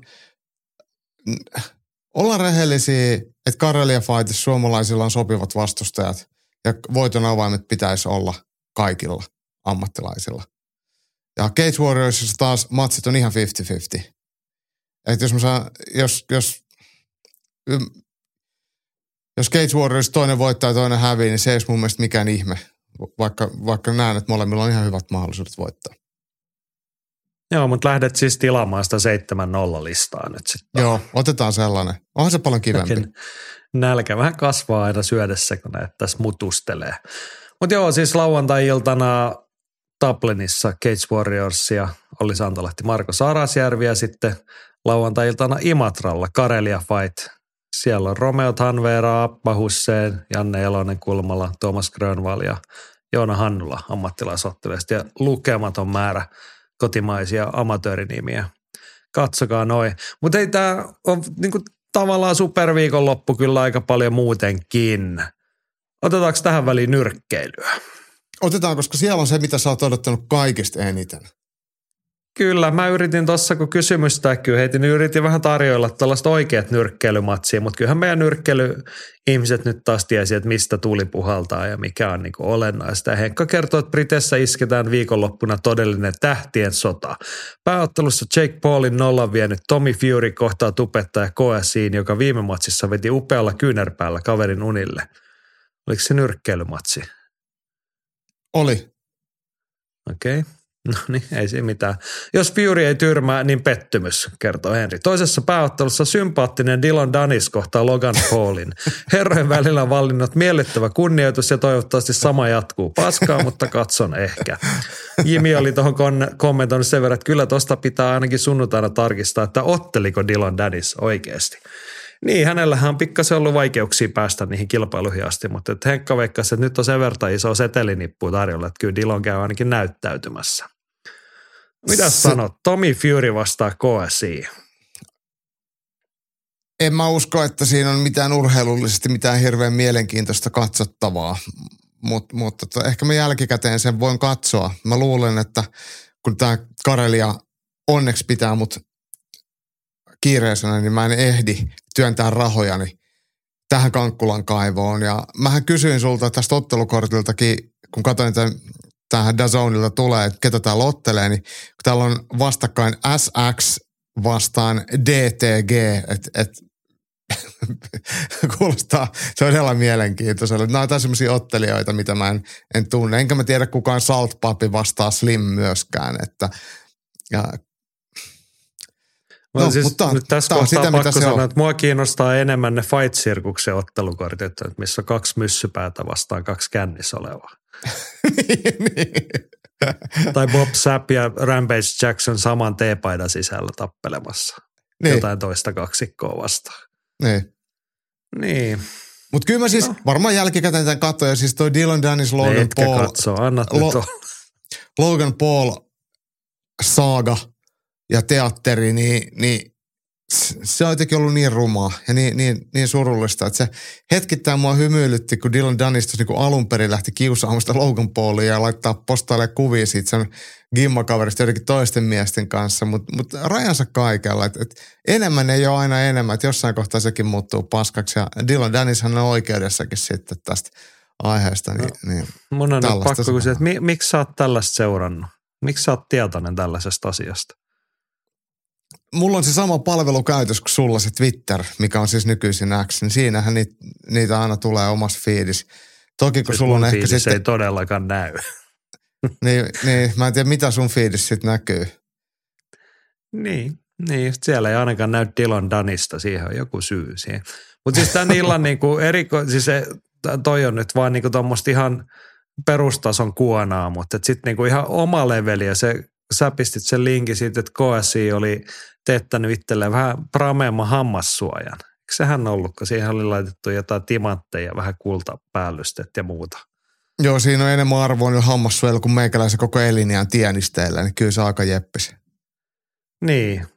olla rehellisiä, että Karelia Fightissa suomalaisilla on sopivat vastustajat ja voiton avaimet pitäisi olla kaikilla ammattilaisilla. Ja Cage Warriorsissa taas matsit on ihan 50-50. Että jos, mä saan, jos, jos, jos Cage Warriors toinen voittaa ja toinen hävii, niin se ei olisi mun mielestä mikään ihme. Vaikka, vaikka näen, että molemmilla on ihan hyvät mahdollisuudet voittaa. Joo, mutta lähdet siis tilaamaan sitä 7-0 listaa nyt sitten. Joo, otetaan sellainen. Onhan se paljon kivempi. Jokin nälkä vähän kasvaa aina syödessä, kun näitä tässä mutustelee. Mutta joo, siis lauantai-iltana Dublinissa Cage Warriors ja Olli Santolahti, Marko Sarasjärvi ja sitten lauantai-iltana Imatralla Karelia Fight. Siellä on Romeo Tanvera, Appa Hussein, Janne Elonen Kulmala, Thomas Grönval ja Joona Hannula ammattilaisotteluista ja lukematon määrä kotimaisia amatöörinimiä. Katsokaa noin. Mutta ei tämä ole niinku tavallaan superviikonloppu kyllä aika paljon muutenkin. Otetaanko tähän väliin nyrkkeilyä? Otetaan, koska siellä on se, mitä sä oot odottanut kaikista eniten. Kyllä, mä yritin tuossa, kun kysymystä kyllä heitin, niin yritin vähän tarjoilla tällaista oikeat nyrkkeilymatsia, mutta kyllähän meidän nyrkkeilyihmiset nyt taas tiesi, että mistä tuli puhaltaa ja mikä on niin olennaista. Ja Henkka kertoo, että Britessä isketään viikonloppuna todellinen tähtien sota. Pääottelussa Jake Paulin nollan vienyt Tommy Fury kohtaa tupettaja KSIin, joka viime matsissa veti upealla kyynärpäällä kaverin unille. Oliko se nyrkkeilymatsi? Oli. Okei. Okay. No niin, ei siinä mitään. Jos Fury ei tyrmää, niin pettymys, kertoo Henri. Toisessa pääottelussa sympaattinen Dylan Danis kohtaa Logan Paulin. Herrojen välillä on vallinnut miellyttävä kunnioitus ja toivottavasti sama jatkuu. Paskaa, mutta katson ehkä. Jimi oli tuohon kommentoinut sen verran, että kyllä tuosta pitää ainakin sunnuntaina tarkistaa, että otteliko Dylan Danis oikeasti. Niin, hänellähän on pikkasen ollut vaikeuksia päästä niihin kilpailuihin asti, mutta että Henkka veikkasi, että nyt on sen verran iso setelinippu tarjolla, että kyllä Dillon käy ainakin näyttäytymässä. Mitä se... sanot? Tommy Fury vastaa KSI. En mä usko, että siinä on mitään urheilullisesti mitään hirveän mielenkiintoista katsottavaa, mutta mut, tota, ehkä mä jälkikäteen sen voin katsoa. Mä luulen, että kun tämä Karelia onneksi pitää mut kiireisenä, niin mä en ehdi työntää rahojani tähän Kankkulan kaivoon. Ja mähän kysyin sulta tästä ottelukortiltakin, kun katsoin, että tähän Dazonilta tulee, että ketä täällä ottelee, niin kun täällä on vastakkain SX vastaan DTG, että et, [LAUGHS] kuulostaa todella mielenkiintoiselle. Nämä on sellaisia ottelijoita, mitä mä en, en tunne. Enkä mä tiedä kukaan Salt Papi vastaa Slim myöskään. Että, ja No, siis mutta nyt tässä kohtaa sitä, pakko sanoa, että mua kiinnostaa enemmän ne Fight Circuksen ottelukortit, missä on kaksi myssypäätä vastaan kaksi kännissä olevaa. Niin, [LAUGHS] tai Bob Sapp ja Rampage Jackson saman teepaidan sisällä tappelemassa. Niin. Jotain toista kaksikkoa vastaan. Niin. Niin. Mutta kyllä mä siis no. varmaan jälkikäteen tämän katsoin, ja siis toi Dylan Dennis, Logan Etkä Paul. katso, Lo- Logan Paul saaga ja teatteri, niin, niin se on jotenkin ollut niin rumaa ja niin, niin, niin surullista, että se hetkittäin mua hymyilytti, kun Dylan Dunistus niin alun perin lähti kiusaamaan sitä Logan Paulia ja laittaa postaille kuvia siitä sen gimmakaverista jotenkin toisten miesten kanssa, mutta mut rajansa kaikella. Et, et enemmän ei ole aina enemmän, että jossain kohtaa sekin muuttuu paskaksi ja Dylan Dennishan on oikeudessakin sitten tästä aiheesta. Niin, no, niin mun on pakko kysyä, että mi, miksi sä oot tällaista seurannut? Miksi sä oot tietoinen tällaisesta asiasta? Mulla on se sama palvelu käytössä kuin sulla se Twitter, mikä on siis nykyisin X, niin siinähän niitä, niitä aina tulee omassa fiidis. Toki kun siis sulla on ehkä sitten... ei todellakaan näy. [LAUGHS] niin, niin, mä en tiedä mitä sun fiidis sitten näkyy. Niin, niin, siellä ei ainakaan näy Dylan Danista, siihen on joku syy siihen. Mutta siis tämän illan [LAUGHS] niinku eriko, siis se, toi on nyt vaan niinku tuommoista ihan perustason kuonaa, mutta sitten niinku ihan oma leveli ja se sä pistit sen linkin siitä, että KSI oli teettänyt itselleen vähän prameemman hammassuojan. Eikö sehän ollut, kun siihen oli laitettu jotain timantteja, vähän kultapäällysteet ja muuta? Joo, siinä on enemmän arvoa niillä hammassuojilla kuin meikäläisen koko eliniän tienisteillä, niin kyllä se aika jeppisi. Niin.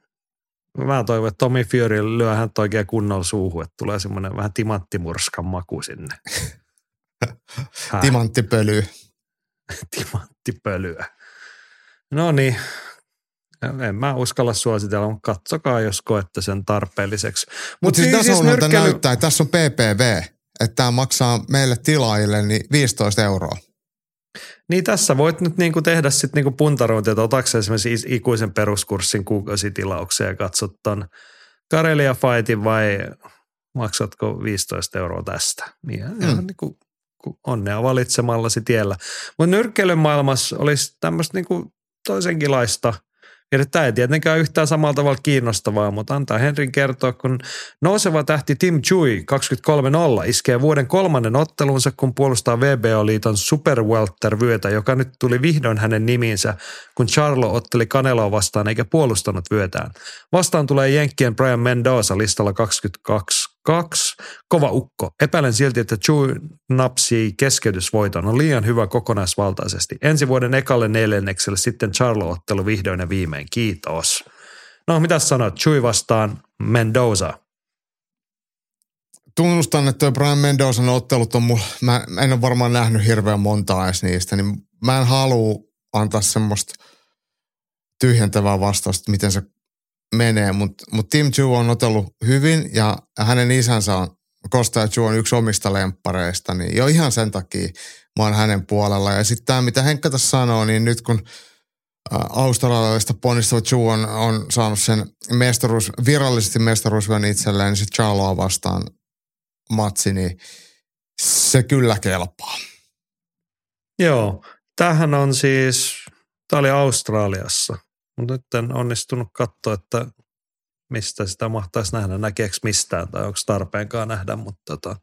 Mä toivon, että Tomi Fury lyö hän oikein kunnolla suuhun, että tulee semmoinen vähän timanttimurskan maku sinne. [LAUGHS] Timanttipölyä. [LAUGHS] Timanttipölyä. No niin, En mä uskalla suositella, mutta katsokaa, jos koette sen tarpeelliseksi. Mutta Mut siis, siis tässä on nyrkkely... näyttää, että tässä on PPV, että tämä maksaa meille tilaajille niin 15 euroa. Niin tässä voit nyt niinku tehdä sitten niinku puntarointia, että otatko esimerkiksi ikuisen peruskurssin kuukausitilauksia ja katsot ton Karelia Fightin vai maksatko 15 euroa tästä. Niin mm. ihan niinku onnea valitsemallasi tiellä. Mutta nyrkkeilyn maailmassa olisi tämmöistä niinku toisenkinlaista – ja tämä ei tietenkään yhtään samalla tavalla kiinnostavaa, mutta antaa Henrin kertoa, kun nouseva tähti Tim Chui 23-0 iskee vuoden kolmannen ottelunsa, kun puolustaa VBO-liiton Super Welter-vyötä, joka nyt tuli vihdoin hänen nimiinsä, kun Charlo otteli Kaneloa vastaan eikä puolustanut vyötään. Vastaan tulee Jenkkien Brian Mendoza listalla 22 kaksi. Kova ukko. Epäilen silti, että Chu napsii keskeytysvoiton. On liian hyvä kokonaisvaltaisesti. Ensi vuoden ekalle neljännekselle sitten Charlo-ottelu vihdoin ja viimein. Kiitos. No, mitä sanoit? Chui vastaan Mendoza. Tunnustan, että Brian Mendozan ottelut on mulla, mä en ole varmaan nähnyt hirveän montaa edes niistä, niin mä en halua antaa semmoista tyhjentävää vastausta, miten se menee, mutta mut Tim Chu on otellut hyvin ja hänen isänsä on, Kosta Chu on yksi omista lemppareista, niin jo ihan sen takia mä oon hänen puolella. Ja sitten tämä, mitä Henkka tässä sanoo, niin nyt kun australialaisista ponnistava Chu on, on saanut sen mestaruus, virallisesti mestaruusvyön itselleen, niin sitten Charloa vastaan matsi, niin se kyllä kelpaa. Joo, tähän on siis, tämä oli Australiassa. Mutta nyt en onnistunut katsoa, että mistä sitä mahtaisi nähdä, näkeekö mistään tai onko tarpeenkaan nähdä, mutta tota.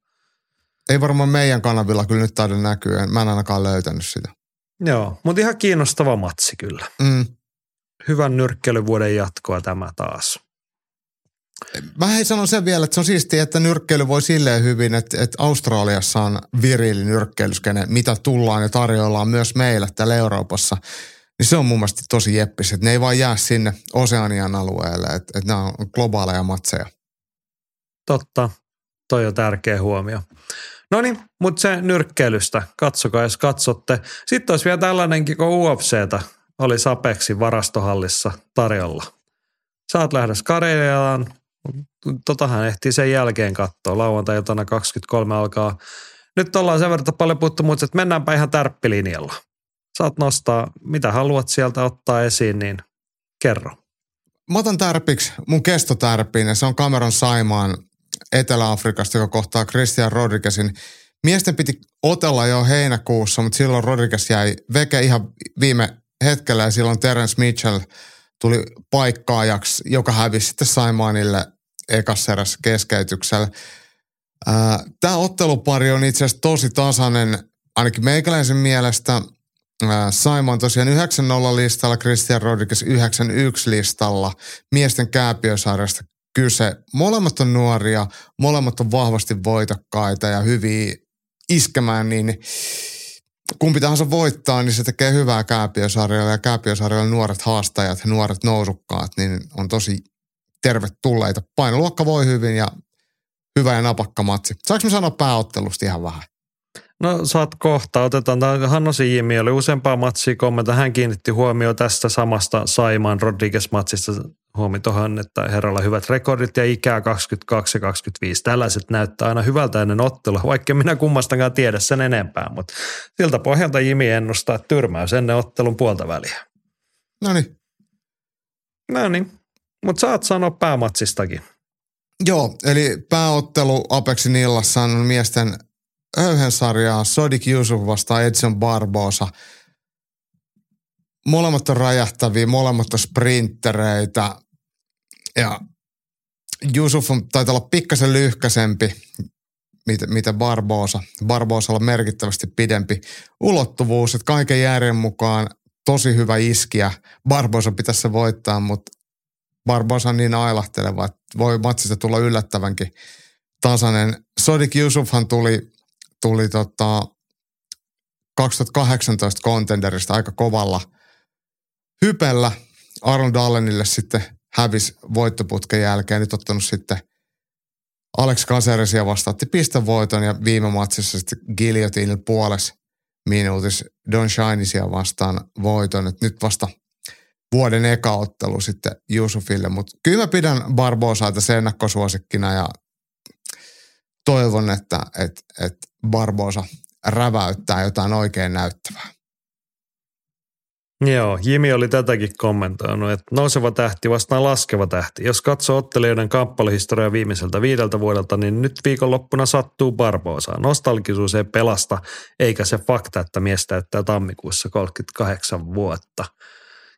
Ei varmaan meidän kanavilla kyllä nyt taida näkyä, mä en ainakaan löytänyt sitä. Joo, mutta ihan kiinnostava matsi kyllä. Mm. Hyvän nyrkkeilyvuoden jatkoa tämä taas. Mä hei sanon sen vielä, että se on siistiä, että nyrkkeily voi silleen hyvin, että, että Australiassa on virili nyrkkeilyskene, mitä tullaan ja tarjoillaan myös meillä täällä Euroopassa – niin se on mun mielestä tosi jeppis, että ne ei vaan jää sinne Oseanian alueelle, että, että nämä on globaaleja matseja. Totta, toi on tärkeä huomio. No niin, mutta se nyrkkeilystä, katsokaa jos katsotte. Sitten olisi vielä tällainenkin, kun UFCtä oli Sapeksin varastohallissa tarjolla. Saat lähdössä Kareliaan, totahan ehtii sen jälkeen katsoa. lauantai 23 alkaa. Nyt ollaan sen verran paljon puhuttu, mutta mennäänpä ihan tärppilinjalla saat nostaa, mitä haluat sieltä ottaa esiin, niin kerro. Mä otan tärpiksi mun kestotärpiin ja se on Cameron Saimaan Etelä-Afrikasta, joka kohtaa Christian Rodriguezin. Miesten piti otella jo heinäkuussa, mutta silloin Rodriguez jäi veke ihan viime hetkellä ja silloin Terence Mitchell tuli paikkaajaksi, joka hävisi sitten Saimaanille ekasserässä keskeytyksellä. Tämä ottelupari on itse asiassa tosi tasainen, ainakin meikäläisen mielestä – Simon tosiaan 9-0 listalla, Christian Rodriguez 9-1 listalla, miesten kääpiösarjasta kyse. Molemmat on nuoria, molemmat on vahvasti voitokkaita ja hyviä iskemään, niin kumpi tahansa voittaa, niin se tekee hyvää kääpiösarjalla ja kääpiösarjalla nuoret haastajat ja nuoret nousukkaat, niin on tosi tervetulleita. Painoluokka voi hyvin ja hyvä ja napakka matsi. Saanko sanoa pääottelusta ihan vähän? No saat kohta. Otetaan tämä Hanno Jimmy oli useampaa matsia kommentoida. Hän kiinnitti huomioon tästä samasta Saiman Rodriguez-matsista huomioon tuohon, että herralla hyvät rekordit ja ikää 22 ja 25. Tällaiset näyttää aina hyvältä ennen ottelua, vaikka minä kummastakaan tiedä sen enempää. Mutta siltä pohjalta Jimi ennustaa tyrmäys ennen ottelun puolta väliä. No niin. No niin. Mutta saat sanoa päämatsistakin. Joo, eli pääottelu Apexin illassa on miesten sarjaa Sodik Yusuf vastaan Edson Barbosa. Molemmat on räjähtäviä, molemmat on sprinttereitä ja Yusuf on, taitaa olla pikkasen lyhkäsempi, mitä, mitä Barbosa. Barbosalla on merkittävästi pidempi ulottuvuus, että kaiken järjen mukaan tosi hyvä iskiä. Barbosa pitäisi se voittaa, mutta Barbosa on niin ailahteleva, että voi matsista tulla yllättävänkin tasainen. Sodik Yusufhan tuli tuli tota 2018 Contenderista aika kovalla hypellä. Arnold Allenille sitten hävisi voittoputken jälkeen. Nyt ottanut sitten Alex Caceresia vastaatti pistevoiton ja viime matsissa sitten Guillotinille puolessa minuutis Don Shineisia vastaan voiton. Et nyt vasta vuoden eka ottelu sitten Jusufille. Mutta kyllä mä pidän Barbosaita sen ennakkosuosikkina ja toivon, että et, et Barbosa räväyttää jotain oikein näyttävää. Joo, Jimi oli tätäkin kommentoinut, että nouseva tähti vastaan laskeva tähti. Jos katsoo ottelijoiden kamppailuhistoriaa viimeiseltä viideltä vuodelta, niin nyt viikonloppuna sattuu Barbosa. Nostalgisuus ei pelasta, eikä se fakta, että mies täyttää tammikuussa 38 vuotta.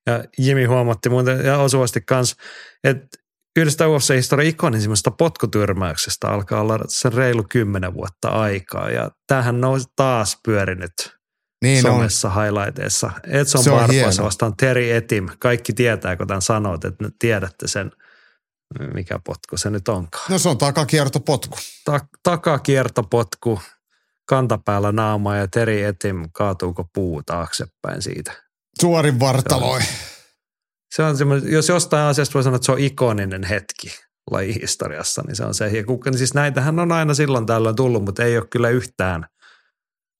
Ja Jimi huomatti muuten ja osuvasti kanssa, että yhdestä UFC-historian ikonisimmasta potkutyrmäyksestä alkaa olla sen reilu kymmenen vuotta aikaa. Ja tämähän nousi taas pyörinyt niin somessa on. highlighteissa. Edson se Barbosa vastaan Terry Etim. Kaikki tietää, kun tämän sanot, että nyt tiedätte sen, mikä potku se nyt onkaan. No se on takakiertopotku. Ta- takakiertopotku, kantapäällä naama ja Terry Etim kaatuuko puu taaksepäin siitä. Suorin vartaloi. Se on, se on jos jostain asiasta voi sanoa, että se on ikoninen hetki lajihistoriassa, niin se on se. Ja kuka, niin siis näitähän on aina silloin tällöin tullut, mutta ei ole kyllä yhtään –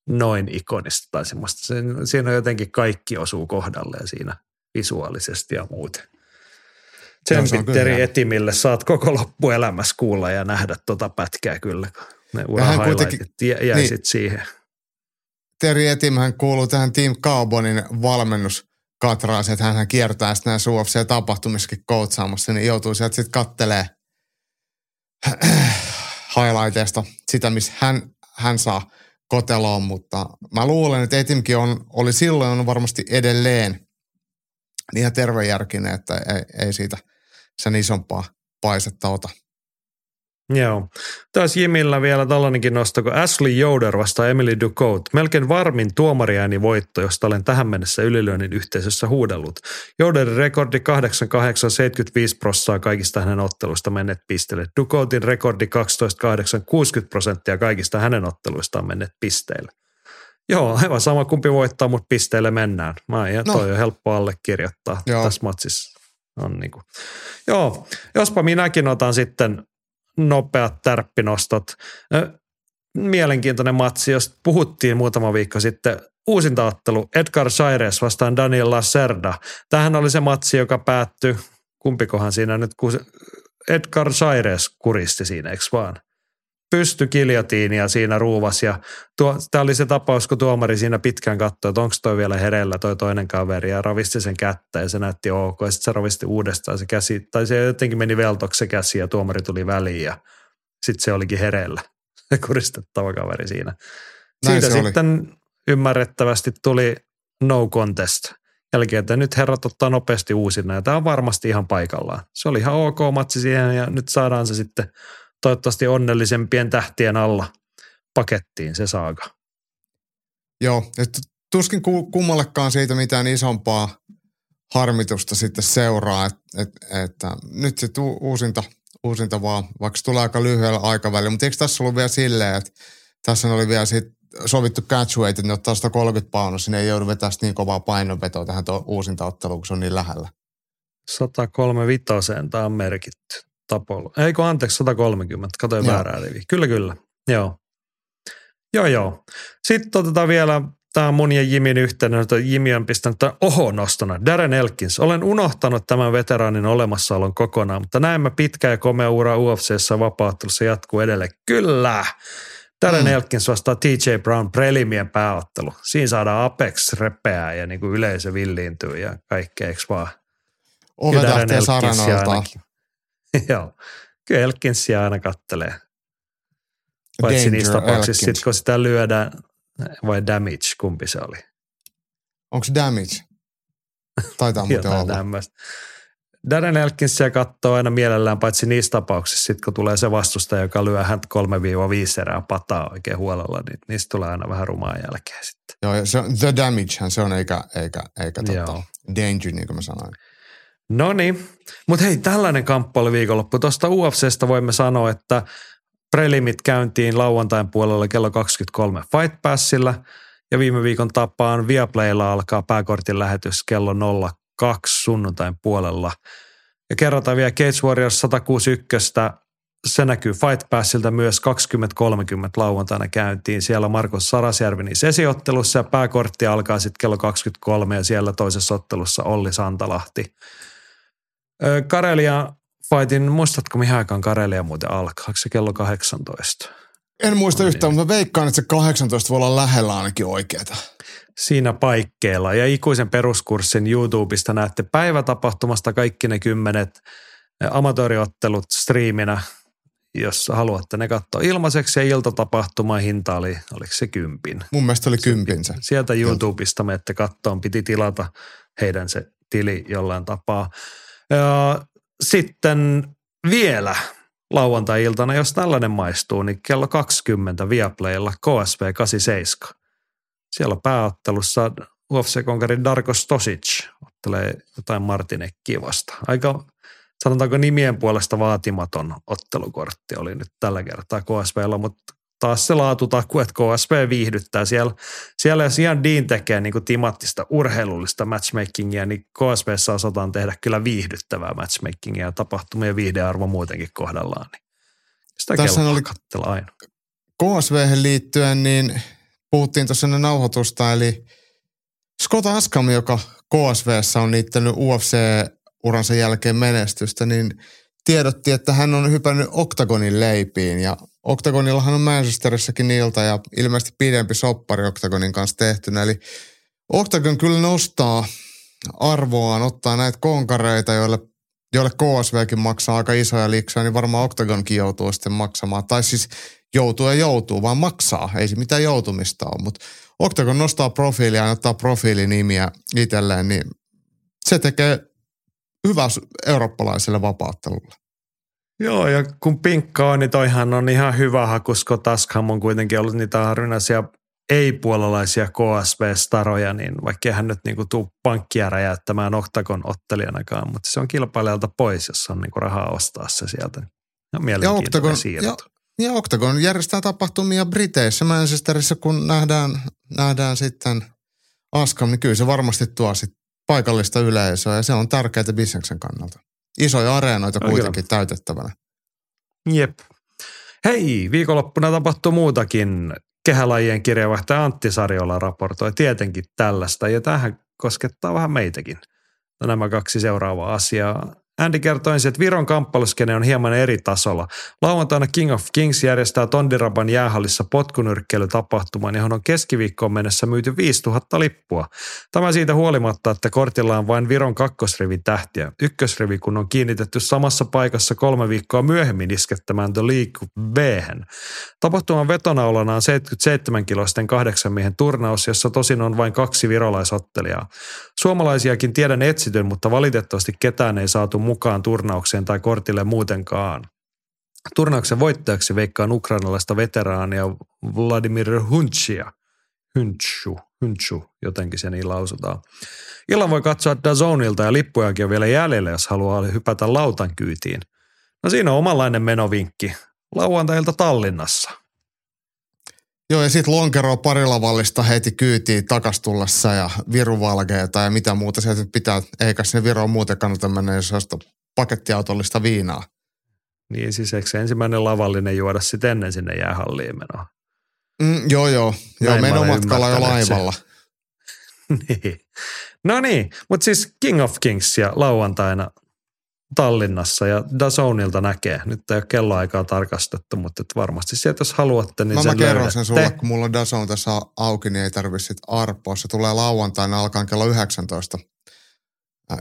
noin ikonista tai semmoista. siinä on jotenkin kaikki osuu kohdalle siinä visuaalisesti ja muuten. Tsempitteri Etimille saat koko loppuelämässä kuulla ja nähdä tota pätkää kyllä. Ne ura jäisit niin, siihen. Terry Etimhän kuuluu tähän Team Carbonin valmennuskatraaseen, että hän kiertää sitten näissä UFC-tapahtumissakin koutsaamassa, niin joutuu sieltä sitten kattelee [CLEARS THROAT] highlighteista sitä, missä hän, hän saa – koteloon, mutta mä luulen, että Etimkin on, oli silloin on varmasti edelleen niin ihan tervejärkinen, että ei, ei siitä sen isompaa paisetta ota. Joo. Taas Jimillä vielä tällainenkin nosto, kun Ashley Joder vastaa Emily Ducote. Melkein varmin tuomariääni voitto, josta olen tähän mennessä ylilyönnin yhteisössä huudellut. Joderin rekordi 88 75 prosenttia kaikista hänen otteluista menneet pisteille. Ducotin rekordi 12 8 60 prosenttia kaikista hänen otteluistaan menneet pisteille. Joo, aivan sama kumpi voittaa, mutta pisteille mennään. Mä ja no. toi on helppo allekirjoittaa Joo. tässä matsissa. On niin kuin. Joo, jospa minäkin otan sitten nopeat tärppinostot. Mielenkiintoinen matsi, jos puhuttiin muutama viikko sitten uusintaottelu Edgar Saires vastaan Daniel Lacerda. Tähän oli se matsi, joka päättyi, kumpikohan siinä nyt, kun Edgar Saires kuristi siinä, eikö vaan? Pysty kiljotiinia siinä ruuvas ja tämä oli se tapaus, kun tuomari siinä pitkään katsoi, että onko toi vielä hereillä toi toinen kaveri ja ravisti sen kättä ja se näytti ok ja sitten se ravisti uudestaan se käsi, tai se jotenkin meni veltoksi se käsi ja tuomari tuli väliin ja sitten se olikin hereillä [LAUGHS] se kuristettava kaveri siinä. Näin Siitä sitten oli. ymmärrettävästi tuli no contest jälkeen, että nyt herrat ottaa nopeasti uusina ja tämä on varmasti ihan paikallaan. Se oli ihan ok matsi siihen ja nyt saadaan se sitten – toivottavasti onnellisempien tähtien alla pakettiin se saaga. Joo, että tuskin kummallekaan siitä mitään isompaa harmitusta sitten seuraa, että, että, että nyt se uusinta, uusinta vaan, vaikka se tulee aika lyhyellä aikavälillä, mutta eikö tässä ollut vielä silleen, että tässä oli vielä sit sovittu catchweight, että ne ottaa 130 paunaa, sinne ei joudu vetämään niin kovaa painonvetoa tähän uusinta otteluun, kun se on niin lähellä. 135 tämä on merkitty. Tapolo. Eikö anteeksi, 130. Katoin joo. väärää riviä. Kyllä, kyllä. Joo. Joo, joo. Sitten otetaan vielä tämä mun ja Jimin yhteinen, että Jimi on pistänyt tämän oho-nostona. Darren Elkins. Olen unohtanut tämän veteraanin olemassaolon kokonaan, mutta näemme pitkä ja komea ura UFCssä vapauttelussa jatkuu edelleen. Kyllä! Darren mm. Elkins vastaa TJ Brown prelimien pääottelu. Siinä saadaan Apex repeää ja niin kuin yleisö villiintyy ja kaikkea, eikö vaan? Ovet lähtee saranolta. [LAUGHS] Joo. Kyllä Elkinsia aina kattelee. Paitsi Danger niissä tapauksissa, sit, kun sitä lyödään, vai damage, kumpi se oli? Onko damage? Taitaa [LAUGHS] muuten olla. Tämmöistä. Darren Elkinsia katsoo aina mielellään, paitsi niissä tapauksissa, sit kun tulee se vastustaja, joka lyö hän 3-5 erää pataa oikein huolella, niin niistä tulee aina vähän rumaa jälkeen sitten. Joo, se, the damage se on, eikä, eikä, eikä tota, danger, niin kuin mä sanoin. No niin, mutta hei, tällainen kamppailu viikonloppu. Tuosta UFCstä voimme sanoa, että prelimit käyntiin lauantain puolella kello 23 Fight Passilla ja viime viikon tapaan Viaplaylla alkaa pääkortin lähetys kello 02 sunnuntain puolella. Ja kerrotaan vielä Cage Warriors 161 se näkyy Fight Passilta myös 20.30 lauantaina käyntiin. Siellä Markus Sarasjärvi sesiottelussa ja pääkortti alkaa sitten kello 23 ja siellä toisessa ottelussa Olli Santalahti. Karelia Fightin, muistatko mihin aikaan Karelia muuten alkaa? Onko se kello 18? En muista no, yhtään, niin. mutta veikkaan, että se 18 voi olla lähellä ainakin oikeeta. Siinä paikkeilla ja ikuisen peruskurssin YouTubesta näette päivätapahtumasta kaikki ne kymmenet amatööriottelut striiminä jos haluatte ne katsoa ilmaiseksi ja iltatapahtuma hinta oli, oliko se kympin? Mun mielestä oli kympin se. Sieltä YouTubesta että kattoon, piti tilata heidän se tili jollain tapaa. Ja sitten vielä lauantai-iltana, jos tällainen maistuu, niin kello 20 Viaplaylla KSV 87. Siellä on pääottelussa UFC-konkarin Darko Stosic ottelee jotain Martinekkiä vasta. Aika sanotaanko nimien puolesta vaatimaton ottelukortti oli nyt tällä kertaa KSVllä, mutta taas se laatutaku, että KSV viihdyttää siellä. Siellä jos ihan Dean tekee niin timattista urheilullista matchmakingia, niin KSV osataan tehdä kyllä viihdyttävää matchmakingia ja tapahtumien viihdearvo muutenkin kohdallaan. Niin sitä Tässä oli aina. KSV liittyen, niin puhuttiin tuossa ennen nauhoitusta, eli Scott Askam, joka KSVssä on niittänyt UFC uransa jälkeen menestystä, niin tiedotti, että hän on hypännyt Octagonin leipiin ja Octagonillahan on Manchesterissakin ilta ja ilmeisesti pidempi soppari Octagonin kanssa tehtynä. Eli Octagon kyllä nostaa arvoaan, ottaa näitä konkareita, joille, joille KSVkin maksaa aika isoja liksoja, niin varmaan Octagonkin joutuu sitten maksamaan. Tai siis joutuu ja joutuu, vaan maksaa. Ei se mitään joutumista ole, mutta Octagon nostaa profiilia ja ottaa profiilinimiä itselleen, niin se tekee hyvä eurooppalaiselle vapaattelulle. Joo, ja kun pinkka on, niin toihan on ihan hyvä haku, koska Taskham on kuitenkin ollut niitä harvinaisia ei-puolalaisia KSV-staroja, niin vaikka hän nyt niinku tuu pankkia räjäyttämään Octagon ottelijanakaan, mutta se on kilpailijalta pois, jos on niinku rahaa ostaa se sieltä. No, ja Octagon, ja, ja Octagon järjestää tapahtumia Briteissä, Manchesterissa, kun nähdään, nähdään sitten Askam, niin kyllä se varmasti tuo sit paikallista yleisöä ja se on tärkeää bisneksen kannalta. Isoja areenoita no, kuitenkin kyllä. täytettävänä. Jep. Hei, viikonloppuna tapahtui muutakin. Kehälajien kirjeenvaihtaja Antti Sarjola raportoi tietenkin tällaista ja tähän koskettaa vähän meitäkin. No, nämä kaksi seuraavaa asiaa. Andy kertoi että Viron kamppailuskene on hieman eri tasolla. Lauantaina King of Kings järjestää Tondiraban jäähallissa potkunyrkkeilytapahtuman, johon on keskiviikkoon mennessä myyty 5000 lippua. Tämä siitä huolimatta, että kortilla on vain Viron kakkosrivin tähtiä. Ykkösrivi kun on kiinnitetty samassa paikassa kolme viikkoa myöhemmin iskettämään The League b Tapahtuman vetonaulana on 77 kiloisten kahdeksan miehen turnaus, jossa tosin on vain kaksi virolaisottelijaa. Suomalaisiakin tiedän etsityn, mutta valitettavasti ketään ei saatu mukaan turnaukseen tai kortille muutenkaan. Turnauksen voittajaksi veikkaan ukrainalaista veteraania Vladimir Hunchia. Hunchu, Hunchu, jotenkin se niin lausutaan. Illan voi katsoa Dazonilta ja lippujakin on vielä jäljellä, jos haluaa hypätä lautan kyytiin. No siinä on omanlainen menovinkki. Lauantailta Tallinnassa – Joo, ja sitten lonkeroa parilavallista heti kyytiin takastullessa ja viruvalgeeta ja mitä muuta sieltä pitää. Eikä sinne Viroon muuten kannata mennä, jos ostaa pakettiautollista viinaa. Niin siis eikö se ensimmäinen lavallinen juoda sitten ennen sinne jäähalliin menoa? Mm, joo, joo. joo menomatkalla jo laivalla. [LAUGHS] niin. No niin, mutta siis King of Kings ja lauantaina Tallinnassa ja Dazonilta näkee. Nyt ei ole kelloaikaa tarkastettu, mutta et varmasti sieltä jos haluatte, niin no, sen mä kerron sen sulle, kun mulla on Dazon tässä auki, niin ei tarvitse sitten arpoa. Se tulee lauantaina alkaen kello 19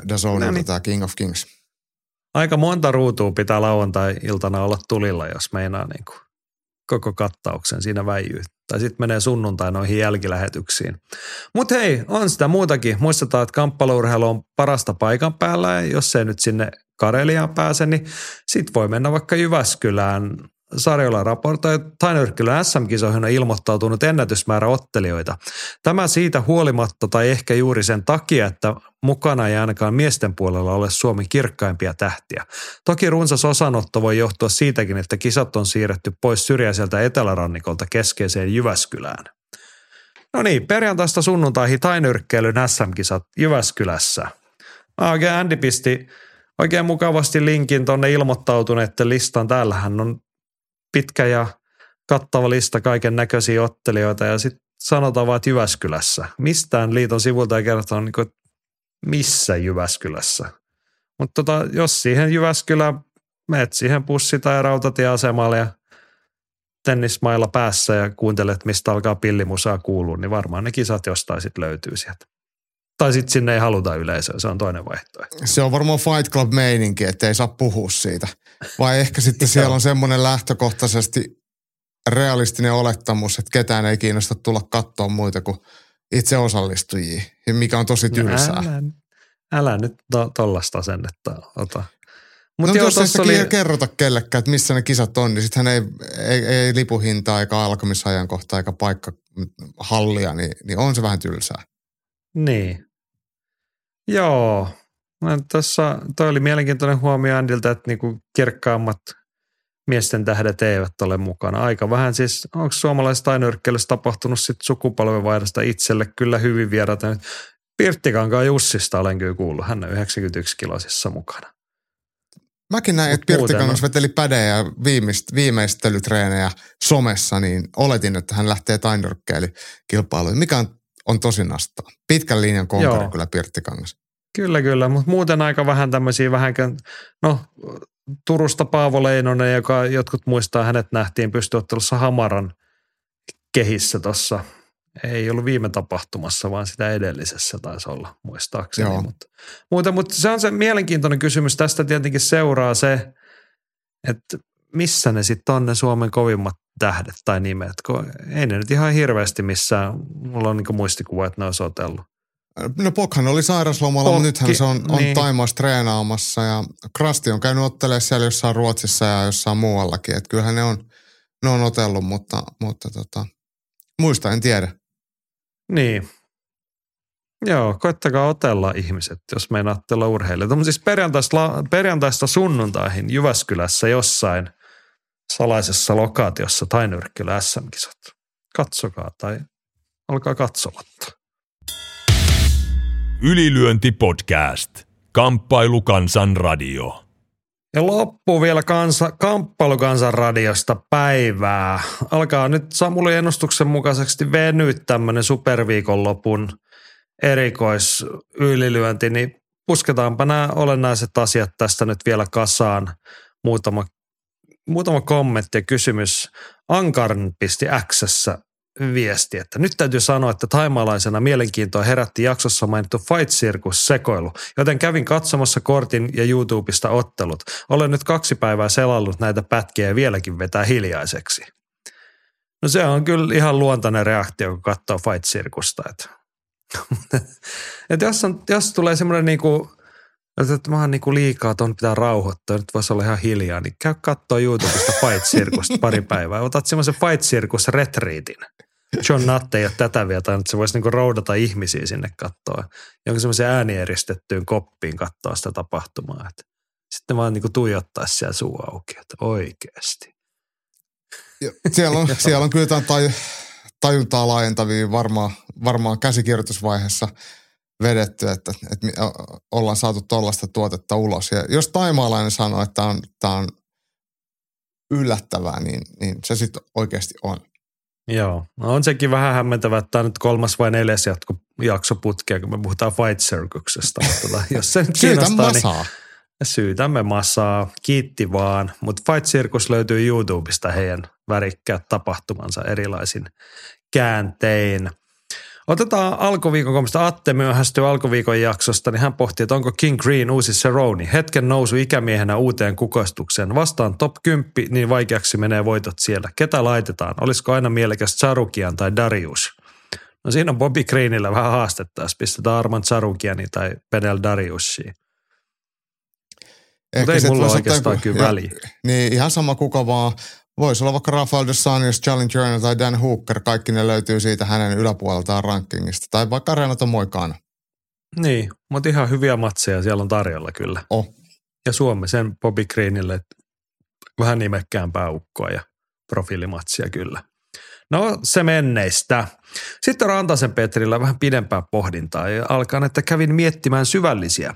Dazonilta no niin. tämä King of Kings. Aika monta ruutua pitää lauantai-iltana olla tulilla, jos meinaa niin kuin koko kattauksen siinä väijyy. Tai sitten menee sunnuntai noihin jälkilähetyksiin. Mutta hei, on sitä muutakin. Muistetaan, että kamppailurheilu on parasta paikan päällä ja jos ei nyt sinne Kareliaan pääse, niin sit voi mennä vaikka Jyväskylään. Sarjola raportoi, että Tainyrkkylän SM-kisoihin on ilmoittautunut ennätysmäärä ottelijoita. Tämä siitä huolimatta tai ehkä juuri sen takia, että mukana ei ainakaan miesten puolella ole Suomen kirkkaimpia tähtiä. Toki runsas osanotto voi johtua siitäkin, että kisat on siirretty pois syrjäiseltä etelärannikolta keskeiseen Jyväskylään. No niin, perjantaista sunnuntaihin tainyrkkeilyn SM-kisat Jyväskylässä. Oikein Andy pisti oikein mukavasti linkin tuonne ilmoittautuneiden listaan. Täällähän on pitkä ja kattava lista kaiken näköisiä ottelijoita ja sitten sanotaan vaan, että Jyväskylässä. Mistään liiton sivulta ei kertoa, niin kuin, missä Jyväskylässä. Mutta tota, jos siihen Jyväskylään meet siihen pussi- tai rautatieasemalle ja tennismailla päässä ja kuuntelet, mistä alkaa pillimusaa kuulua, niin varmaan ne kisat jostain sitten löytyy sieltä. Tai sitten sinne ei haluta yleisöä, se on toinen vaihtoehto. Se on varmaan Fight Club meininki, että ei saa puhua siitä. Vai ehkä sitten siellä on semmoinen lähtökohtaisesti realistinen olettamus, että ketään ei kiinnosta tulla katsoa muita kuin itse osallistujia, mikä on tosi tylsää. No älä, älä nyt to, tollasta asennetta ota. Mut no jos ei oli... kerrota kellekään, että missä ne kisat on, niin sittenhän ei, ei, ei lipuhintaa eikä alkamisajankohta eikä paikka hallia, niin, niin on se vähän tylsää. Niin. Joo. Tuossa, toi oli mielenkiintoinen huomio Andilta, että niinku kirkkaammat miesten tähdet eivät ole mukana. Aika vähän siis, onko suomalaisesta tainyrkkeilyssä tapahtunut sitten sukupolvenvaihdosta itselle kyllä hyvin vieraita. Pirttikankaan Jussista olen kyllä kuullut, hän on 91 kilosissa mukana. Mäkin näin, että Pirttikangas veteli pädejä ja viimeist, viimeistelytreenejä somessa, niin oletin, että hän lähtee tainyrkkeilykilpailuun. Mikä on, on tosi nastaa. Pitkän linjan konkari kyllä Pirttikangas. Kyllä, kyllä, mutta muuten aika vähän tämmöisiä vähän, no Turusta Paavo Leinonen, joka jotkut muistaa, hänet nähtiin pystyottelussa Hamaran kehissä tuossa. Ei ollut viime tapahtumassa, vaan sitä edellisessä taisi olla, muistaakseni. Joo. Mutta, mutta, mutta se on se mielenkiintoinen kysymys. Tästä tietenkin seuraa se, että missä ne sitten on ne Suomen kovimmat tähdet tai nimet. Kun ei ne nyt ihan hirveästi missään, mulla on niin muistikuva, että ne olisi otellut. No Pokhan oli sairaslomalla, Pokki, mutta nythän se on, on niin. Taimaassa treenaamassa ja Krasti on käynyt ottelemaan siellä jossain Ruotsissa ja jossain muuallakin. Että kyllähän ne on, ne on otellut, mutta, mutta tota, muista en tiedä. Niin. Joo, koittakaa otella ihmiset, jos meinaatte olla urheilijoita. Mutta siis perjantaista, perjantaista sunnuntaihin Jyväskylässä jossain salaisessa lokaatiossa Tainyrkkylä SM-kisat. Katsokaa tai olkaa katsomatta. Ylilyönti podcast. Kamppailu Kansan radio. Ja loppu vielä kansa, Kamppailukansan radiosta päivää. Alkaa nyt Samuli ennustuksen mukaisesti venyt tämmöinen superviikonlopun erikoisylilyönti, niin pusketaanpa nämä olennaiset asiat tästä nyt vielä kasaan. Muutama, muutama kommentti ja kysymys. Ankarn pisti Xssä viesti, että nyt täytyy sanoa, että taimalaisena mielenkiintoa herätti jaksossa mainittu Fight Circus sekoilu, joten kävin katsomassa kortin ja YouTubesta ottelut. Olen nyt kaksi päivää selannut näitä pätkiä ja vieläkin vetää hiljaiseksi. No se on kyllä ihan luontainen reaktio, kun katsoo Fight Circusta. Että, [LAUGHS] että jos, on, jos tulee semmoinen niinku, että mä oon niinku liikaa, tuon pitää rauhoittaa, nyt voisi olla ihan hiljaa, niin käy katsoa YouTubesta Fight Circusta pari päivää. Otat semmoisen Fight Circus retriitin. John Nutt ei ole tätä vielä tai että se voisi niinku roudata ihmisiä sinne katsoa. Jonkin semmoisen äänieristettyyn koppiin katsoa sitä tapahtumaa. Että sitten vaan niinku tuijottaa siellä suu auki, että oikeasti. Ja siellä, on, [LAUGHS] siellä on kyllä jotain taj, tajuntaa laajentavia varmaan, varmaan käsikirjoitusvaiheessa vedetty, että, että ollaan saatu tuollaista tuotetta ulos. Ja jos taimaalainen sanoo, että tämä on, tämä on yllättävää, niin, niin se sitten oikeasti on. Joo, no on sekin vähän hämmentävää, että tämä on nyt kolmas vai neljäs jatko, jakso putkea, kun me puhutaan Fight Circuksesta. Tota, [LAUGHS] jos se nyt kiinnostaa, niin syytämme massaa, kiitti vaan. Mutta Fight Circus löytyy YouTubesta heidän värikkäät tapahtumansa erilaisin kääntein – Otetaan alkuviikon komista. Atte myöhästyy alkuviikon jaksosta, niin hän pohti, että onko King Green uusi Cerrone. Hetken nousu ikämiehenä uuteen kukoistukseen. Vastaan top 10, niin vaikeaksi menee voitot siellä. Ketä laitetaan? Olisiko aina mielekäs Charukian tai Darius? No siinä on Bobby Greenillä vähän haastetta, jos pistetään Arman Charukiani tai Penel Dariusia. Mutta ei mulla oikeastaan kyllä väliä. Niin ihan sama kuka vaan Voisi olla vaikka Rafael Desanius, Challenger tai Dan Hooker, kaikki ne löytyy siitä hänen yläpuoleltaan rankingista. Tai vaikka Renato Moikana. Niin, mutta ihan hyviä matseja siellä on tarjolla kyllä. Oh. Ja Suomi sen Bobby Greenille vähän nimekkäämpää ukkoa ja profiilimatsia kyllä. No se menneistä. Sitten Rantasen Petrillä vähän pidempää pohdintaa ja alkaa, että kävin miettimään syvällisiä.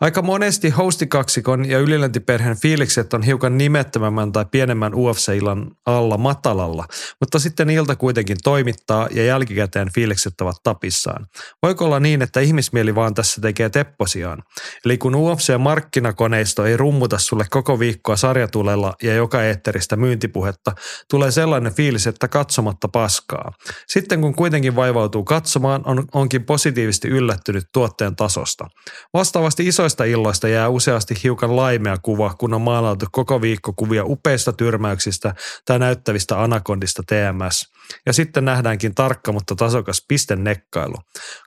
Aika monesti hostikaksikon ja yliläntiperheen fiilikset on hiukan nimettömämmän tai pienemmän UFC-illan alla matalalla, mutta sitten ilta kuitenkin toimittaa ja jälkikäteen fiilikset ovat tapissaan. Voiko olla niin, että ihmismieli vaan tässä tekee tepposiaan? Eli kun UFC-markkinakoneisto ei rummuta sulle koko viikkoa sarjatulella ja joka eetteristä myyntipuhetta, tulee sellainen fiilis, että katsomatta paskaa. Sitten kun kuitenkin vaivautuu katsomaan, on, onkin positiivisesti yllättynyt tuotteen tasosta. Vastaavasti isoista illoista jää useasti hiukan laimea kuva, kun on maalautu koko viikko kuvia upeista tyrmäyksistä tai näyttävistä anakondista TMS. Ja sitten nähdäänkin tarkka, mutta tasokas pistennekkailu.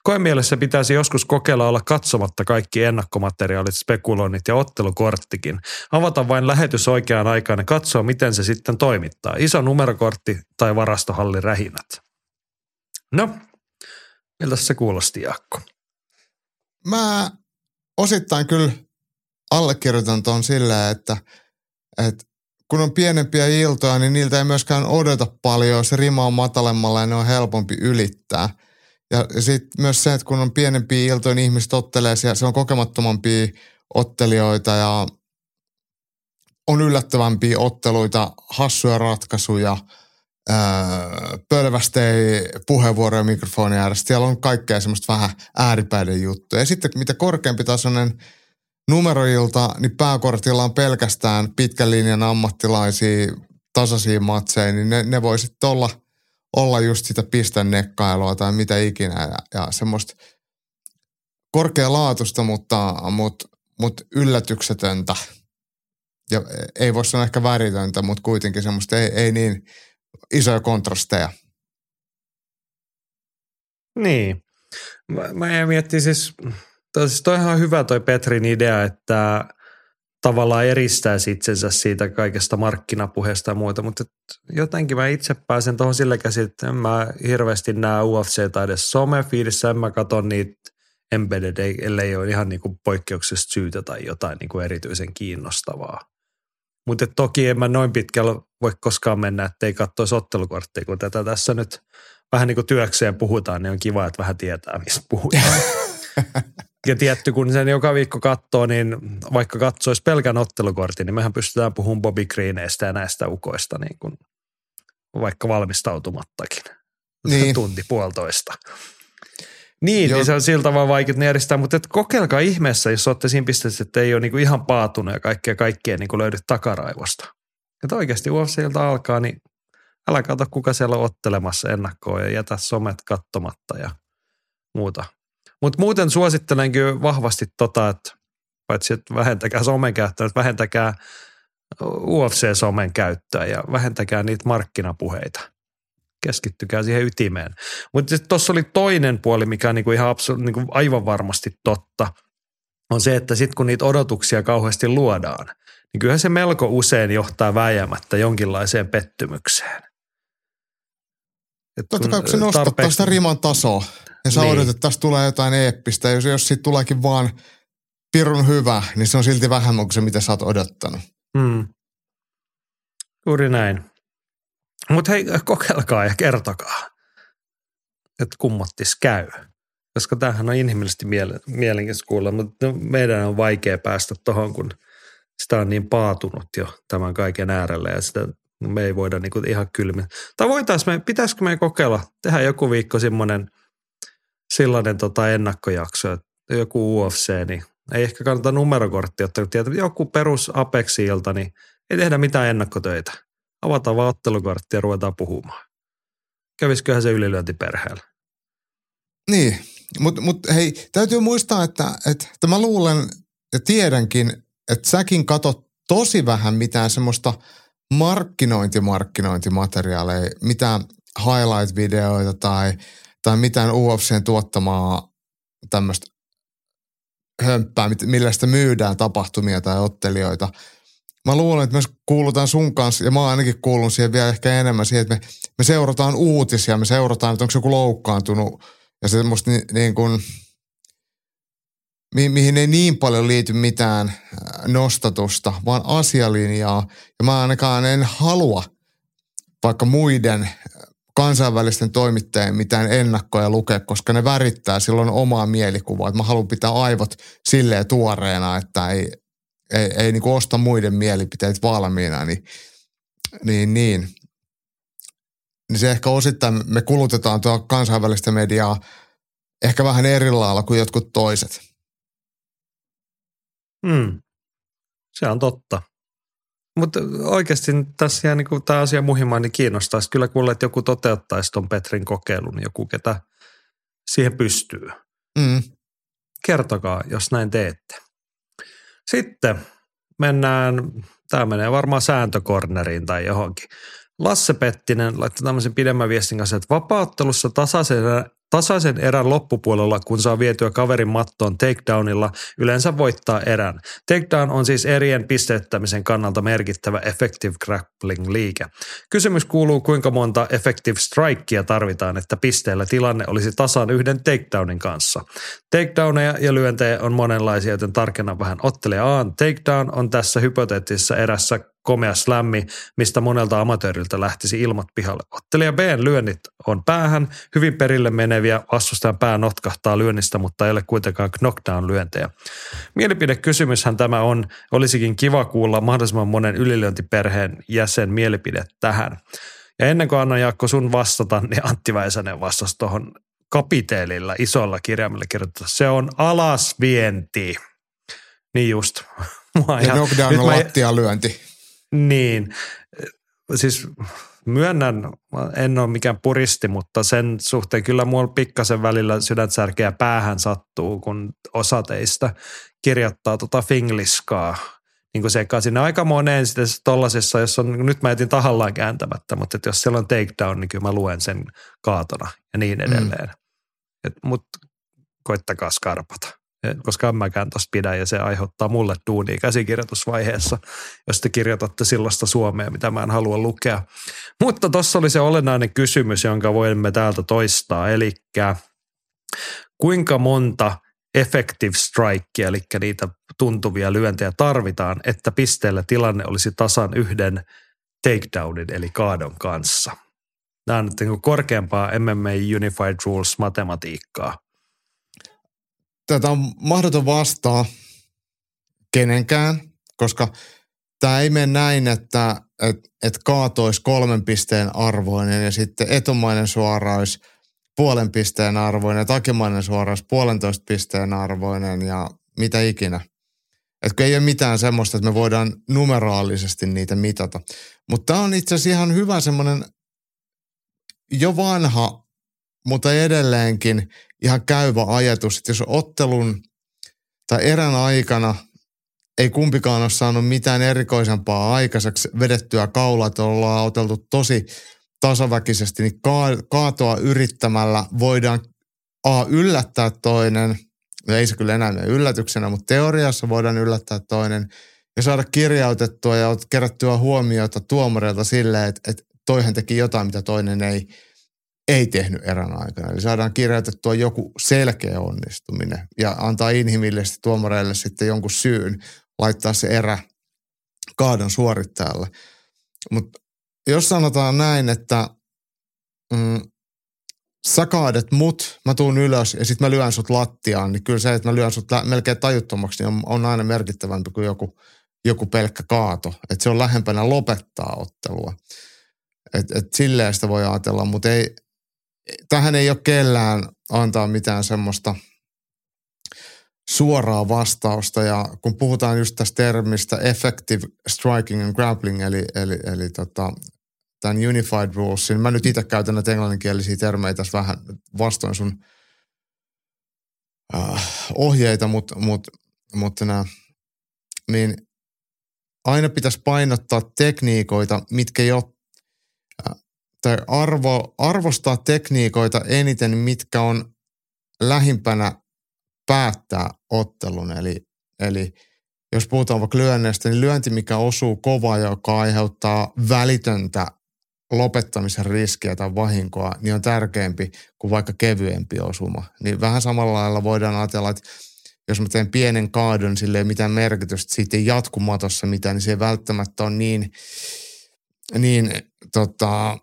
Koemielessä pitäisi joskus kokeilla olla katsomatta kaikki ennakkomateriaalit, spekuloinnit ja ottelukorttikin. Avata vain lähetys oikeaan aikaan ja katsoa, miten se sitten toimittaa. Iso numerokortti tai varastohalli rähinät. No, miltä se kuulosti, Jaakko? Mä osittain kyllä allekirjoitan tuon sillä, että, että kun on pienempiä iltoja, niin niiltä ei myöskään odota paljon. Se rima on matalemmalla ja ne on helpompi ylittää. Ja sitten myös se, että kun on pienempiä iltoja, niin ihmiset ottelee siellä, se on kokemattomampia ottelijoita ja on yllättävämpiä otteluita, hassuja ratkaisuja, pölvästei puheenvuoroja mikrofonin ääressä. Siellä on kaikkea semmoista vähän ääripäiden juttuja. Ja sitten mitä korkeampi tasoinen numeroilta, niin pääkortilla on pelkästään pitkän linjan ammattilaisia tasaisia matseja, niin ne, ne voi sitten olla, olla just sitä pistennekkailua tai mitä ikinä ja, ja semmoista korkealaatusta, mutta, mutta, mutta yllätyksetöntä. Ja ei voi sanoa ehkä väritöntä, mutta kuitenkin semmoista ei, ei niin isoja kontrasteja. Niin. Mä, mä miettiä siis Toi, siis toihan on hyvä toi Petrin idea, että tavallaan eristää itsensä siitä kaikesta markkinapuheesta ja muuta, mutta jotenkin mä itse pääsen tuohon sillä käsin, että en mä hirveästi näe UFC tai edes somefiidissä, en mä katso niitä embedded, ellei ole ihan niinku poikkeuksesta syytä tai jotain niinku erityisen kiinnostavaa. Mutta toki en mä noin pitkällä voi koskaan mennä, ettei katsoisi ottelukorttia, kun tätä tässä nyt vähän niin kuin työkseen puhutaan, niin on kiva, että vähän tietää, mistä puhutaan. [LAUGHS] Ja tietty, kun sen joka viikko katsoo, niin vaikka katsoisi pelkän ottelukortin, niin mehän pystytään puhumaan Bobby Greeneistä ja näistä ukoista niin kuin vaikka valmistautumattakin. Niin. Tunti puolitoista. Niin, niin se on siltä tavalla vaikea ne järjestää, mutta et kokeilkaa ihmeessä, jos olette siinä pisteessä, että ei ole niinku ihan paatunut ja kaikkea kaikkea niinku löydy takaraivosta. Että oikeasti UFCilta alkaa, niin älä kato kuka siellä on ottelemassa ennakkoon ja jätä somet kattomatta ja muuta. Mutta muuten suosittelen kyllä vahvasti tota, että paitsi että vähentäkää somen käyttöä, että vähentäkää UFC-somen käyttöä ja vähentäkää niitä markkinapuheita. Keskittykää siihen ytimeen. Mutta tuossa oli toinen puoli, mikä on niinku ihan absolu- niinku aivan varmasti totta, on se, että sitten kun niitä odotuksia kauheasti luodaan, niin kyllähän se melko usein johtaa väijämättä jonkinlaiseen pettymykseen. Et Totta kai, kun se nostattaa tarpeeksi... sitä riman tasoa. Ja sä niin. odotat, että tästä tulee jotain eeppistä. Jos, jos siitä tuleekin vaan pirun hyvä, niin se on silti vähemmän kuin se, mitä sä oot odottanut. Hmm. Juuri näin. Mutta hei, kokeilkaa ja kertokaa, että kummattis käy. Koska tämähän on inhimillisesti mielenkiintoista kuulla, mutta no, meidän on vaikea päästä tuohon, kun sitä on niin paatunut jo tämän kaiken äärelle ja sitä me ei voida niinku ihan kylmin. Tai voitaisiin me, pitäisikö me kokeilla, tehdä joku viikko semmoinen – sellainen tota ennakkojakso, että joku UFC, niin ei ehkä kannata numerokorttia ottaa, joku perus Apex-ilta, niin ei tehdä mitään ennakkotöitä. Avataan vaan ottelukorttia ja ruvetaan puhumaan. Kävisiköhän se ylilyönti perheellä? Niin, mutta mut, hei, täytyy muistaa, että, että mä luulen ja tiedänkin, että säkin katot tosi vähän mitään semmoista markkinointimarkkinointimateriaaleja, mitään highlight-videoita tai – tai mitään UFCn tuottamaa tämmöistä hömppää, millä sitä myydään tapahtumia tai ottelijoita. Mä luulen, että me kuulutaan sun kanssa, ja mä ainakin kuullut siihen vielä ehkä enemmän siihen, että me, me seurataan uutisia, me seurataan, että onko joku loukkaantunut, ja semmoista ni, niin kuin, mi, mihin ei niin paljon liity mitään äh, nostatusta, vaan asialinjaa. Ja mä ainakaan en halua vaikka muiden kansainvälisten toimittajien mitään ennakkoja lukea, koska ne värittää silloin omaa mielikuvaa. Että mä haluan pitää aivot silleen tuoreena, että ei, ei, ei niin osta muiden mielipiteet valmiina, niin, niin, niin. niin se ehkä osittain me kulutetaan tuo kansainvälistä mediaa ehkä vähän eri lailla kuin jotkut toiset. Hmm. Se on totta. Mutta oikeasti tässä jää niin tämä asia muhimaan, niin kiinnostaisi kyllä kuulla, että joku toteuttaisi tuon Petrin kokeilun, joku ketä siihen pystyy. Mm. Kertokaa, jos näin teette. Sitten mennään, tämä menee varmaan sääntökorneriin tai johonkin. Lasse Pettinen laittoi tämmöisen pidemmän viestin kanssa, että vapauttelussa tasaisen Tasaisen erän loppupuolella, kun saa vietyä kaverin mattoon takedownilla, yleensä voittaa erän. Takedown on siis erien pisteyttämisen kannalta merkittävä effective grappling liike. Kysymys kuuluu, kuinka monta effective strikea tarvitaan, että pisteellä tilanne olisi tasan yhden takedownin kanssa. Takedowneja ja lyöntejä on monenlaisia, joten tarkennan vähän. Ottelija A takedown on tässä hypoteettisessa erässä komea slämmi, mistä monelta amatööriltä lähtisi ilmat pihalle. Ottelija B lyönnit on päähän, hyvin perille meneviä, vastustajan pää notkahtaa lyönnistä, mutta ei ole kuitenkaan knockdown-lyöntejä. Mielipidekysymyshän tämä on, olisikin kiva kuulla mahdollisimman monen ylilyöntiperheen jäsen mielipide tähän. Ja ennen kuin annan Jaakko sun vastata, niin Antti Väisänen vastasi tuohon kapiteelilla isolla kirjaimella kirjoittaa. Se on alasvienti. Niin just. [LAUGHS] ja knockdown on lattialyönti. Niin, siis myönnän, en ole mikään puristi, mutta sen suhteen kyllä mulla pikkasen välillä sydänsärkeä päähän sattuu, kun osa teistä kirjoittaa tota fingliskaa niin kuin sekaan sinne aika moneen sitten tollasessa, jos on, nyt mä etin tahallaan kääntämättä, mutta että jos siellä on takedown, niin kyllä mä luen sen kaatona ja niin mm. edelleen. Mm. Mutta koittakaa skarpata koska en mäkään tosta pidä ja se aiheuttaa mulle duunia käsikirjoitusvaiheessa, jos te kirjoitatte sellaista suomea, mitä mä en halua lukea. Mutta tuossa oli se olennainen kysymys, jonka voimme täältä toistaa, eli kuinka monta effective strike, eli niitä tuntuvia lyöntejä tarvitaan, että pisteellä tilanne olisi tasan yhden takedownin eli kaadon kanssa. Nämä on nyt niin korkeampaa MMA Unified Rules matematiikkaa tätä on mahdoton vastaa kenenkään, koska tämä ei mene näin, että et, et kaato olisi kolmen pisteen arvoinen ja sitten etumainen suora olisi puolen pisteen arvoinen, takimainen suora olisi puolentoista pisteen arvoinen ja mitä ikinä. Että ei ole mitään semmoista, että me voidaan numeraalisesti niitä mitata. Mutta tämä on itse asiassa ihan hyvä semmoinen jo vanha mutta edelleenkin ihan käyvä ajatus, että jos ottelun tai erän aikana ei kumpikaan ole saanut mitään erikoisempaa aikaiseksi vedettyä kaulaa, että ollaan oteltu tosi tasaväkisesti, niin kaatoa yrittämällä voidaan A, yllättää toinen, no ei se kyllä enää mene yllätyksenä, mutta teoriassa voidaan yllättää toinen ja saada kirjautettua ja kerättyä huomiota tuomareilta silleen, että, että toihan teki jotain, mitä toinen ei – ei tehnyt erän aikana. Eli saadaan kirjoitettua joku selkeä onnistuminen ja antaa inhimillisesti tuomareille sitten jonkun syyn laittaa se erä kaadon suorittajalle. Mutta jos sanotaan näin, että mm, sä kaadet mut, mä tuun ylös ja sitten mä lyön sut lattiaan, niin kyllä se, että mä lyön sut melkein tajuttomaksi, niin on, on aina merkittävämpi kuin joku, joku pelkkä kaato. Että se on lähempänä lopettaa ottelua. Et, et silleen sitä voi ajatella, mutta ei, tähän ei ole kellään antaa mitään semmoista suoraa vastausta. Ja kun puhutaan just tästä termistä effective striking and grappling, eli, eli, eli tota, tämän unified rules, niin mä nyt itse käytän näitä englanninkielisiä termejä tässä vähän vastoin sun äh, ohjeita, mutta mut, mut nää, niin aina pitäisi painottaa tekniikoita, mitkä jo tai arvo, arvostaa tekniikoita eniten, mitkä on lähimpänä päättää ottelun. Eli, eli jos puhutaan vaikka lyönneistä, niin lyönti, mikä osuu kova, joka aiheuttaa välitöntä lopettamisen riskiä tai vahinkoa, niin on tärkeämpi kuin vaikka kevyempi osuma. Niin vähän samalla lailla voidaan ajatella, että jos mä teen pienen kaadon, sille ei mitään merkitystä, siitä ei jatkumatossa mitään, niin se ei välttämättä ole niin, niin tota,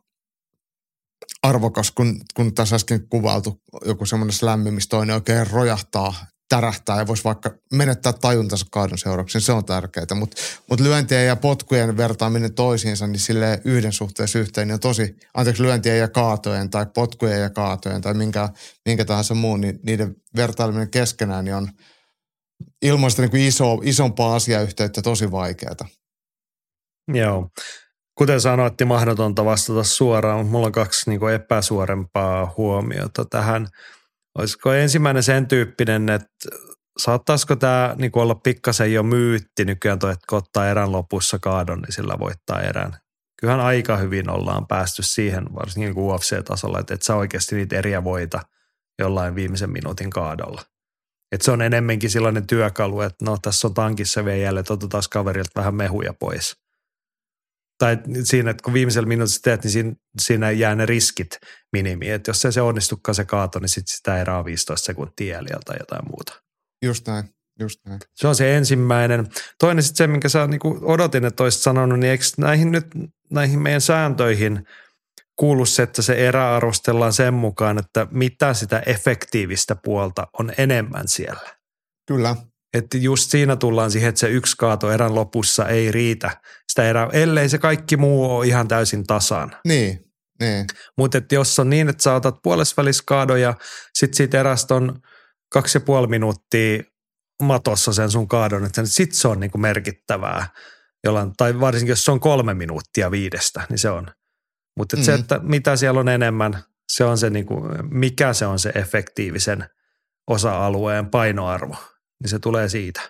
arvokas, kun, kun tässä äsken kuvailtu joku semmoinen slämmi, missä toinen oikein rojahtaa, tärähtää ja voisi vaikka menettää tajuntansa kaadon seurauksena. Se on tärkeää, mutta mut lyöntien ja potkujen vertaaminen toisiinsa, niin sille yhden suhteessa yhteen niin on tosi, anteeksi, lyöntien ja kaatojen tai potkujen ja kaatojen tai minkä, minkä tahansa muun, niin niiden vertaileminen keskenään niin on ilmaista niin kuin iso, isompaa asiayhteyttä tosi vaikeaa. Joo. Kuten sanoitte, mahdotonta vastata suoraan, mutta mulla on kaksi niin kuin epäsuorempaa huomiota tähän. Olisiko ensimmäinen sen tyyppinen, että saattaisiko tämä niin olla pikkasen jo myytti nykyään toi, että kun ottaa erän lopussa kaadon, niin sillä voittaa erän. Kyllähän aika hyvin ollaan päästy siihen, varsinkin niin UFC-tasolla, että et sä oikeasti niitä eriä voita jollain viimeisen minuutin kaadolla. Et se on enemmänkin sellainen työkalu, että no tässä on tankissa vielä jälleen, otetaan kaverilta vähän mehuja pois – tai siinä, että kun viimeisellä minuutissa teet, niin siinä, siinä jää ne riskit minimiin. Että jos se, se onnistukaan se kaato, niin sitten sitä erää 15 sekuntia jäljellä tai jotain muuta. Just näin. Just näin. Se on se ensimmäinen. Toinen sitten se, minkä sä niin odotin, että olisit sanonut, niin eikö näihin nyt näihin meidän sääntöihin kuulu se, että se erä arvostellaan sen mukaan, että mitä sitä efektiivistä puolta on enemmän siellä. Kyllä. Että just siinä tullaan siihen, että se yksi kaato erän lopussa ei riitä sitä erää, ellei se kaikki muu ole ihan täysin tasan. Niin, niin. Mutta jos on niin, että sä otat puolesväliskaadoja, sit siitä erästä on kaksi ja puoli minuuttia matossa sen sun kaadon, että sit se on niinku merkittävää. Jollain, tai varsinkin jos se on kolme minuuttia viidestä, niin se on. Mutta mm. se, että mitä siellä on enemmän, se on se niinku, mikä se on se efektiivisen osa-alueen painoarvo niin se tulee siitä.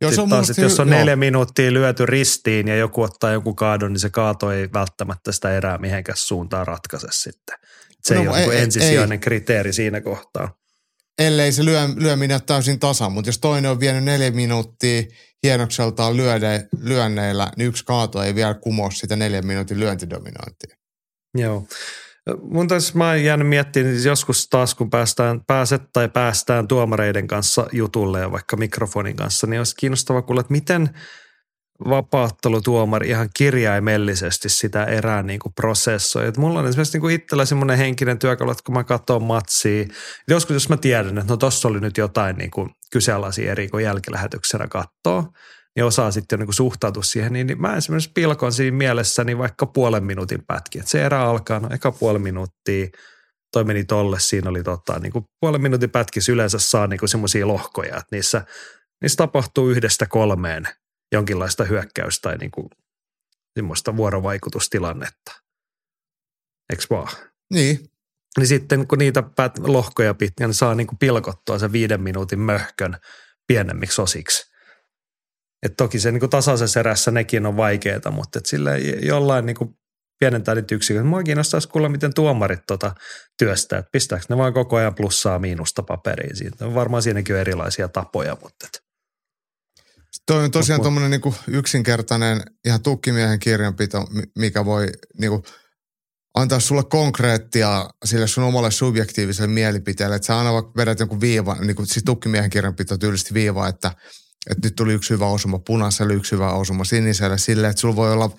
Joo, se on taas, että jos on neljä joo. minuuttia lyöty ristiin ja joku ottaa joku kaadon, niin se kaato ei välttämättä sitä erää mihinkään suuntaan ratkaise sitten. Se no, ei ole ei, ensisijainen ei. kriteeri siinä kohtaa. Ellei se lyö, lyöminen täysin tasan, mutta jos toinen on vienyt neljä minuuttia hienokseltaan lyöde, lyönneillä, niin yksi kaato ei vielä kumoa sitä neljän minuutin lyöntidominointia. Joo. Mun tässä mä oon jäänyt miettimään niin joskus taas, kun päästään, pääset tai päästään tuomareiden kanssa jutulle ja vaikka mikrofonin kanssa, niin olisi kiinnostava kuulla, että miten vapaattelutuomari ihan kirjaimellisesti sitä erää niin kuin prosessoi. Et mulla on esimerkiksi niin kuin itsellä semmoinen henkinen työkalu, että kun mä katson matsia, joskus jos mä tiedän, että no tossa oli nyt jotain niin kuin kyseenalaisia eri, kun jälkilähetyksenä katsoo, niin osaa sitten jo niin kuin suhtautua siihen, niin, niin mä esimerkiksi pilkon siinä mielessäni vaikka puolen minuutin pätki. Että se erä alkaa, no eka puoli minuuttia, toi meni tolle, siinä oli tota, niin kuin puolen minuutin pätkissä yleensä saa niin semmoisia lohkoja, että niissä, niissä tapahtuu yhdestä kolmeen jonkinlaista hyökkäystä tai niin kuin semmoista vuorovaikutustilannetta. Eikö vaan? Niin. Niin sitten kun niitä pät- lohkoja pitkään, niin saa niin kuin pilkottua sen viiden minuutin möhkön pienemmiksi osiksi – et toki se niin tasaisessa erässä nekin on vaikeaa, mutta et sille jollain niin kuin pienentää niitä yksiköitä. Mua kiinnostaisi kuulla, miten tuomarit tota työstää, että pistääkö ne vaan koko ajan plussaa miinusta paperiin. Siitä. Varmaan siinäkin on erilaisia tapoja, mutta et. Toi on tosiaan tuommoinen niin yksinkertainen ihan tukkimiehen kirjanpito, mikä voi niin kuin antaa sulle konkreettia sille sun omalle subjektiiviselle mielipiteelle. Että sä aina vedät jonkun viiva, niin kuin siis tukkimiehen kirjanpito tyylisesti viiva, että – että nyt tuli yksi hyvä osuma punaiselle, yksi hyvä osuma siniselle, silleen, että sulla voi olla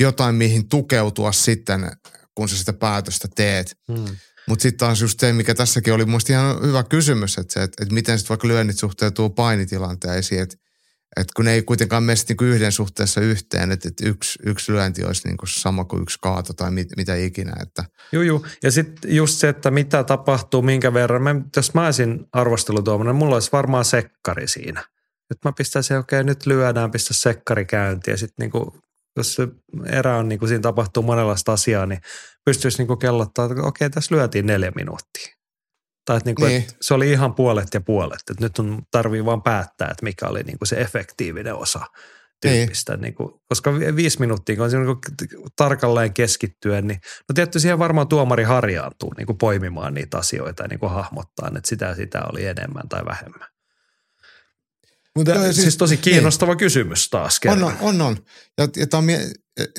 jotain, mihin tukeutua sitten, kun sä sitä päätöstä teet. Hmm. Mutta sitten taas just se, mikä tässäkin oli mun ihan hyvä kysymys, että, se, että, että miten sitten vaikka lyönnit suhteutuu painitilanteisiin, että, että kun ne ei kuitenkaan mene niinku yhden suhteessa yhteen, että, että yksi, yksi lyönti olisi niinku sama kuin yksi kaato tai mit, mitä ikinä. Että. Joo, joo. Ja sitten just se, että mitä tapahtuu, minkä verran. Mä, jos mä olisin arvostelutuominen, mulla olisi varmaan sekkari siinä – nyt mä pistän se, okei, okay, nyt lyödään, pistä sekkari käyntiin ja sitten niinku, jos se erä on, niinku, siinä tapahtuu monenlaista asiaa, niin pystyisi niinku kellottaa, että okei, okay, tässä lyötiin neljä minuuttia. Tai että, niinku, niin. että se oli ihan puolet ja puolet, että nyt on, tarvii vaan päättää, että mikä oli niinku se efektiivinen osa tyyppistä. Niin. Niin kuin, koska viisi minuuttia, kun on niin tarkalleen keskittyä, niin no tietysti siihen varmaan tuomari harjaantuu niin kuin poimimaan niitä asioita ja niin kuin hahmottaa, että sitä sitä oli enemmän tai vähemmän. Mutta Joo, siis, siis tosi kiinnostava niin. kysymys taas kerran. On, on, on. Ja, ja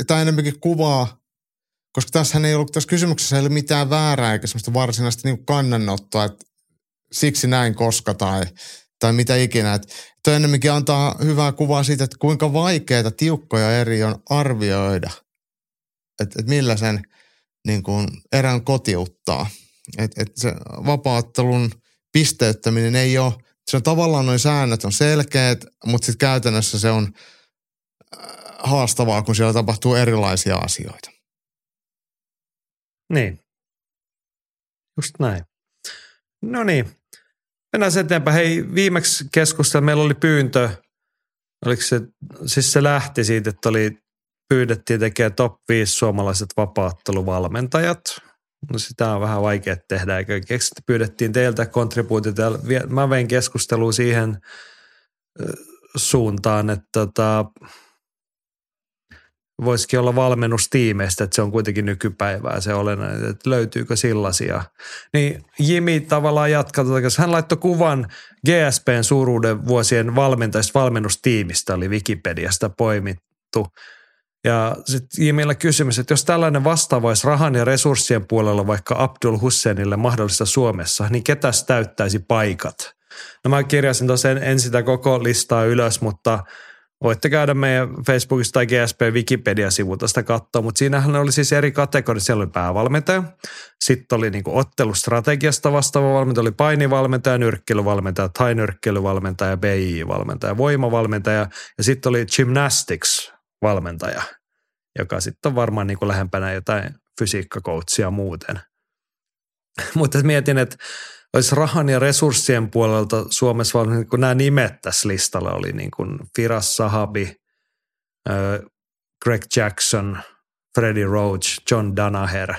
tämä enemmänkin kuvaa, koska tässä ei ollut, tässä kysymyksessä ei ole mitään väärää eikä sellaista varsinaista niin kannanottoa, että siksi näin koska tai, tai mitä ikinä. Että tämä enemmänkin antaa hyvää kuvaa siitä, että kuinka vaikeita tiukkoja eri on arvioida. Että, että millä sen niin kuin erän kotiuttaa. Et, et se vapaattelun pisteyttäminen ei ole, se on tavallaan noin säännöt on selkeät, mutta sitten käytännössä se on äh, haastavaa, kun siellä tapahtuu erilaisia asioita. Niin. Just näin. No niin. Mennään eteenpäin. Hei, viimeksi keskustella meillä oli pyyntö, oliko se, siis se lähti siitä, että oli, pyydettiin tekemään top 5 suomalaiset vapaatteluvalmentajat. No sitä on vähän vaikea tehdä, eikö keksitty, pyydettiin teiltä kontribuutiota. Mä vein keskustelua siihen suuntaan, että tota, voisikin olla valmennustiimeistä, että se on kuitenkin nykypäivää se olennainen, että löytyykö sellaisia. Niin Jimi tavallaan jatkaa, koska hän laittoi kuvan GSPn suuruuden vuosien valmentajista valmennustiimistä, oli Wikipediasta poimittu. Ja sitten Jimillä kysymys, että jos tällainen vastaava olisi rahan ja resurssien puolella vaikka Abdul Husseinille mahdollista Suomessa, niin ketäs täyttäisi paikat? No mä kirjasin tosiaan en sitä koko listaa ylös, mutta – Voitte käydä meidän Facebookista tai GSP Wikipedia-sivulta sitä katsoa, mutta siinähän oli siis eri kategoriat. Siellä oli päävalmentaja, sitten oli niinku ottelustrategiasta vastaava valmentaja, oli painivalmentaja, nyrkkeilyvalmentaja, tai nyrkkeilyvalmentaja, BI-valmentaja, voimavalmentaja ja sitten oli gymnastics-valmentaja, joka sitten on varmaan niinku lähempänä jotain fysiikkakoutsia muuten. [LAUGHS] mutta mietin, että olisi rahan ja resurssien puolelta Suomessa, vaan niin kun nämä nimet tässä listalla oli niin kuin Firas Sahabi, Greg Jackson, Freddie Roach, John Danaher,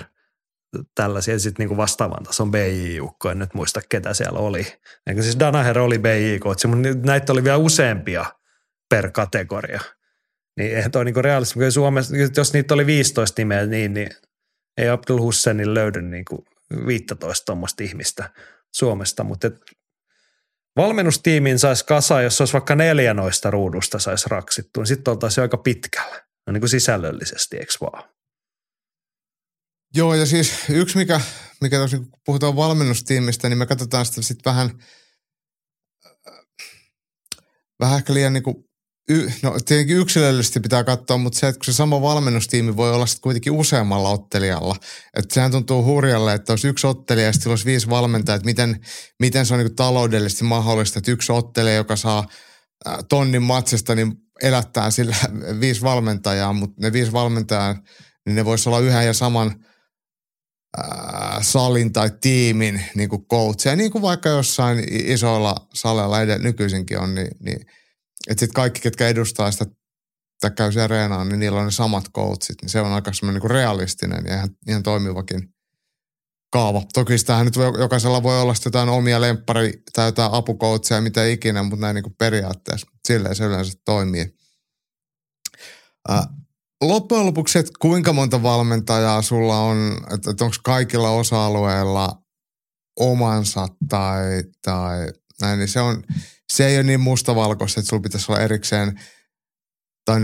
tällaisia. Sitten niin vastaavan tason BI-ukko, en nyt muista ketä siellä oli. Eikä siis Danaher oli BI-koutsi, mutta näitä oli vielä useampia per kategoria. Niin eihän toi niin realismi, Suomessa, jos niitä oli 15 nimeä, niin, niin ei Abdul Husseinin löydy niin kuin 15 tuommoista ihmistä. Suomesta, mutta et valmennustiimiin saisi kasa, jos olisi vaikka neljä noista ruudusta saisi raksittua, niin sitten oltaisiin aika pitkällä, no niin kuin sisällöllisesti, eikö vaan? Joo, ja siis yksi, mikä, mikä tos, kun puhutaan valmennustiimistä, niin me katsotaan sitä sitten vähän, vähän ehkä liian niin kuin y, no tietenkin yksilöllisesti pitää katsoa, mutta se, että kun se sama valmennustiimi voi olla sitten kuitenkin useammalla ottelijalla. Että sehän tuntuu hurjalle, että olisi yksi ottelija ja sitten olisi viisi valmentajaa, että miten, miten se on niin taloudellisesti mahdollista, että yksi ottelija, joka saa tonnin matsista, niin elättää sillä [LAUGHS] viisi valmentajaa, mutta ne viisi valmentajaa, niin ne voisi olla yhden ja saman ää, salin tai tiimin niin kuin coach. niin kuin vaikka jossain isoilla salilla nykyisinkin on, niin, niin – että sitten kaikki, ketkä edustaa sitä tai käy areenaan, niin niillä on ne samat coachit. Niin se on aika semmoinen niin realistinen ja ihan, ihan toimivakin kaava. Toki sitähän nyt jokaisella voi olla jotain omia lemppari tai jotain apukoutseja, mitä ikinä, mutta näin niin kuin periaatteessa. Silleen se yleensä toimii. Äh, loppujen lopuksi, että kuinka monta valmentajaa sulla on, että, että onko kaikilla osa-alueilla omansa tai, tai näin, niin se on, se ei ole niin mustavalkoista, että sulla pitäisi olla erikseen tai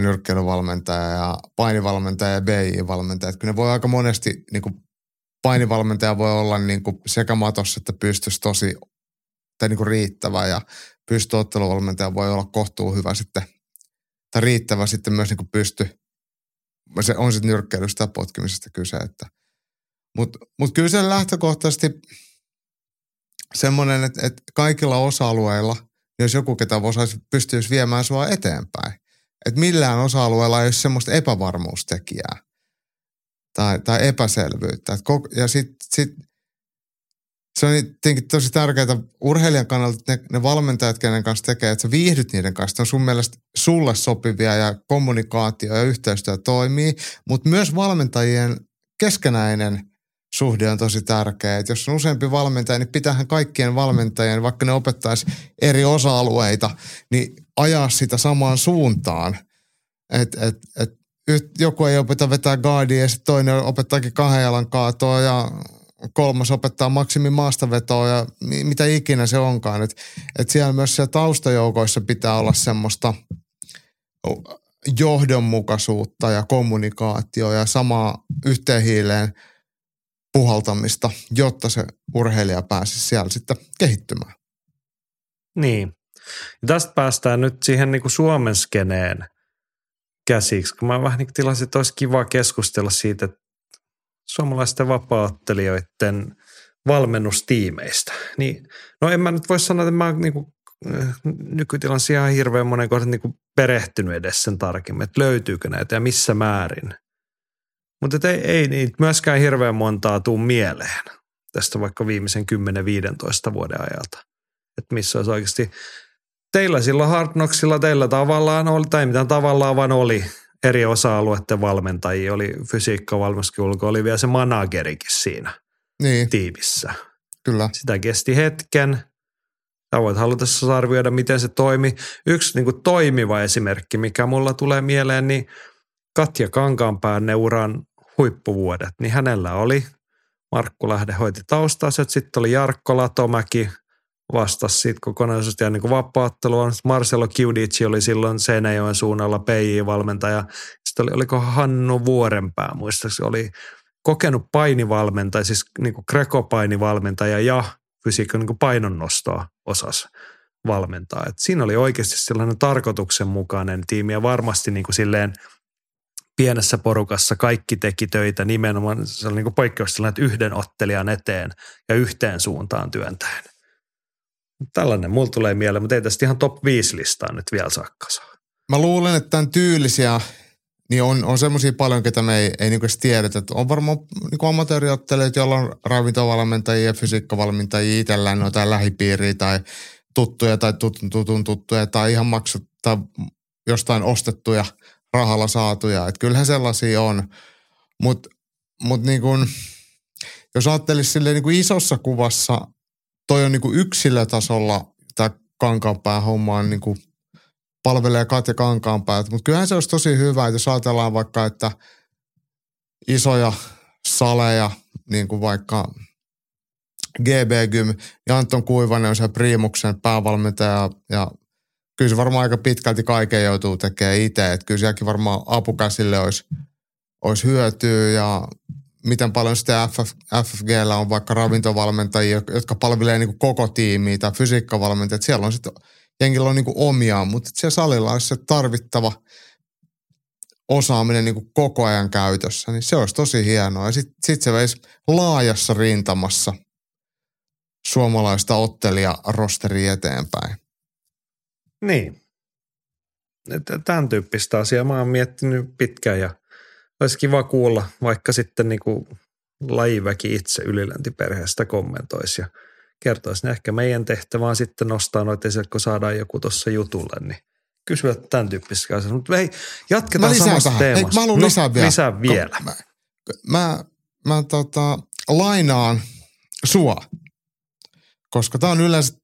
nyrkkeilyvalmentaja, ja painivalmentaja ja BI-valmentaja. Että kyllä ne voi aika monesti, niin kuin painivalmentaja voi olla niin kuin sekä matossa että pystyisi tosi tai niin kuin riittävä ja pystyotteluvalmentaja voi olla kohtuu hyvä sitten tai riittävä sitten myös niin kuin pysty. Se on sitten nyrkkeilystä ja potkimisesta kyse. Mutta mut kyllä se lähtökohtaisesti – semmoinen, että, että kaikilla osa-alueilla, jos joku ketä osaisi, pystyisi viemään sua eteenpäin. Että millään osa-alueella ei ole semmoista epävarmuustekijää tai, tai epäselvyyttä. Et koko, ja sitten sit, se on tietenkin tosi tärkeää urheilijan kannalta, että ne, ne valmentajat, kenen kanssa tekee, että sä viihdyt niiden kanssa. Ne on sun mielestä sulle sopivia ja kommunikaatio ja yhteistyö toimii, mutta myös valmentajien keskenäinen – suhde on tosi tärkeä. Et jos on useampi valmentaja, niin pitäähän kaikkien valmentajien, vaikka ne opettaisi eri osa-alueita, niin ajaa sitä samaan suuntaan. Et, et, et, joku ei opeta vetää guardia ja toinen opettaakin kahden jalan kaatoa ja kolmas opettaa maksimi maastavetoa ja mitä ikinä se onkaan. Et, et siellä myös siellä taustajoukoissa pitää olla semmoista johdonmukaisuutta ja kommunikaatio ja samaa yhteenhiileen – puhaltamista, jotta se urheilija pääsisi siellä sitten kehittymään. Niin. Ja tästä päästään nyt siihen niin kuin Suomen skeneen käsiksi, kun mä vähän niin tilasin, että olisi kiva keskustella siitä, että suomalaisten vapaattelijoiden valmennustiimeistä. Niin, no en mä nyt voi sanoa, että mä oon niin nykytilassa ihan hirveän monen kohdan niin perehtynyt edes sen tarkemmin, että löytyykö näitä ja missä määrin. Mutta ei, ei niitä myöskään hirveän montaa tuu mieleen tästä vaikka viimeisen 10-15 vuoden ajalta. Että missä olisi oikeasti, teillä silloin Hard Knocksilla, teillä tavallaan oli, tai mitä tavallaan vaan oli, eri osa-alueiden valmentajia, oli fysiikka, valmennuskin oli vielä se managerikin siinä Niin, tiimissä. kyllä. Sitä kesti hetken. Sä voit halutessa arvioida, miten se toimi. Yksi niin kuin toimiva esimerkki, mikä mulla tulee mieleen, niin Katja Kankaanpään neuran huippuvuodet. Niin hänellä oli, Markku Lähde hoiti taustaset, sitten oli Jarkko Latomäki, vastasi siitä kokonaisuudesta ja niin kuin vapaattelua. Marcelo Kiudici oli silloin Seinäjoen suunnalla PJ-valmentaja. Sitten oli, oliko Hannu Vuorenpää, muistaakseni oli kokenut painivalmentaja, siis niin kuin ja fysiikan niin painonnostoa osas valmentaa. Et siinä oli oikeasti sellainen tarkoituksenmukainen tiimi ja varmasti niin kuin silleen pienessä porukassa kaikki teki töitä nimenomaan, se oli niin kuin poikkeuksellinen, että yhden ottelijan eteen ja yhteen suuntaan työntäen. Tällainen mulla tulee mieleen, mutta ei tästä ihan top 5 listaa nyt vielä saa kasaan. Mä luulen, että tämän tyylisiä, niin on, on semmoisia paljon, ketä me ei, ei niinku tiedetä. On varmaan niinku amatööriottelijoita, joilla on ravintovalmentajia ja fysiikkavalmentajia itsellään jotain lähipiiriä tai tuttuja tai tutun, tuttuja tai ihan maksut tai jostain ostettuja rahalla saatuja. Että kyllähän sellaisia on. Mutta mut niin jos ajattelisi silleen niin kuin isossa kuvassa, toi on niin kuin yksilötasolla tämä Kankaanpää homma on niin kuin palvelee Katja Kankaanpäät. Mutta kyllähän se olisi tosi hyvä, että jos ajatellaan vaikka, että isoja saleja, niin kuin vaikka GB Gym ja Anton Kuivanen on se Primuksen päävalmentaja ja kyllä se varmaan aika pitkälti kaiken joutuu tekemään itse. Että kyllä sielläkin varmaan apukäsille olisi, olisi hyötyä ja miten paljon sitten FF, FFGllä on vaikka ravintovalmentajia, jotka palvelee niin kuin koko tiimiä tai fysiikkavalmentajia. Siellä on sitten, jengillä on niin kuin omiaan, mutta siellä salilla olisi se tarvittava osaaminen niin kuin koko ajan käytössä, niin se olisi tosi hienoa. Ja sitten sit se veisi laajassa rintamassa suomalaista ottelijarosteria eteenpäin. Niin. Tämän tyyppistä asiaa mä oon miettinyt pitkään ja olisi kiva kuulla, vaikka sitten niin kuin lajiväki itse yliläntiperheestä kommentoisi ja kertoisi. Ne ehkä meidän tehtävä on sitten nostaa noita esille, kun saadaan joku tuossa jutulle, niin kysyä tämän tyyppistä asiaa. Mutta hei, jatketaan samasta tähän. Hei, teemasta. mä haluan lisää vielä. Lisää vielä. Mä, mä, mä tota, lainaan sua, koska tämä on yleensä,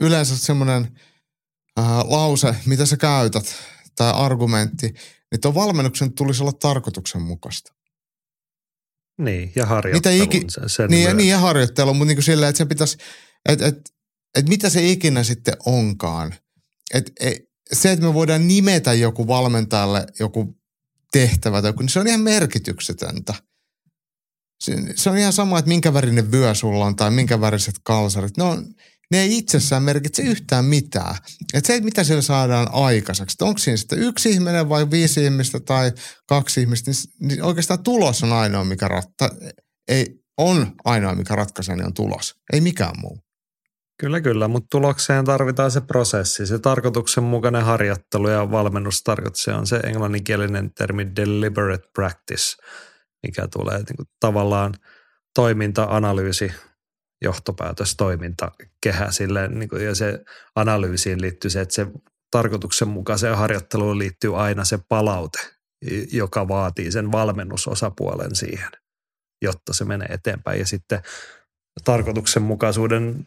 yleensä semmoinen äh, lause, mitä sä käytät, tai argumentti, niin tuon valmennuksen tulisi olla tarkoituksenmukaista. Niin, ja Mitä harjoittelun iki, sen, sen niin, ja, myötä. niin, ja harjoittelu, mutta niin kuin silleen, että se pitäisi, että et, et mitä se ikinä sitten onkaan. Et, et, se, että me voidaan nimetä joku valmentajalle joku tehtävä tai joku, niin se on ihan merkityksetöntä. Se, se on ihan sama, että minkä värinen vyö sulla on tai minkä väriset kalsarit. Ne, on, ne ei itsessään merkitse yhtään mitään. Et se, että mitä siellä saadaan aikaiseksi, että onko siinä sitten yksi ihminen vai viisi ihmistä tai kaksi ihmistä, niin, niin oikeastaan tulos on ainoa, mikä ratta, ei, on ainoa, mikä ratkaisee, niin on tulos. Ei mikään muu. Kyllä, kyllä, mutta tulokseen tarvitaan se prosessi, se tarkoituksenmukainen harjoittelu ja valmennustarkoitus. Se on se englanninkielinen termi deliberate practice, mikä tulee niin kuin tavallaan toiminta-analyysi, johtopäätös, toiminta, kehä silleen, niin kuin, ja se analyysiin liittyy se, että se tarkoituksenmukaiseen harjoitteluun liittyy aina se palaute, joka vaatii sen valmennusosapuolen siihen, jotta se menee eteenpäin. Ja sitten tarkoituksenmukaisuuden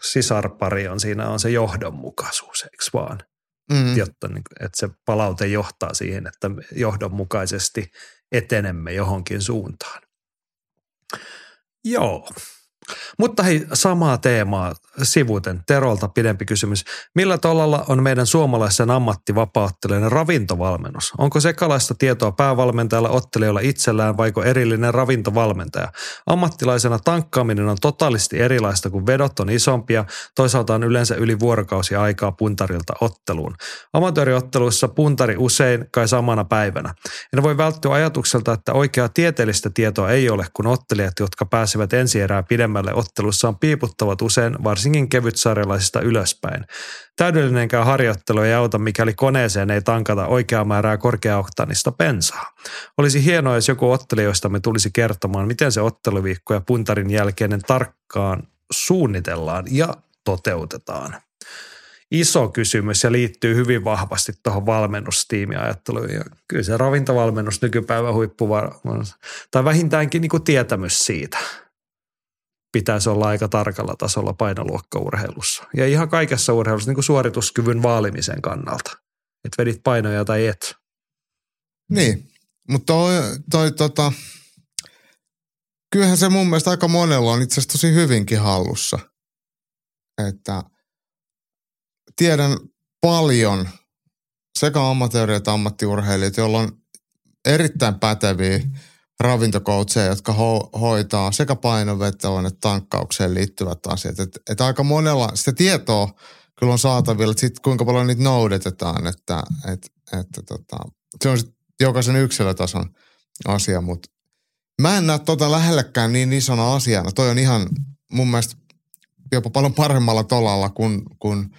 sisarpari on siinä on se johdonmukaisuus, eikö vaan? Mm. Jotta niin, että se palaute johtaa siihen, että johdonmukaisesti etenemme johonkin suuntaan. Joo. Mutta hei, samaa teemaa sivuten. Terolta pidempi kysymys. Millä tolalla on meidän suomalaisen ammattivapaaottelijoiden ravintovalmennus? Onko sekalaista tietoa päävalmentajalla ottelijoilla itsellään vaiko erillinen ravintovalmentaja? Ammattilaisena tankkaaminen on totaalisti erilaista, kun vedot on isompia. Toisaalta on yleensä yli vuorokausi aikaa puntarilta otteluun. Amatööriotteluissa puntari usein kai samana päivänä. En voi välttyä ajatukselta, että oikeaa tieteellistä tietoa ei ole, kun ottelijat, jotka pääsevät ensi erää pidemmälle ottelussaan piiputtavat usein varsinkin kevytsarjalaisista ylöspäin. Täydellinenkään harjoittelu ei auta, mikäli koneeseen ei tankata oikeaa määrää korkeaoktanista bensaa. Olisi hienoa, jos joku ottelijoistamme tulisi kertomaan, miten se otteluviikko ja puntarin jälkeinen tarkkaan suunnitellaan ja toteutetaan iso kysymys ja liittyy hyvin vahvasti tuohon valmennustiimiajatteluun. Ja kyllä se ravintovalmennus nykypäivän huippuvalmennus, tai vähintäänkin niin kuin tietämys siitä pitäisi olla aika tarkalla tasolla painoluokkaurheilussa. Ja ihan kaikessa urheilussa niin kuin suorituskyvyn vaalimisen kannalta. Että vedit painoja tai et. Niin, mutta toi, toi tota, kyllähän se mun mielestä aika monella on itse asiassa tosi hyvinkin hallussa. Että – tiedän paljon sekä amatööriä että ammattiurheilijoita, joilla on erittäin päteviä ravintokoutseja, jotka ho- hoitaa sekä painovetoon että tankkaukseen liittyvät asiat. Et, et aika monella sitä tietoa kyllä on saatavilla, että sit kuinka paljon niitä noudatetaan, että et, et, tota, se on sit jokaisen yksilötason asia, mutta mä en näe tota lähellekään niin isona asiana. Toi on ihan mun mielestä jopa paljon paremmalla tolalla kuin, kuin –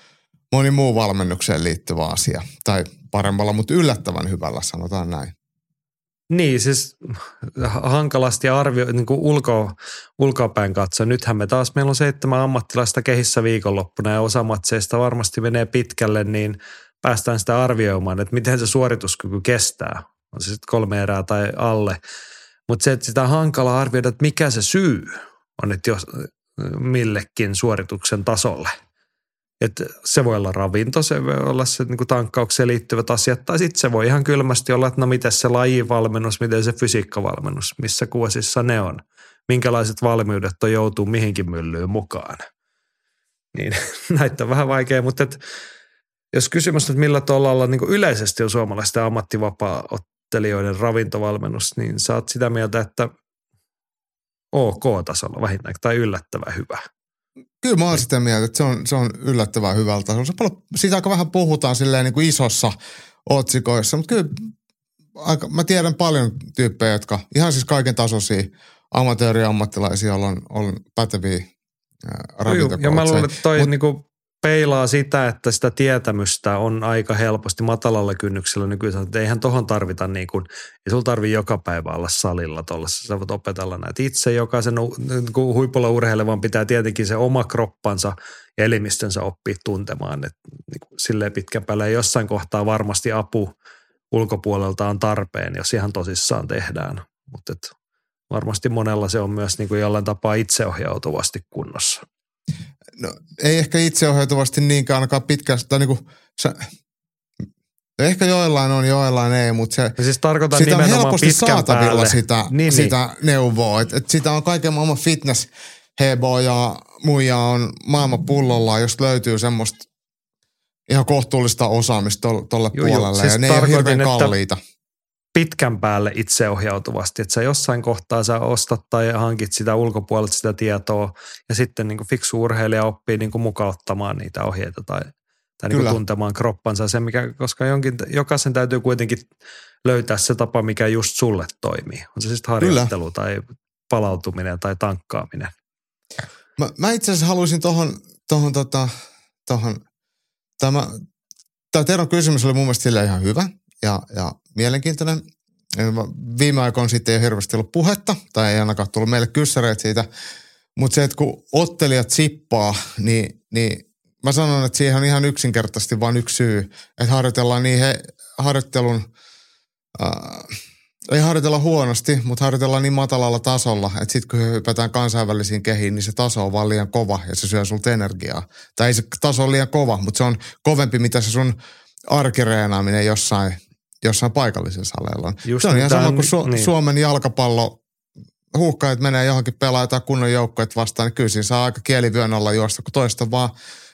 moni muu valmennukseen liittyvä asia. Tai paremmalla, mutta yllättävän hyvällä, sanotaan näin. Niin, siis hankalasti arvio, niin kuin ulko, ulkopäin katsoa. Nythän me taas, meillä on seitsemän ammattilaista kehissä viikonloppuna ja osa matseista varmasti menee pitkälle, niin päästään sitä arvioimaan, että miten se suorituskyky kestää. On se sitten kolme erää tai alle. Mutta se, että sitä on hankala arvioida, että mikä se syy on, että jos millekin suorituksen tasolle – että se voi olla ravinto, se voi olla se niin kuin tankkaukseen liittyvät asiat, tai sitten se voi ihan kylmästi olla, että no miten se lajivalmennus, miten se fysiikkavalmennus, missä kuosissa ne on, minkälaiset valmiudet on joutuu mihinkin myllyyn mukaan. Niin [LAUGHS] näitä on vähän vaikea, mutta et, jos kysymys että millä tuolla niin yleisesti on suomalaisten ammattivapaa-ottelijoiden ravintovalmennus, niin saat sitä mieltä, että OK-tasolla vähintään tai yllättävän hyvä – Kyllä mä oon sitä mieltä, että se on, se on yllättävän hyvältä. Se paljon, siitä aika vähän puhutaan silleen niin kuin isossa otsikoissa, mutta kyllä aika, mä tiedän paljon tyyppejä, jotka ihan siis kaiken tasoisia amatööriammattilaisia on, on päteviä Ja mä luulen, että toi Mut, niinku peilaa sitä, että sitä tietämystä on aika helposti matalalla kynnyksellä nykyään. Että eihän tohon tarvita niin kuin, ei sulla tarvi joka päivä olla salilla tuollaisessa. Sä voit opetella näitä itse. Jokaisen niin huipulla urheilevan pitää tietenkin se oma kroppansa ja elimistönsä oppia tuntemaan. Että niin kuin silleen pitkän päälle jossain kohtaa varmasti apu ulkopuolelta on tarpeen, jos ihan tosissaan tehdään. Mutta varmasti monella se on myös niin kuin jollain tapaa itseohjautuvasti kunnossa no, ei ehkä itseohjautuvasti niinkään ainakaan pitkästä, tai niinku, se, Ehkä joillain on, joillain ei, mutta se, ja siis tarkoitan sitä on helposti saatavilla päälle. sitä, niin, niin. sitä niin. neuvoa. Et, et sitä on kaiken maailman fitness hebo ja muija on maailman pullolla, jos löytyy semmoista ihan kohtuullista osaamista tuolle puolelle. Siis ja ne ei ole hirveän kalliita. Pitkän päälle itseohjautuvasti, että sä jossain kohtaa sä ostat tai hankit sitä ulkopuolelta sitä tietoa ja sitten niin kuin fiksu urheilija oppii niin kuin mukauttamaan niitä ohjeita tai, tai niin kuin tuntemaan kroppansa. Se, mikä, koska jonkin, jokaisen täytyy kuitenkin löytää se tapa, mikä just sulle toimii. On se sitten harjoittelu Kyllä. tai palautuminen tai tankkaaminen. Mä, mä itse asiassa haluaisin tuohon, tohon, tota, tohon, tämä, tämä Teron kysymys oli mun mielestä ihan hyvä ja, ja mielenkiintoinen. Viime aikoina sitten ei ole hirveästi ollut puhetta, tai ei ainakaan tullut meille kyssäreitä siitä, mutta se, että kun ottelijat sippaa, niin, niin mä sanon, että siihen on ihan yksinkertaisesti vain yksi syy, että harjoitellaan niin he, harjoittelun, äh, ei harjoitella huonosti, mutta harjoitellaan niin matalalla tasolla, että sitten kun hypätään kansainvälisiin kehiin, niin se taso on vaan liian kova ja se syö sulta energiaa. Tai ei se taso ole liian kova, mutta se on kovempi, mitä se sun arkireenaaminen jossain jossain paikallisessa saleilla on. Just se on ihan sama kuin Su- niin. Suomen jalkapallo huuhkajat menee johonkin pelaa jotain kunnon joukkoja vastaan, niin kyllä siinä saa aika kielivyön alla juosta, kun toista on vaan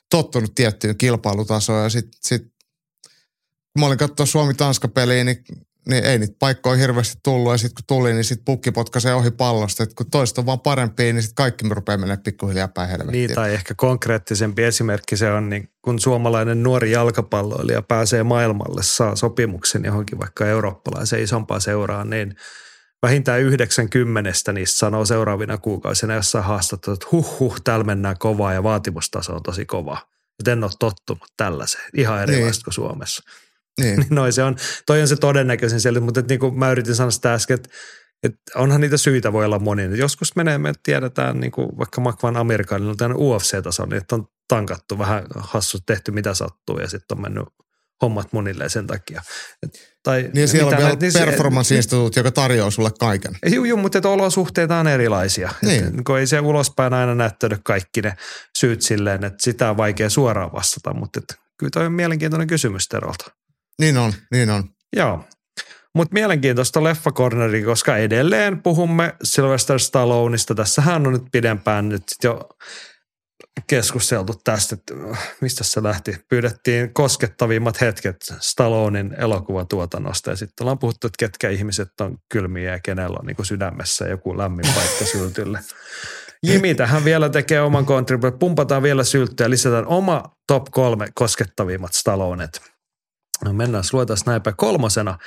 tottunut tiettyyn kilpailutasoon ja sitten sit, kun mä olin katsoa Suomi-Tanska-peliä, niin niin ei niitä paikkoja hirveästi tullut ja sitten kun tuli, niin sitten pukki potkaisee ohi pallosta. Et kun toista on vaan parempi, niin sitten kaikki rupeaa mennä pikkuhiljaa päin helvettiin. Niin, tai ehkä konkreettisempi esimerkki se on, niin kun suomalainen nuori jalkapalloilija pääsee maailmalle, saa sopimuksen johonkin vaikka eurooppalaiseen isompaan seuraan, niin vähintään 90 niistä sanoo seuraavina kuukausina jossain haastattelussa, että huh huh, täällä mennään kovaa ja vaatimustaso on tosi kova. Et en ole tottunut tällaiseen, ihan erilaista niin. kuin Suomessa. Niin. Noin se on, toi on se todennäköisen siellä, mutta et niin kuin mä yritin sanoa sitä äsken, että et onhan niitä syitä voi olla monia. Joskus menee, me tiedetään niin kuin vaikka Makvan Amerikanilla on UFC-tason, niin että on tankattu vähän hassu, tehty mitä sattuu ja sitten on mennyt hommat monille sen takia. Et, tai niin siellä on vielä niin performance instituut, joka tarjoaa sulle kaiken. Joo, joo mutta että olosuhteet on erilaisia. Niin. Et, kun ei se ulospäin aina näyttänyt kaikki ne syyt silleen, että sitä on vaikea suoraan vastata, mutta että kyllä toi on mielenkiintoinen kysymys Terolta. Niin on, niin on. Joo. Mutta mielenkiintoista Leffa Corneri, koska edelleen puhumme Sylvester Stalloneista. Tässähän on nyt pidempään nyt jo keskusteltu tästä, että mistä se lähti. Pyydettiin koskettavimmat hetket Stallonen elokuvatuotannosta ja sitten ollaan puhuttu, että ketkä ihmiset on kylmiä ja kenellä on niin kuin sydämessä joku lämmin paikka syltylle. [LAUGHS] Jimi tähän vielä tekee oman kontribuutin. Pumpataan vielä sylttyä ja lisätään oma top kolme koskettavimmat Stallonet. No mennään, luetaan näinpä kolmosena.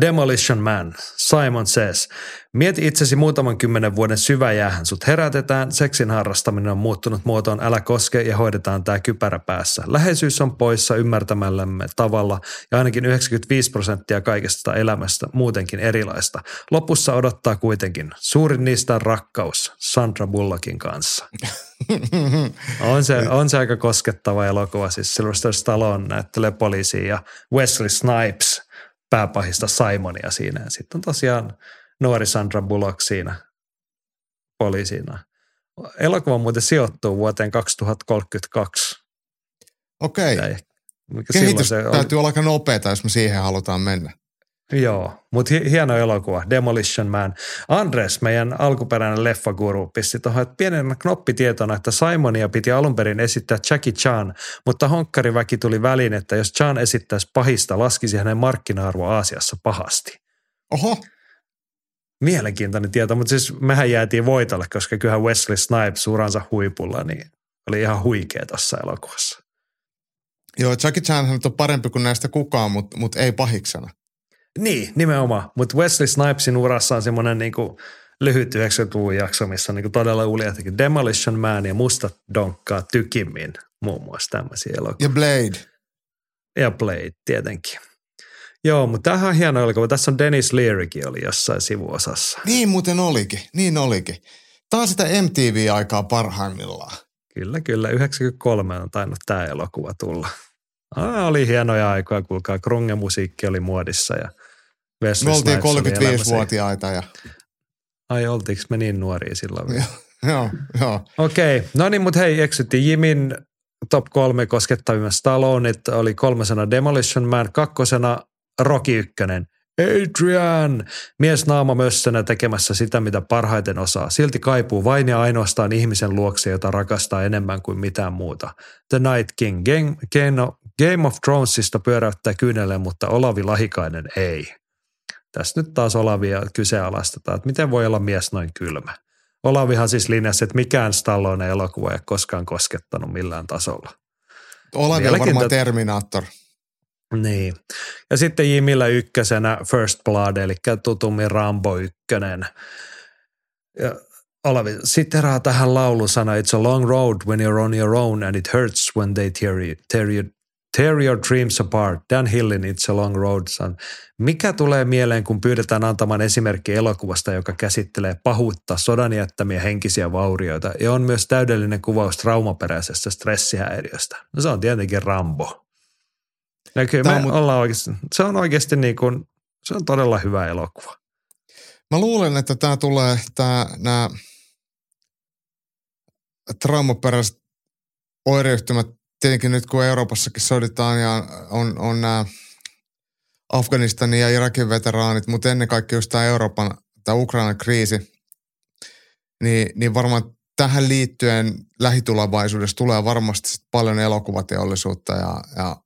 Demolition Man, Simon Says. Mieti itsesi muutaman kymmenen vuoden syväjäähän. Sut herätetään, seksin harrastaminen on muuttunut muotoon, älä koske ja hoidetaan tämä kypärä päässä. Läheisyys on poissa ymmärtämällämme tavalla ja ainakin 95 prosenttia kaikesta elämästä muutenkin erilaista. Lopussa odottaa kuitenkin. Suurin niistä on rakkaus Sandra Bullockin kanssa. [LAUGHS] on, se, on se aika koskettava elokuva. Siis Sylvester Stallone näyttelee poliisia ja Wesley Snipes – pääpahista Simonia siinä. Ja sitten on tosiaan nuori Sandra Bullock siinä poliisina. Elokuva muuten sijoittuu vuoteen 2032. Okei. Okay. Kehitys se täytyy olla aika nopeata, jos me siihen halutaan mennä. Joo, mutta hieno elokuva, Demolition Man. Andres, meidän alkuperäinen leffaguru, pisti tuohon, että pienen knoppitietona, että Simonia piti alun perin esittää Jackie Chan, mutta honkkariväki tuli väliin, että jos Chan esittäisi pahista, laskisi hänen markkina-arvo Aasiassa pahasti. Oho. Mielenkiintoinen tieto, mutta siis mehän jäätiin voitolle, koska kyllähän Wesley Snipes uransa huipulla, niin oli ihan huikea tuossa elokuvassa. Joo, Jackie Chan on parempi kuin näistä kukaan, mutta, mutta ei pahiksena. Niin, nimenomaan. Mutta Wesley Snipesin urassa on semmoinen niinku lyhyt 90-luvun jakso, missä on niinku todella uljaitakin Demolition Man ja Mustat donkkaa tykimmin, muun muassa tämmöisiä elokuvia. Ja Blade. Ja Blade, tietenkin. Joo, mutta tämähän on hieno elokuva. Tässä on Dennis Learykin oli jossain sivuosassa. Niin muuten olikin, niin olikin. Tämä on sitä MTV-aikaa parhaimmillaan. Kyllä, kyllä. 93 on tainnut tämä elokuva tulla. Ah, oli hienoja aikoja, kuulkaa. Krunge-musiikki oli muodissa ja Wesley Me oltiin 35-vuotiaita. Ja... Ai, oltiinko me niin nuoria silloin vielä? [LAUGHS] joo, joo. Okei, okay. no niin, mutta hei, eksyttiin Jimin top kolme koskettavimmat Stalloneit oli kolmesena Demolition Man, kakkosena Rocky ykkönen. Adrian! Mies naama mössönä tekemässä sitä, mitä parhaiten osaa. Silti kaipuu vain ja ainoastaan ihmisen luokse, jota rakastaa enemmän kuin mitään muuta. The Night King. Game, Game, Game of Thronesista pyöräyttää kyynelle, mutta Olavi Lahikainen ei. Tässä nyt taas Olavia kyseenalaistetaan, että miten voi olla mies noin kylmä. Olavihan siis linjasi, että mikään Stallone elokuva ei ole koskaan koskettanut millään tasolla. Olavi on varmaan Terminator. Niin. Ja sitten Jimillä ykkösenä First Blood, eli tutummin Rambo ykkönen. Ja Olavi siteraa tähän laulusana, It's a long road when you're on your own and it hurts when they tear you, tear you, tear your dreams apart. Dan Hillin It's a long road, son. Mikä tulee mieleen, kun pyydetään antamaan esimerkki elokuvasta, joka käsittelee pahuutta, sodan jättämiä henkisiä vaurioita ja on myös täydellinen kuvaus traumaperäisestä stressihäiriöstä? No se on tietenkin Rambo. Ja kyllä me mut... ollaan oikeasti, se on oikeasti niin kuin, se on todella hyvä elokuva. Mä luulen, että tämä tulee, tämä, nämä traumaperäiset oireyhtymät, tietenkin nyt kun Euroopassakin soditaan ja on, on nämä Afganistanin ja Irakin veteraanit, mutta ennen kaikkea just tämä Euroopan, tämä Ukrainan kriisi, niin, niin varmaan tähän liittyen lähitulevaisuudessa tulee varmasti paljon elokuvateollisuutta ja, ja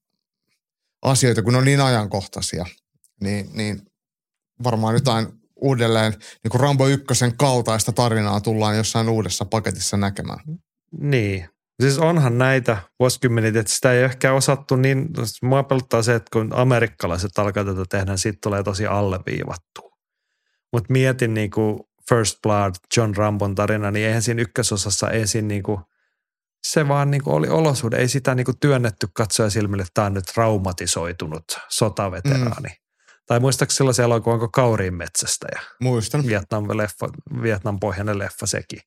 asioita, kun ne on niin ajankohtaisia, niin, niin varmaan jotain uudelleen niin kuin Rambo ykkösen kaltaista tarinaa tullaan jossain uudessa paketissa näkemään. Niin. Siis onhan näitä vuosikymmeniä, että sitä ei ehkä osattu niin, mua pelottaa se, että kun amerikkalaiset alkaa tätä tehdä, niin siitä tulee tosi alleviivattua. Mutta mietin niin kuin First Blood, John Rambon tarina, niin eihän siinä ykkösosassa ensin niin kuin, se vaan niin kuin oli olosuhde. Ei sitä niin kuin työnnetty katsoja silmille, että tämä on nyt traumatisoitunut sotaveteraani. Mm. Tai muistaakseni sellaisen elokuvan kuin Kauriin metsästä ja Muistan. Vietnam, leffa, Vietnam pohjainen leffa sekin.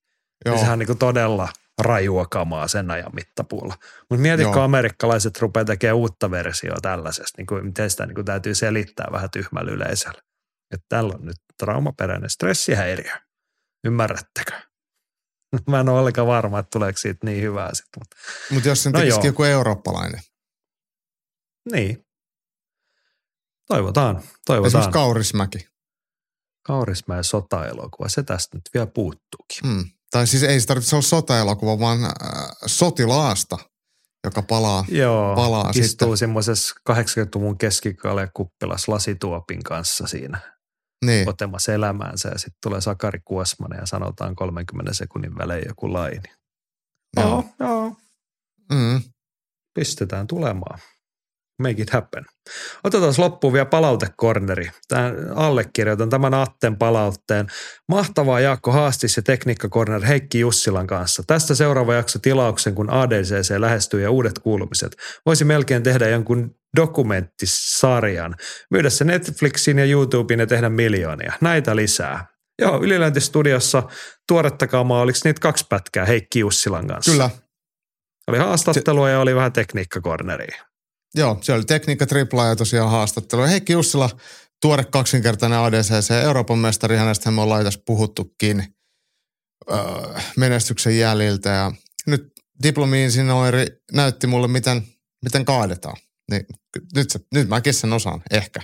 Joo. Niin sehän on niin kuin todella rajua kamaa sen ajan mittapuulla. Mutta mieti, kun Joo. amerikkalaiset rupeaa tekemään uutta versiota tällaisesta, niin kuin, miten sitä niin kuin täytyy selittää vähän tyhmällä yleisöllä. Että tällä on nyt traumaperäinen stressihäiriö. Ymmärrättekö? [LAUGHS] Mä en ole ollenkaan varma, että tuleeko siitä niin hyvää sitten. Mutta Mutta jos sen No tekisikin joku eurooppalainen. niin. Toivotaan, toivotaan. Esimerkiksi Kaurismäki. Kaurismäen sota-elokuva, se tästä nyt vielä puuttuukin. Hmm. Tai siis ei se tarvitse olla sotaelokuva, vaan äh, sotilaasta, joka palaa. Joo, palaa istuu semmoisessa 80-luvun keskikalle kuppilas lasituopin kanssa siinä Niin, otemassa elämäänsä ja sitten tulee Sakari Kuosmanen ja sanotaan 30 sekunnin välein joku laini. Joo. Joo, joo, mm. pistetään tulemaan. Make it happen. Otetaan loppuun vielä palautekorneri. Tämän allekirjoitan tämän Atten palautteen. Mahtavaa Jaakko Haastis ja tekniikkakorner Heikki Jussilan kanssa. Tästä seuraava jakso tilauksen, kun ADCC lähestyy ja uudet kuulumiset. Voisi melkein tehdä jonkun dokumenttisarjan. Myydä se Netflixiin ja YouTubeen ja tehdä miljoonia. Näitä lisää. Joo, Ylilöintistudiossa tuoretta kamaa, oliko niitä kaksi pätkää Heikki Jussilan kanssa? Kyllä. Oli haastattelua ja oli vähän tekniikkakorneria. Joo, se oli tekniikka tripla ja tosiaan haastattelu. Heikki Jussila, tuore kaksinkertainen ADCC, Euroopan mestari, hänestä me ollaan tässä puhuttukin öö, menestyksen jäljiltä. Ja nyt diplomi-insinööri näytti mulle, miten, miten kaadetaan. Niin, nyt, se, nyt mäkin sen osaan, ehkä.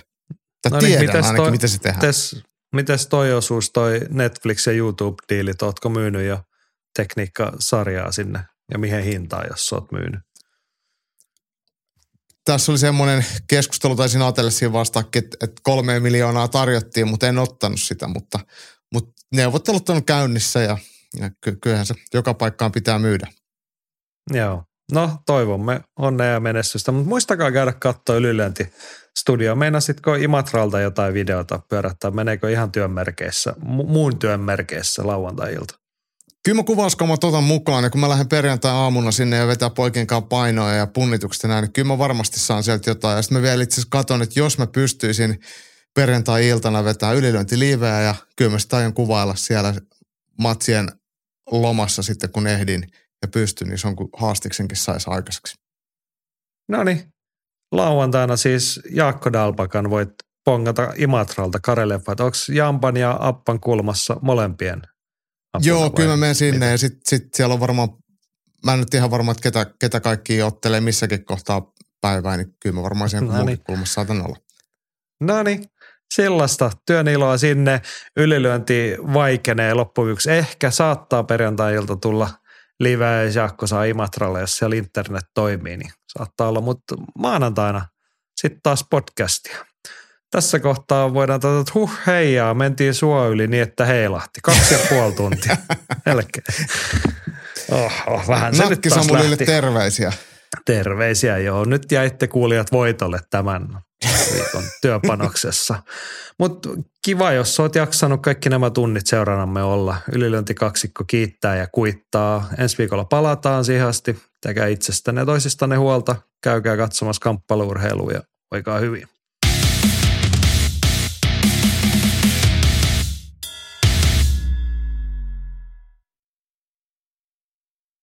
Tai No niin, tiedän mites ainakin, toi- miten se tehdään. Mites, mites toi osuus, toi Netflix ja YouTube-diilit, ootko myynyt jo tekniikkasarjaa sinne ja mihin hintaan, jos sä oot myynyt? Tässä oli semmoinen keskustelu, taisin ajatella vastaakin, että, kolme miljoonaa tarjottiin, mutta en ottanut sitä, mutta, mutta neuvottelut on käynnissä ja, ja ky- kyllähän se joka paikkaan pitää myydä. Joo. No toivomme onnea ja menestystä, mutta muistakaa käydä katsoa ylilöintistudio. Meinasitko Imatralta jotain videota pyörättää? Meneekö ihan työn merkeissä, mu- muun työn merkeissä lauantai-ilta? Kyllä mä kuvauskamat otan mukaan ja kun mä lähden perjantai-aamuna sinne ja vetää poikien kanssa painoja ja punnitukset ja näin, niin kyllä mä varmasti saan sieltä jotain. Ja sitten mä vielä itse asiassa katon, että jos mä pystyisin perjantai-iltana vetää ylilöintiliveä ja kyllä mä sitä aion kuvailla siellä matsien lomassa sitten kun ehdin ja pystyn, niin se on kuin haastiksenkin saisi aikaiseksi. No niin, lauantaina siis Jaakko Dalpakan voit pongata Imatralta Kareleffat. Onko Jampan ja Appan kulmassa molempien? Joo, kyllä mä menen sinne miten? ja sitten sit siellä on varmaan, mä en nyt ihan varma, että ketä, ketä kaikki ottelee missäkin kohtaa päivää, niin kyllä mä varmaan siihen No niin. kulmassa saatan olla. No niin, sellaista työn iloa sinne. Ylilyönti vaikenee loppuviimeksi. Ehkä saattaa perjantai-ilta tulla live ja Jaakko saa Imatralle, jos siellä internet toimii, niin saattaa olla. Mutta maanantaina sitten taas podcastia. Tässä kohtaa voidaan todeta, että huh heijaa, mentiin sua yli niin, että heilahti. Kaksi ja puoli tuntia. [LAUGHS] Melkein. Oh, vähän se nyt taas lähti. terveisiä. Terveisiä, joo. Nyt jäitte kuulijat voitolle tämän viikon [LAUGHS] työpanoksessa. Mutta kiva, jos oot jaksanut kaikki nämä tunnit seuranamme olla. Ylilöintikaksikko kiittää ja kuittaa. Ensi viikolla palataan siihen asti. Tekää itsestänne ja toisistanne huolta. Käykää katsomassa kamppailurheilua ja voikaa hyvin.